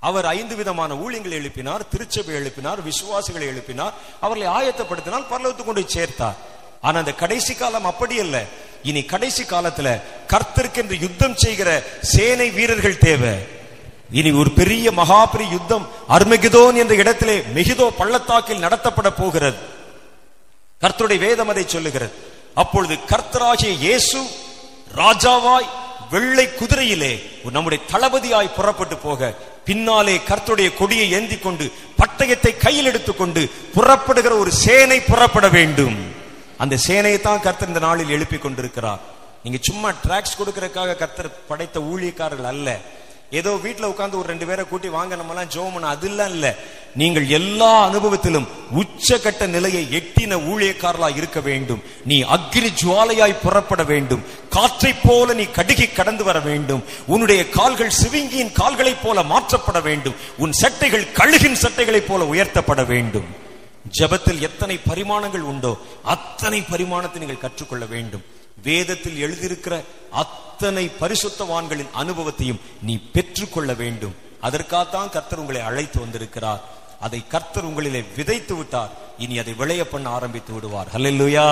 அவர் ஐந்து விதமான ஊழியங்களை எழுப்பினார் திருச்சபை எழுப்பினார் விசுவாசிகளை எழுப்பினார் அவர்களை ஆயத்தப்படுத்தினால் பரலவத்து கொண்டு சேர்த்தார். ஆனா அந்த கடைசி காலம் அப்படி அல்ல. இனி கடைசி காலத்துல கர்த்தருக்கென்று யுத்தம் செய்கிற சேனை வீரர்கள் தேவை. இனி ஒரு பெரிய மகாபெரிய யுத்தம் அர்மகிதோன் என்ற இடத்திலே மெகிதோ பள்ளத்தாக்கில் நடத்தப்பட போகிறது. கர்த்தருடைய வேதம் அதை சொல்லுகிறது. அப்பொழுது கர்த்தராகிய இயேசு ராஜாவாய் வெள்ளை குதிரையிலே ஒரு நம்முடைய தளபதியாய் புறப்பட்டு போக பின்னாலே கர்த்தருடைய கொடியை ஏந்தி கொண்டு பட்டயத்தை கையில் எடுத்துக்கொண்டு புறப்படுகிற ஒரு சேனை புறப்பட வேண்டும். அந்த சேனையை தான் கர்த்தர் இந்த நாளில் எழுப்பி கொண்டிருக்கிறார். நீங்க சும்மா டிராக்ஸ் கொடுக்கறதுக்காக கர்த்தர் படைத்த ஊழியக்காரர்கள் அல்ல. ஏதோ வீட்டில் உட்காந்து ஒரு ரெண்டு பேரை கூட்டி வாங்க நம்மலாம் எல்லாம் ஜோம் அதெல்லாம் இல்ல. நீங்கள் எல்லா அனுபவத்திலும் உச்சகட்ட நிலையை எட்டின ஊழியக்காரலா இருக்க வேண்டும். நீ அக்னி ஜுவாலையாய் புறப்பட வேண்டும். காற்றைப் போல நீ கடுகி கடந்து வர வேண்டும். உன்னுடைய கால்கள் சிவிங்கியின் கால்களைப் போல மாற்றப்பட வேண்டும். உன் சட்டைகள் கழுகின் சட்டைகளைப் போல உயர்த்தப்பட வேண்டும். ஜெபத்தில் எத்தனை பரிமாணங்கள் உண்டோ அத்தனை பரிமாணத்தை நீங்கள் கற்றுக்கொள்ள வேண்டும். வேதத்தில் எழுதியிருக்கிற அத்தனை பரிசுத்தவான்களின் அனுபவத்தையும் நீ பெற்றுக்கொள்ள வேண்டும். அதற்காகத்தான் கர்த்தர் உங்களை அழைத்து வந்திருக்கிறார். அதை கர்த்தர் உங்களிலே விதைத்து விட்டார். இனி அதை விளைய பண்ண ஆரம்பித்து விடுவார். ஹalleluya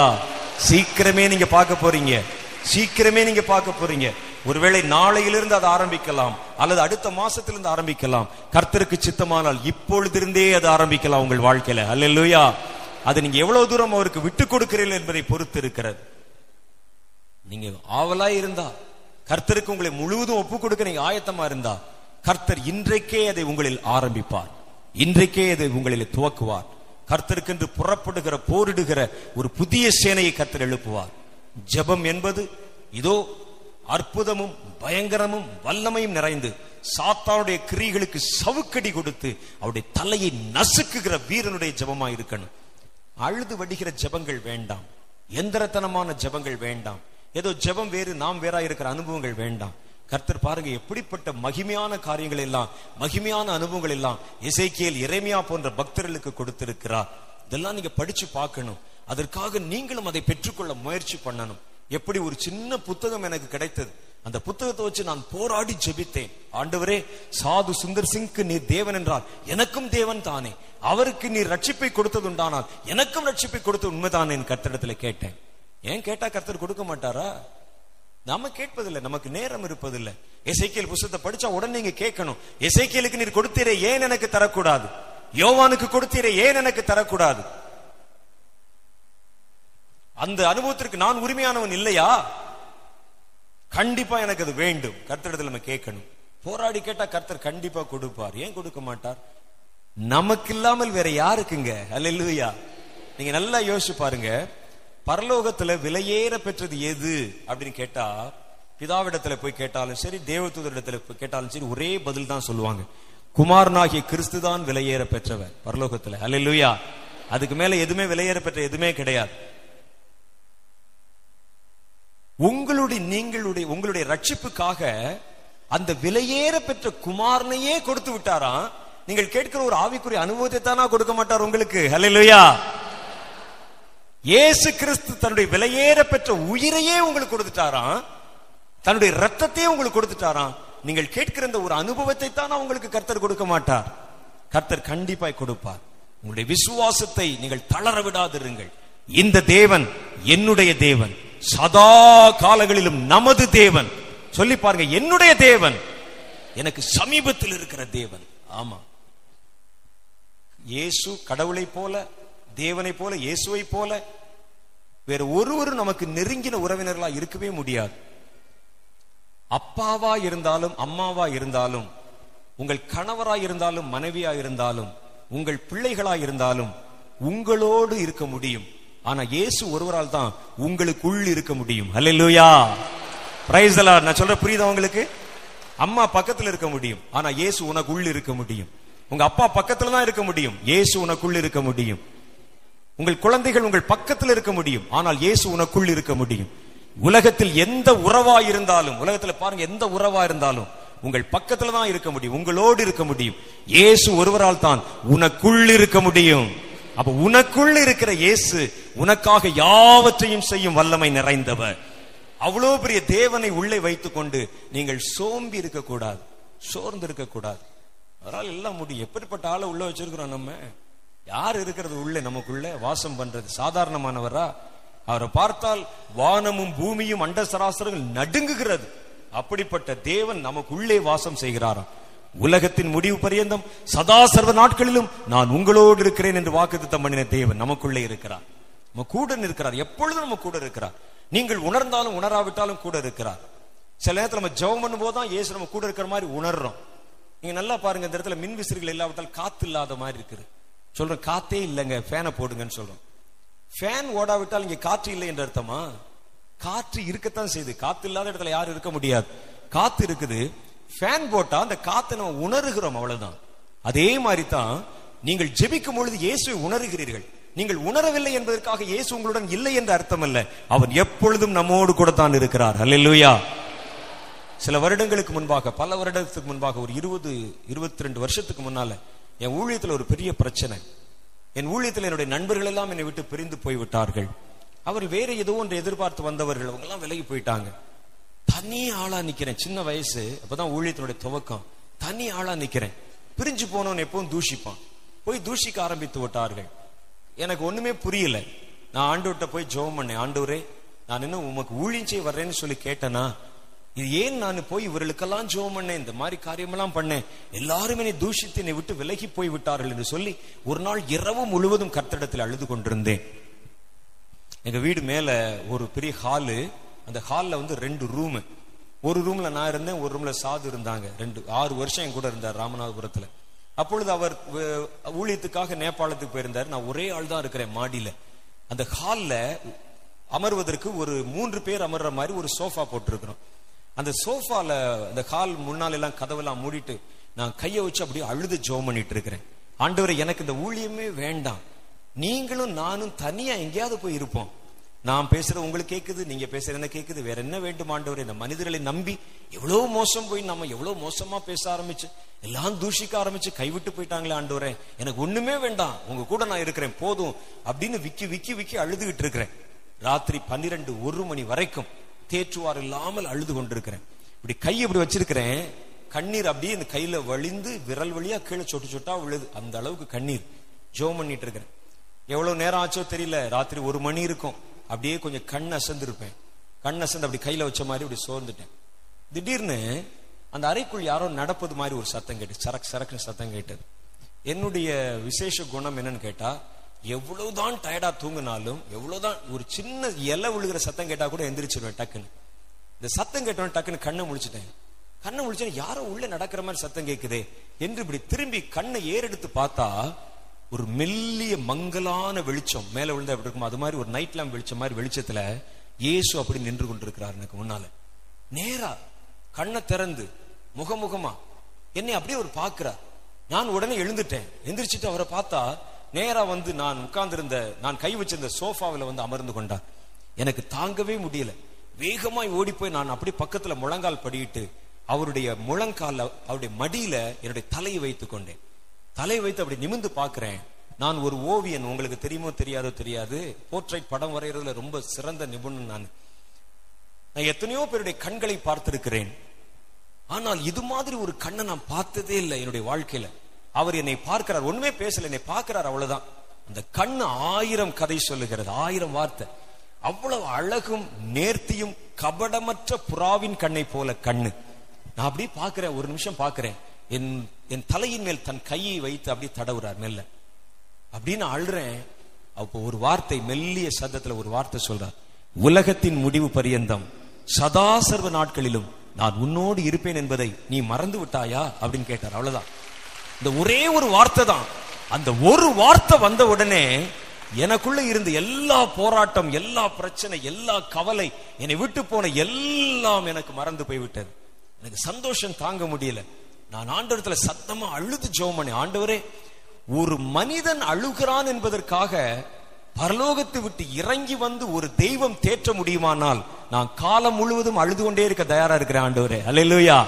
சீக்கிரமே நீங்க பார்க்க போறீங்க. சீக்கிரமே நீங்க பார்க்க போறீங்க. ஒருவேளை நாளையிலிருந்து அதை ஆரம்பிக்கலாம் அல்லது அடுத்த மாசத்திலிருந்து ஆரம்பிக்கலாம். கர்த்தருக்கு சித்தமானால் இப்பொழுதிருந்தே அதை ஆரம்பிக்கலாம் உங்கள் வாழ்க்கையில. அல்லா அதை நீங்க எவ்வளவு தூரம் அவருக்கு விட்டு கொடுக்கிறீர்கள் என்பதை பொறுத்து இருக்கிறது. நீங்க ஆவலா இருந்தா கர்த்தருக்கு உங்களை முழுவதும் ஒப்பு கொடுக்க நீங்க ஆயத்தமா இருந்தா கர்த்தர் இன்றைக்கே அதை உங்களில் ஆரம்பிப்பார். இன்றைக்கே அதை உங்களில் துவக்குவார். கர்த்தருக்கென்று புறப்படுகிற போரிடுகிற ஒரு புதிய சேனையை கர்த்தர் எழுப்புவார். ஜெபம் என்பது இதோ அற்புதமும் பயங்கரமும் வல்லமையும் நிறைந்து சாத்தானுடைய கிரிகளுக்கு சவுக்கடி கொடுத்து அவருடைய தலையை நசுக்குகிற வீரனுடைய ஜெபமா இருக்கணும். அழுது வடிகிற ஜெபங்கள் வேண்டாம். எந்திரத்தனமான ஜெபங்கள் வேண்டாம். ஏதோ ஜெபம் வேறு நாம் வேறா இருக்கிற அனுபவங்கள் வேண்டாம். கர்த்தர் பாருங்க எப்படிப்பட்ட மகிமையான காரியங்கள் எல்லாம் மகிமையான அனுபவங்கள் எல்லாம் இசைக்கியல் இறைமையா போன்ற பக்தர்களுக்கு கொடுத்திருக்கிறார். இதெல்லாம் நீங்க படிச்சு பார்க்கணும். அதற்காக நீங்களும் அதை பெற்றுக்கொள்ள முயற்சி பண்ணணும். எப்படி ஒரு சின்ன புத்தகம் எனக்கு கிடைத்தது. அந்த புத்தகத்தை வச்சு நான் போராடி ஜெபித்தேன். ஆண்டவரே சாது சுந்தர் சிங்க்கு நீர் தேவன் என்றால் எனக்கும் தேவன் தானே. அவருக்கு நீர் ரட்சிப்பை கொடுத்ததுண்டானால் எனக்கும் ரட்சிப்பை கொடுத்து உண்மைதான் என் கேட்டேன். ஏன் கேட்டா கர்த்தர் கொடுக்க மாட்டாரா? நாம கேட்பதில்லை நமக்கு நேரம் இருப்பதில்லை. எசைக்கியல் புஸ்தத்தை படிச்சா உடனே நீங்க கேட்கணும். எசைக்கியலுக்கு நீர் கொடுத்தீரே ஏன் எனக்கு தரக்கூடாது? யோவானுக்கு கொடுத்தீரே ஏன் எனக்கு தரக்கூடாது? அந்த அனுபவத்திற்கு நான் உரிமையானவன் இல்லையா? கண்டிப்பா எனக்கு அது வேண்டும். கர்த்தரிடத்தில் நம்ம கேட்கணும். போராடி கேட்டா கர்த்தர் கண்டிப்பா கொடுப்பார். ஏன் கொடுக்க மாட்டார்? நமக்கு இல்லாமல் வேற யாருக்குங்க? அல்லேலூயா நீங்க நல்லா யோசிச்சு பாருங்க. பரலோகத்துல விலையேற பெற்றது எது அப்படின்னு கேட்டா பிதாவிடத்துல போய் கேட்டாலும் சரி தேவதூதரிடத்துல போய் கேட்டாலும் சரி ஒரே பதில் தான் சொல்லுவாங்க. குமாரனாகிய கிறிஸ்து தான் விலையேற பெற்றவர் பரலோகத்துல. அல்லா அதுக்கு மேல எதுவுமே விலையேற பெற்ற எதுவுமே கிடையாது. உங்களுடைய நீங்களுடைய உங்களுடைய ரட்சிப்புக்காக அந்த விலையேற பெற்ற குமாரனையே கொடுத்து விட்டாராம். நீங்கள் கேட்கிற ஒரு ஆவிக்குரிய அனுபவத்தை தானா கொடுக்க மாட்டார் உங்களுக்கு? ஹalleluya இயேசு கிறிஸ்து தன்னுடைய விலையேற பெற்ற உயிரையே உங்களுக்கு கொடுத்துட்டாராம். தன்னுடைய ரத்தத்தையே உங்களுக்கு கொடுத்துட்டாராம். நீங்கள் கேட்கிற இந்த ஒரு அனுபவத்தை தான் உங்களுக்கு கர்த்தர் கொடுக்க மாட்டார். கர்த்தர் கண்டிப்பாய் கொடுப்பார். உங்களுடைய விசுவாசத்தை நீங்கள் தளர விடாதிருங்கள். இந்த தேவன் என்னுடைய தேவன். சதா காலங்களிலும் நமது தேவன். சொல்லி பாருங்க என்னுடைய தேவன். எனக்கு சமீபத்தில் இருக்கிற தேவன். ஆமா. இயேசு கடவுளை போல தேவனை போல இயேசுவை போல வேற ஒருவரும் நமக்கு நெருங்கின உறவினர்களா இருக்கவே முடியாது. அப்பாவா இருந்தாலும் அம்மாவா இருந்தாலும் உங்கள் கணவரா இருந்தாலும் மனைவியா இருந்தாலும் உங்கள் பிள்ளைகளா இருந்தாலும் உங்களோடு இருக்க முடியும். ஆனா இயேசு ஒருவரால் தான் உங்களுக்குள் இருக்க முடியும். ஹalleluya பிரைஸ் நான் சொல்ற புரியுதா உங்களுக்கு? அம்மா பக்கத்துல இருக்க முடியும். ஆனா இயேசு உனக்குள் இருக்க முடியும். உங்க அப்பா பக்கத்துல தான் இருக்க முடியும். இயேசு உனக்குள் இருக்க முடியும். உங்கள் குழந்தைகள் உங்கள் பக்கத்தில் இருக்க முடியும். ஆனால் இயேசு உனக்குள் இருக்க முடியும். உலகத்தில் எந்த உறவா இருந்தாலும் உலகத்துல பாருங்க எந்த உறவா இருந்தாலும் உங்கள் பக்கத்துல தான் இருக்க முடியும். உங்களோடு இருக்க முடியும். இயேசு ஒருவரால் தான் உனக்குள் இருக்க முடியும். அப்ப உனக்குள் இருக்கிற இயேசு உனக்காக யாவற்றையும் செய்யும் வல்லமை நிறைந்தவர். அவ்வளோ பெரிய தேவனை உள்ளே வைத்துக் கொண்டு நீங்கள் சோம்பி இருக்க கூடாது சோர்ந்து இருக்க கூடாது அதனால எல்லாம் முடியும். எப்படிப்பட்ட ஆளை உள்ள வச்சிருக்கிறோம் நம்ம? யார் இருக்கிறது உள்ள? நமக்குள்ள வாசம் பண்றது. சாதாரணமானவரா? அவரை பார்த்தால் வானமும் பூமியும் அண்ட சராசரங்கள் நடுங்குகிறது. அப்படிப்பட்ட தேவன் நமக்குள்ளே வாசம் செய்கிறாராம். உலகத்தின் முடிவு பரியந்தம் சதா சர்வ நாட்களிலும் நான் உங்களோடு இருக்கிறேன் என்று வாக்குத்தம் பண்ணின தேவன் நமக்குள்ளே இருக்கிறார். நம்ம கூட இருக்கிறார் எப்பொழுதும் நம்ம கூட இருக்கிறார். நீங்கள் உணர்ந்தாலும் உணராவிட்டாலும் கூட இருக்கிறார். சில நேரத்துல நம்ம ஜெபம் பண்ணும்போது தான் ஏசு நம்ம கூட இருக்கிற மாதிரி உணர்றோம். நீங்க நல்லா பாருங்க இந்த இடத்துல மின் விசிறிகள் இல்லாவிட்டால் காத்து இல்லாத மாதிரி இருக்குது. சொல்றேன் காத்தே இல்லைங்க ஃபேனை போடுங்கன்னு சொல்றோம். ஃபேன் ஓடாவிட்டால் இங்க காற்று இல்லை என்று அர்த்தமா? காற்று இருக்கத்தான் செய்யுது காத்து இல்லாத இடத்துல யாரும் இருக்க முடியாது. காத்து இருக்குது ஃபேன் போட்டா அந்த காத்தை நம்ம உணர்கிறோம் அவ்வளவுதான். அதே மாதிரி தான் நீங்கள் ஜெபிக்கும் பொழுது இயேசுவை உணர்கிறீர்கள். நீங்கள் உணரவில்லை என்பதற்காக இயேசு உங்களுடன் இல்லை என்ற அர்த்தம் அல்ல அவன் எப்பொழுதும் நம்மோடு கூட தான் இருக்கிறார். அல்லா சில வருடங்களுக்கு முன்பாக பல வருடத்துக்கு முன்பாக ஒரு இருபது இருபத்தி ரெண்டு வருஷத்துக்கு முன்னால என் ஊழியத்தில் ஒரு பெரிய பிரச்சனை. என் ஊழியத்தில் என்னுடைய நண்பர்கள் எல்லாம் என்னை விட்டு பிரிந்து போய் விட்டார்கள் அவர் வேற ஏதோ ஒன்று எதிர்பார்த்து வந்தவர்கள் அவங்க எல்லாம் விலகி போயிட்டாங்க. தனி ஆளா நிக்கிறேன். சின்ன வயசு அப்பதான் ஊழியத்தினுடைய துவக்கம். தனி ஆளா நிக்கிறேன். பிரிஞ்சு போனவன் எப்பவும் தூஷிப்பான். போய் தூஷிக்க ஆரம்பித்து விட்டார்கள். எனக்கு ஒண்ணுமே புரியல. நான் ஆண்டோட்ட போய் ஜெபம் பண்ணேன். ஆண்டோரே நான் இன்னும் உமக்கு ஊழியம் வர்றேன்னு சொல்லி கேட்டேனா இது ஏன் நான் போய் இவர்களுக்கெல்லாம் ஜோம் பண்ணேன்? இந்த மாதிரி காரியமெல்லாம் பண்ணேன். எல்லாரும் என்னை தூஷித்து என்னை விட்டு விலகி போய் விட்டார்கள் என்று சொல்லி ஒரு நாள் இரவு முழுவதும் கர்த்தடத்தில் அழுது கொண்டிருந்தேன். எங்க வீடு மேல ஒரு பெரிய ஹாலு அந்த ஹாலில் வந்து ரெண்டு ரூம் ஒரு ரூம்ல நான் இருந்தேன் ஒரு ரூம்ல சாது இருந்தாங்க. ரெண்டு ஆறு வருஷம் என் கூட இருந்தார் ராமநாதபுரத்துல. அப்பொழுது அவர் ஊழியத்துக்காக நேபாளத்துக்கு போயிருந்தார். நான் ஒரே ஆள் தான் இருக்கிறேன் மாடியில. அந்த ஹாலில் அமர்வதற்கு ஒரு மூன்று பேர் அமர்ற மாதிரி ஒரு சோஃபா போட்டிருக்கிறோம். அந்த சோஃபால அந்த ஹால் முன்னால் எல்லாம் கதவெல்லாம் மூடிட்டு நான் கையை வச்சு அப்படியே அழுது ஜோம் பண்ணிட்டு இருக்கிறேன். ஆண்டவர் எனக்கு இந்த ஊழியமே வேண்டாம். நீங்களும் நானும் தனியா எங்கேயாவது போய் இருப்போம். நான் பேசுறது உங்களுக்கு கேட்குது நீங்க பேசுறது என்ன கேட்குது வேற என்ன வேண்டும் ஆண்டவர்? இந்த மனிதர்களை நம்பி எவ்வளவு மோசம் போய் நம்ம எவ்வளவு மோசமா பேச ஆரம்பிச்சு எல்லாம் தூஷிக்க ஆரம்பிச்சு கைவிட்டு போயிட்டாங்களே ஆண்டவரே. எனக்கு ஒண்ணுமே வேண்டாம். உங்க கூட நான் இருக்கிறேன். போதும் அப்படின்னு விக்கி விக்கி விக்கி அழுதுகிட்டு இருக்கிறேன். ராத்திரி பன்னிரண்டு ஒரு மணி வரைக்கும் தேற்றுவார் இல்லாமல் அழுது கொண்டிருக்கிறேன். இப்படி கை இப்படி வச்சிருக்கிறேன். கண்ணீர் அப்படியே இந்த கையில வழிந்து விரல் வழியா கீழே சொட்டு சொட்டா விழுது. அந்த அளவுக்கு கண்ணீர். ஜோம் பண்ணிட்டு இருக்கிறேன். எவ்வளவு நேரம் ஆச்சோ தெரியல. ராத்திரி ஒரு மணி இருக்கும். அப்படியே கொஞ்சம் கண் அசந்திருப்பேன். கண் அசந்து அப்படி கையில வச்ச மாதிரி அப்படி சோர்ந்துட்டேன். திடீர்னு அந்த அறைக்குள் யாரோ நடப்பது மாதிரி ஒரு சத்தம் கேட்டு சரக்கு சரக்குன்னு சத்தம் கேட்டது. என்னுடைய விசேஷ குணம் என்னன்னு கேட்டா எவ்வளவுதான் டயர்டா தூங்கினாலும் எவ்வளவுதான் ஒரு சின்ன இலை விழுகிற சத்தம் கேட்டா கூட எந்திரிச்சிருவேன் டக்குன்னு. இந்த சத்தம் கேட்டவன் டக்குன்னு கண்ணை முழிச்சிட்டேன். கண்ணை முடிச்சேன் யாரோ உள்ள நடக்கிற மாதிரி சத்தம் கேட்குதே என்று இப்படி திரும்பி கண்ணை ஏறெடுத்து பார்த்தா ஒரு மெல்லிய மங்கலான வெளிச்சம் மேல விழுந்தா எப்படி இருக்கும் அது மாதிரி ஒரு நைட் லேம்ப் வெளிச்சம் மாதிரி வெளிச்சத்துல இயேசு அப்படி நின்று கொண்டிருக்கிறார் எனக்கு முன்னால. நேரா கண்ணை திறந்து முகமுகமா என்னை அப்படியே அவர் பார்க்கிறார். நான் உடனே எழுந்துட்டேன். எந்திரிச்சிட்டு அவரை பார்த்தா நேரா வந்து நான் உட்கார்ந்திருந்த நான் கை வச்சிருந்த சோஃபாவில் வந்து அமர்ந்து கொண்டார். எனக்கு தாங்கவே முடியல. வேகமாய் ஓடி போய் நான் அப்படி பக்கத்துல முழங்கால் படியிட்டு அவருடைய முழங்கால அவருடைய மடியில என்னுடைய தலையை வைத்துக் கொண்டேன். தலையை வைத்து அப்படி நிமிந்து பாக்குறேன் நான் ஒரு ஓவியன் உங்களுக்கு தெரியுமோ தெரியாதோ தெரியாது. போர்ட்ரைட் படம் வரைகிறதுல ரொம்ப சிறந்த நிபுணன் நான். நான் எத்தனையோ பேருடைய கண்களை பார்த்திருக்கிறேன். ஆனால் இது மாதிரி ஒரு கண்ணை நான் பார்த்ததே இல்லை என்னுடைய வாழ்க்கையில. அவர் என்னை பார்க்கிறார். ஒண்ணுமே பேசல என்னை பார்க்கிறார் அவ்வளவுதான். அந்த கண் ஆயிரம் கதை சொல்லுகிறது ஆயிரம் வார்த்தை. அவ்வளவு அழகும் நேர்த்தியும் கபடமற்ற புறாவின் கண்ணை போல கண்ணு. நான் அப்படியே பாக்குறேன் ஒரு நிமிஷம் பார்க்கிறேன். என் என் தலையின் மேல் தன் கையை வைத்து அப்படியே தடவுறார் மெல்ல. அப்படின்னு அழுறேன். அப்போ ஒரு வார்த்தை மெல்லிய சத்தத்துல ஒரு வார்த்தை சொல்றார். உலகத்தின் முடிவு பரியந்தம். சதாசர்வ நாட்களிலும் நான் உன்னோடு இருப்பேன் என்பதை நீ மறந்து விட்டாயா? அப்படின்னு கேட்டார். அவ்வளவுதான். இந்த ஒரே ஒரு வார்த்தை தான். அந்த ஒரு வார்த்தை வந்த உடனே எனக்குள்ள இருந்த எல்லா போராட்டம் எல்லா பிரச்சனை எல்லா கவலை என்னை விட்டு போன எல்லாம் எனக்கு மறந்து போய்விட்டது. எனக்கு சந்தோஷம் தாங்க முடியல. நான் ஆண்டவரத்துல சத்தமா அழுது ஜெபம் ஆண்டவரே ஒரு மனிதன் அழுகிறான் என்பதற்காக பரலோகத்தை விட்டு இறங்கி வந்து ஒரு தெய்வம் தேற்ற முடியுமானால் நான் காலம் முழுவதும் அழுது கொண்டே இருக்க தயாரா இருக்கிறேன் ஆண்டவரே. அல்லேலூயா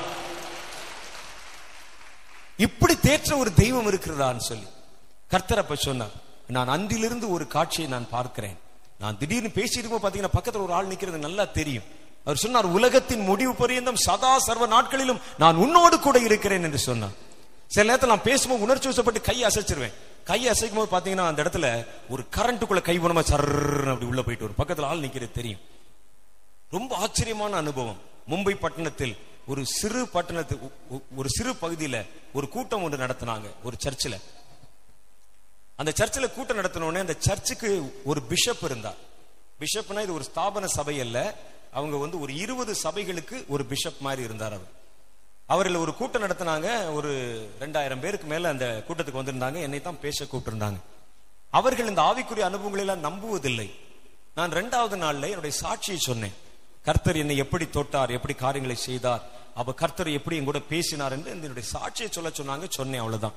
இப்படி தேற்ற ஒரு தெய்வம் இருக்கிறதான்னு சொல்லி. கர்த்தர் அப்ப சொன்னார் நான் அந்திலிருந்து ஒரு காட்சியை நான் பார்க்கிறேன். நான் திடீர்னு பேசிட்டு இருக்கும்போது பாத்தீங்கன்னா பக்கத்துல ஒரு ஆள் நிக்கிறது நல்லா தெரியும். அவர் சொன்னார் உலகத்தின் முடிவு பரியந்தம் சதா சர்வ நாட்களிலும் நான் உன்னோடு கூட இருக்கிறேன் என்று சொன்னார். சில நேரத்தில் நான் பேசும்போது உணர்ச்சி வசப்பட்டு கையை அசைச்சிருவேன். கையை அசைக்கும் போது பாத்தீங்கன்னா அந்த இடத்துல ஒரு கரண்ட்டுக்குள்ள கை போனமா சர்ன்னு அப்படி உள்ள போயிட்டு வரும். பக்கத்துல ஆள் நிக்கிறது தெரியும். ரொம்ப ஆச்சரியமான அனுபவம். மும்பை பட்டணத்தில் ஒரு சிறு பட்டணத்து ஒரு சிறு பகுதியில ஒரு கூட்டம் ஒன்று நடத்தினாங்க ஒரு சர்ச்சில். அந்த சர்ச்சில் கூட்டம் நடத்தினோடனே அந்த சர்ச்சுக்கு ஒரு பிஷப் இருந்தார். பிஷப்னா இது ஒரு ஸ்தாபன சபை அல்ல அவங்க வந்து ஒரு இருபது சபைகளுக்கு ஒரு பிஷப் மாதிரி இருந்தார் அவர். அவர்கள் ஒரு கூட்டம் நடத்தினாங்க ஒரு ரெண்டாயிரம் பேருக்கு மேல அந்த கூட்டத்துக்கு வந்திருந்தாங்க என்னை தான் பேச கூப்பிட்டிருந்தாங்க. அவர்கள் இந்த ஆவிக்குரிய அனுபவங்களை எல்லாம் நம்புவதில்லை. நான் ரெண்டாவது நாள்ல என்னுடைய சாட்சியை சொன்னேன். கர்த்தர் என்னை எப்படி தொட்டார் எப்படி காரியங்களை செய்தார் அவ கர்த்தர் எப்படி என் கூட பேசினார் என்று என்னுடைய சாட்சியை சொல்ல சொன்னாங்க சொன்னேன் அவ்வளவுதான்.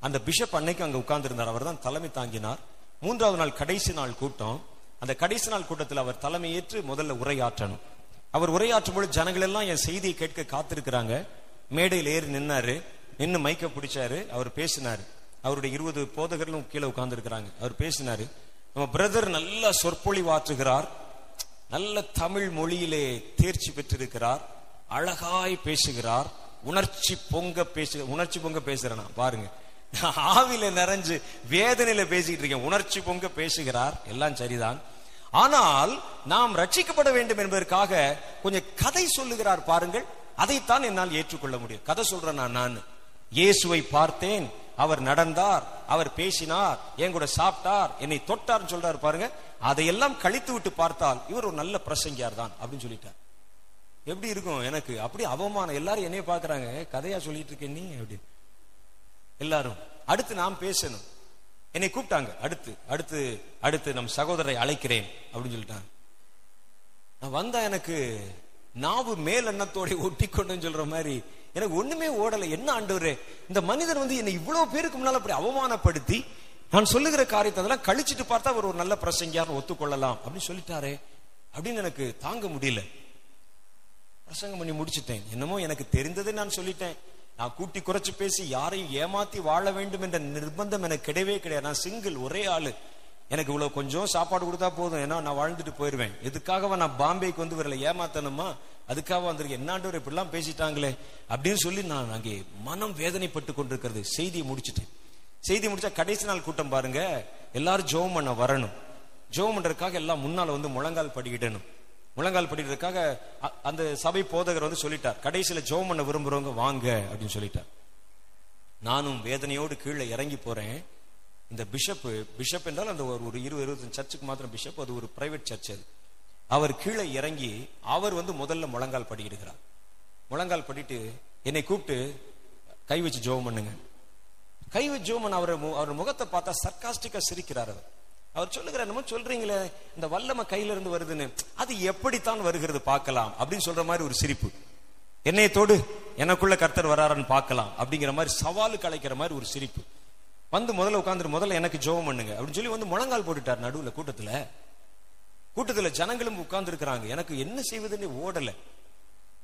அந்த பிஷப் அன்னைக்கு அங்க உட்கார்ந்திருந்தார் அவர் தான் தலைமை தாங்கினார். மூன்றாவது நாள் கடைசி நாள் கூட்டம். அந்த கடைசி நாள் கூட்டத்தில் அவர் தலைமையேற்று முதல்ல உரையாற்றணும். அவர் உரையாற்றும் பொழுது ஜனங்கள் எல்லாம் என் செய்தியை கேட்க காத்திருக்கிறாங்க. மேடையில் ஏறி நின்னாரு. நின்று மைக்க பிடிச்சாரு. அவர் பேசினாரு. அவருடைய இருபது போதகர்களும் கீழே உட்கார்ந்து இருக்கிறாங்க அவர் பேசினாரு. நம்ம பிரதர் நல்லா சொற்பொழிவாற்றுகிறார். நல்ல தமிழ் மொழியிலே தேர்ச்சி பெற்றிருக்கிறார். அழகாய் பேசுகிறார். உணர்ச்சி பொங்க பேசு உணர்ச்சி பொங்க பேசுறேன் பாருங்க. ஆவில நிறைஞ்சு வேதனையில பேசிக்கிட்டு இருக்கேன். உணர்ச்சி பொங்க பேசுகிறார். எல்லாம் சரிதான். ஆனால் நாம் ரட்சிக்கப்பட வேண்டும் என்பதற்காக கொஞ்சம் கதை சொல்லுகிறார் பாருங்கள். அதைத்தான் என்னால் ஏற்றுக்கொள்ள முடியும். கதை சொல்றேன் நான் நான். இயேசுவை பார்த்தேன். அவர் நடந்தார். அவர் பேசினார். என் கூட சாப்பிட்டார். என்னை தொட்டார்னு சொல்றாரு பாருங்க. அதையெல்லாம் கழித்து விட்டு பார்த்தால் இவர் ஒரு நல்ல பிரசங்கியார் தான் அப்படின்னு சொல்லிட்டார். எப்படி இருக்கும் எனக்கு? அப்படி அவமானம். எல்லாரும் என்னைய பாக்குறாங்க கதையா சொல்லிட்டு இருக்கேன் நீ? அப்படின்னு எல்லாரும். அடுத்து நாம் பேசணும். என்னை கூப்பிட்டாங்க. அடுத்து அடுத்து அடுத்து நம் சகோதரரை அழைக்கிறேன் அப்படின்னு சொல்லிட்டாங்க. நான் வந்தா எனக்கு நாவு மேல் எண்ணத்தோட ஒட்டி கொண்டுன்னு சொல்ற மாதிரி எனக்கு ஒண்ணுமே ஓடல. என்ன ஆண்டவரே? இந்த மனிதன் வந்து என்னை இவ்வளவு பேருக்கு முன்னால அப்படி அவமானப்படுத்தி நான் சொல்லுகிற காரியத்தை அதெல்லாம் கழிச்சிட்டு பார்த்தா அவர் ஒரு நல்ல பிரசங்கியார் ஒத்துக்கொள்ளலாம். அப்படின்னு சொல்லிட்டாரே. அப்படின்னு எனக்கு தாங்க முடியல. பிரசங்கம் பண்ணி முடிச்சிட்டேன். என்னமோ எனக்கு தெரிந்ததை நான் சொல்லிட்டேன். நான் கூட்டி குறைச்சு பேசி யாரையும் ஏமாத்தி வாழ வேண்டும் என்ற நிர்பந்தம் எனக்கு கிடையவே கிடையாது. நான் சிங்கிள் ஒரே ஆளு. எனக்கு இவ்வளவு கொஞ்சம் சாப்பாடு கொடுத்தா போதும். ஏன்னா நான் வாழ்ந்துட்டு போயிருவேன். எதுக்காக நான் பாம்பேக்கு வந்து வரல ஏமாத்தணுமா? அதுக்காக வந்திருக்கேன். என்னாண்டவர் இப்படிலாம் பேசிட்டாங்களே அப்படின்னு சொல்லி நான் அங்கே மனம் வேதனைப்பட்டு கொண்டிருக்கிறது. செய்தியை முடிச்சிட்டேன். செய்தி முடிச்சா கடைசி நாள் கூட்டம் பாருங்க. எல்லாரும் ஜோம் பண்ண வரணும். ஜோம் பண்றதுக்காக எல்லாம் முன்னால வந்து முழங்கால் படிக்கிடணும் முழங்கால் படிக்கிறதுக்காக அ- அந்த சபை போதகர் வந்து சொல்லிட்டார். கடைசியில ஜோம் பண்ண விரும்புறவங்க வாங்க அப்படின்னு சொல்லிட்டார். நானும் வேதனையோடு கீழே இறங்கி போறேன். இந்த பிஷப்பு பிஷப் என்றால் அந்த ஒரு ஒரு இருபது இருபத்தஞ்சு சர்ச்சுக்கு மாத்திரம் பிஷப் அது ஒரு பிரைவேட் சர்ச் அது. அவர் கீழே இறங்கி அவர் வந்து முதல்ல முழங்கால் படிக்கிடுகிறார் முழங்கால் படிட்டு என்னை கூப்பிட்டு கை வச்சு ஜெபம் பண்ணுங்க. கைவு ஜோமன் அவர் மு- அவர் முகத்தை பார்த்தா சர்க்காஸ்டிக்கா சிரிக்கிறார் அவர். அவர் சொல்லுகிறார் என்னமோ சொல்றீங்களே இந்த வல்லமை கையில இருந்து வருதுன்னு. அது எப்படித்தான் வருகிறது பார்க்கலாம் அப்படின்னு சொல்ற மாதிரி ஒரு சிரிப்பு. என்னைய தோடு எனக்குள்ள கர்த்தர் வராரான்னு பார்க்கலாம் அப்படிங்கிற மாதிரி சவாலுக்கு அழைக்கிற மாதிரி ஒரு சிரிப்பு. வந்து முதல்ல உட்காந்துரு முதல்ல எனக்கு ஜோபம் பண்ணுங்க அப்படின்னு சொல்லி வந்து முழங்கால் போட்டுட்டார் நடுவுல கூட்டத்துல. கூட்டத்துல ஜனங்களும் உட்கார்ந்து இருக்கிறாங்க எனக்கு என்ன செய்வதுன்னு ஓடல.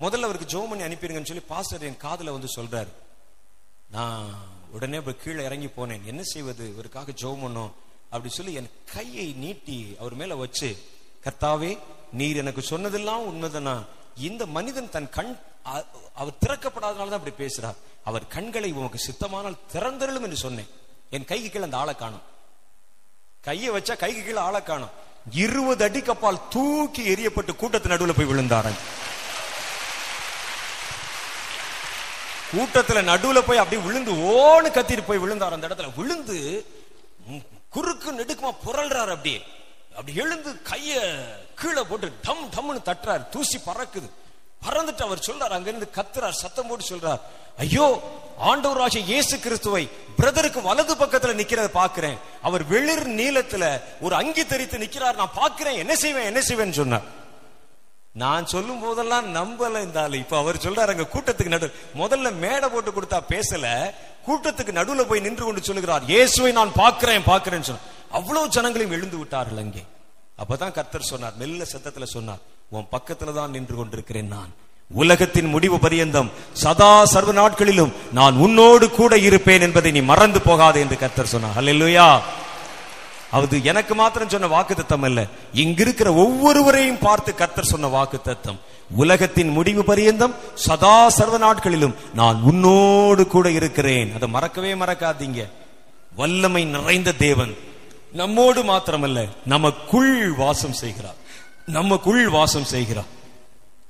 முதல்ல அவருக்கு ஜோம் பண்ணி அனுப்பிடுங்கன்னு சொல்லி பாஸ்டர் என் காதில் வந்து சொல்றாரு நான் உடனே போய் கீழே இறங்கி போனேன். என்ன செய்வது? இவருக்காக ஜோம் பண்ணும். அப்படி சொல்லி என் கையை நீட்டி அவர் மேல வச்சு கர்த்தாவே நீர் எனக்கு சொன்னதெல்லாம் உண்மைதானா? இந்த மனிதன் தன் கண் அவர் திறக்கப்படாதனால தான் அப்படி பேசுறார். அவர் கண்களை உமக்கு சித்தமானால் திறந்தருளும் என்று சொன்னேன். என் கைக்கு கீழே அந்த ஆளை காணும். கையை வச்சா கைக்கு கீழே ஆளை காணும். இருபது அடி கப்பால் தூக்கி எரியப்பட்டு கூட்டத்து நடுவுல போய் விழுந்தாரன் கூட்டத்துல நடுவுல போய் அப்படியே விழுந்து ஓன்னு கத்திட்டு போய் விழுந்தார். அந்த இடத்துல விழுந்து குறுக்கு நெடுக்குமா புரள்றாரு அப்படியே. அப்படி எழுந்து கைய கீழே போட்டு டம் டம்னு தட்டுறாரு. தூசி பறக்குது. பறந்துட்டு அவர் சொல்றார் அங்கிருந்து கத்துறார் சத்தம் போட்டு சொல்றார் ஐயோ ஆண்டவராகிய இயேசு கிறிஸ்துவை பிரதருக்கு வலது பக்கத்துல நிக்கிறத பாக்குறேன் அவர் வெளிர் நீளத்துல ஒரு அங்கி தெரித்து நிக்கிறார். நான் பாக்குறேன் என்ன செய்வேன்? என்ன செய்வேன்னு சொன்னார். நான் சொல்லும் போதெல்லாம் நம்பல இந்த ஆளு. இப்ப அவர் சொல்றாரு அங்க கூட்டத்துக்கு நடு முதல்ல மேடை போட்டு கொடுத்தா பேசல கூட்டத்துக்கு நடுவுல போய் நின்று கொண்டு சொல்லுகிறார் இயேசுவை நான் பாக்குறேன் பாக்குறேன்னு சொன்ன அவ்வளவு ஜனங்களையும் எழுந்து விட்டார்கள் அங்கே. அப்பதான் கர்த்தர் சொன்னார் மெல்ல சத்தத்துல சொன்னார் உன் பக்கத்துல தான் நின்று கொண்டிருக்கிறேன் நான். உலகத்தின் முடிவு பரியந்தம். சதா சர்வ நாட்களிலும் நான் உன்னோடு கூட இருப்பேன் என்பதை நீ மறந்து போகாது என்று கர்த்தர் சொன்னார். அல்லேலூயா அது எனக்கு மாத்திரம் சொன்ன வாக்கு தத்தம் அல்ல. இங்கிருக்கிற ஒவ்வொருவரையும் பார்த்து கர்த்தர் சொன்ன வாக்கு தத்தம் உலகத்தின் முடிவு பரியந்தம் சதா சர்வ நாட்களிலும் நான் உன்னோடு கூட இருக்கிறேன். அதை மறக்கவே மறக்காதீங்க. வல்லமை நிறைந்த தேவன். நம்மோடு மாத்திரமல்ல நமக்குள் வாசம் செய்கிறார். நமக்குள் வாசம் செய்கிறார்.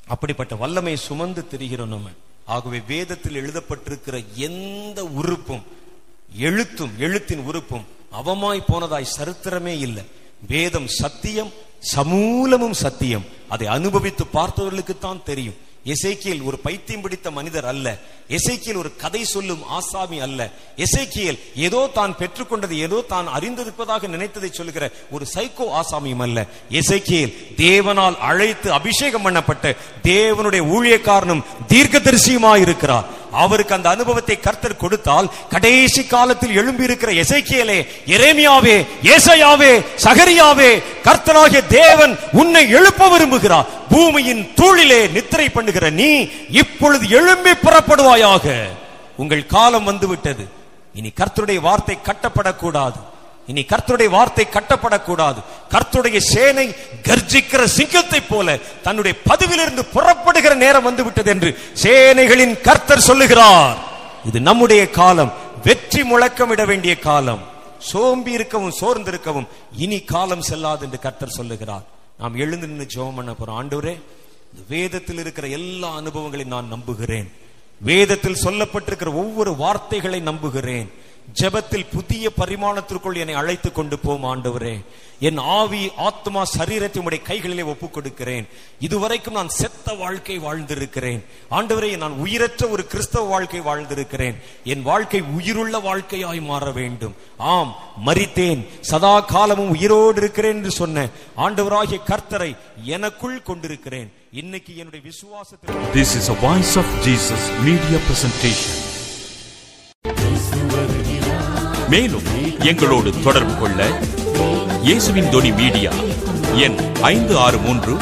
அப்படிப்பட்ட வல்லமை சுமந்து திரிகிறோம் நம்ம. ஆகவே வேதத்தில் எழுதப்பட்டிருக்கிற எந்த உறுப்பும் எழுத்தும் எழுத்தின் உறுப்பும் அவமாய் போனதாய் சரித்திரமே இல்லை. வேதம் சத்தியம் சமூலமும் சத்தியம். அதை அனுபவித்து பார்த்தவர்களுக்குத்தான் தெரியும். எசைக்கியல் ஒரு பைத்தியம் பிடித்த மனிதர் அல்ல. எசைக்கியல் ஒரு கதை சொல்லும் ஆசாமி அல்ல. எசைக்கியல் ஏதோ தான் பெற்றுக்கொண்டது ஏதோ தான் அறிந்திருப்பதாக நினைத்ததை சொல்லுகிற ஒரு சைக்கோ ஆசாமியும் அல்ல. எசைக்கியல் தேவனால் அழைத்து அபிஷேகம் பண்ணப்பட்ட தேவனுடைய ஊழியக்காரனும் தீர்க்கதரிசியுமாய் இருக்கிறார் அவருக்கு அந்த அனுபவத்தை கர்த்தர் கொடுத்தால் கடைசி காலத்தில் எழும்பி இருக்கிற எசைக்கியலே எரேமியாவே ஏசையாவே சகரியாவே கர்த்தராகிய தேவன் உன்னை எழுப்ப விரும்புகிறார். பூமியின் தூளிலே நித்திரை பண்ணுகிற நீ இப்பொழுது எழும்பி புறப்படுவாயாக. உங்கள் காலம் வந்துவிட்டது. இனி கர்த்தருடைய வார்த்தை கட்டப்படக்கூடாது. இனி கர்த்தருடைய வார்த்தை கட்டப்படக்கூடாது. கர்த்தருடைய சேனை கர்ஜிக்கிற சிங்கத்தை போல தன்னுடைய பதவியிலிருந்து புறப்படுகிற நேரம் வந்து விட்டது என்று சேனைகளின் கர்த்தர் சொல்லுகிறார். இது நம்முடைய காலம். வெற்றி முழக்கமிட வேண்டிய காலம். சோம்பி இருக்கவும் சோர்ந்திருக்கவும் இனி காலம் செல்லாது என்று கர்த்தர் சொல்லுகிறார். நாம் எழுந்து நின்று ஜெபம் பண்ண போறோம். ஆண்டவரே இந்த வேதத்தில் இருக்கிற எல்லா அனுபவங்களையும் நான் நம்புகிறேன். வேதத்தில் சொல்லப்பட்டிருக்கிற ஒவ்வொரு வார்த்தைகளை நம்புகிறேன். ஜெபத்தில் புதிய பரிமாணத்திற்குள் என்னை அழைத்து கொண்டு போம் ஆண்டவரே. என் ஆவி ஆத்மா சரீரத்தை உடைய கைகளிலே ஒப்புக் கொடுக்கிறேன் இதுவரைக்கும் நான் செத்த வாழ்க்கை வாழ்ந்திருக்கிறேன். ஆண்டவரே நான் உயிரற்ற ஒரு கிறிஸ்தவ வாழ்க்கை வாழ்ந்திருக்கிறேன். என் வாழ்க்கை உயிருள்ள வாழ்க்கையாய் மாற வேண்டும். ஆம் மரித்தேன். சதா காலமும் உயிரோடு இருக்கிறேன் என்று சொன்ன ஆண்டவராகிய கர்த்தரை எனக்குள் கொண்டிருக்கிறேன். இன்னைக்கு என்னுடைய விசுவாசத்தில் This is a Voice of Jesus media presentation. மேலும் எங்களோடு தொடர்பு கொள்ள இயேசுவின் தொனி மீடியா எண் ஐந்து ஆறு மூன்று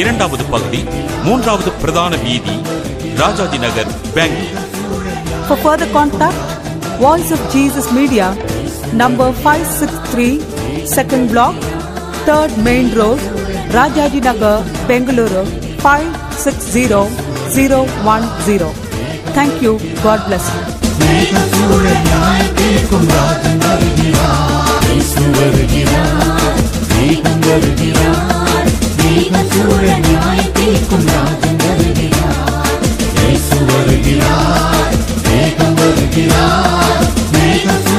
இரண்டாவது பகுதி மூன்றாவது பிரதான வீதி Rajaji Nagar Bangalore For further contact, Voice of Jesus Media, number 563, second block, third main road, Rajaji Nagar, Bengaluru, 560010. Thank you. God bless you. ஸ்நேகசூழல் நியாயம் தீர்க்கும் ராஜன் வருகிறார் இயேசு வருகிறார் ஸ்நேகம் வருகிறார் ஸ்நேகசூழல் நியாயம் தீர்க்கும் ராஜன் வருகிறார் இயேசு வருகிறார் ஸ்நேகம் வருகிறார் ஸ்நேகசூழல்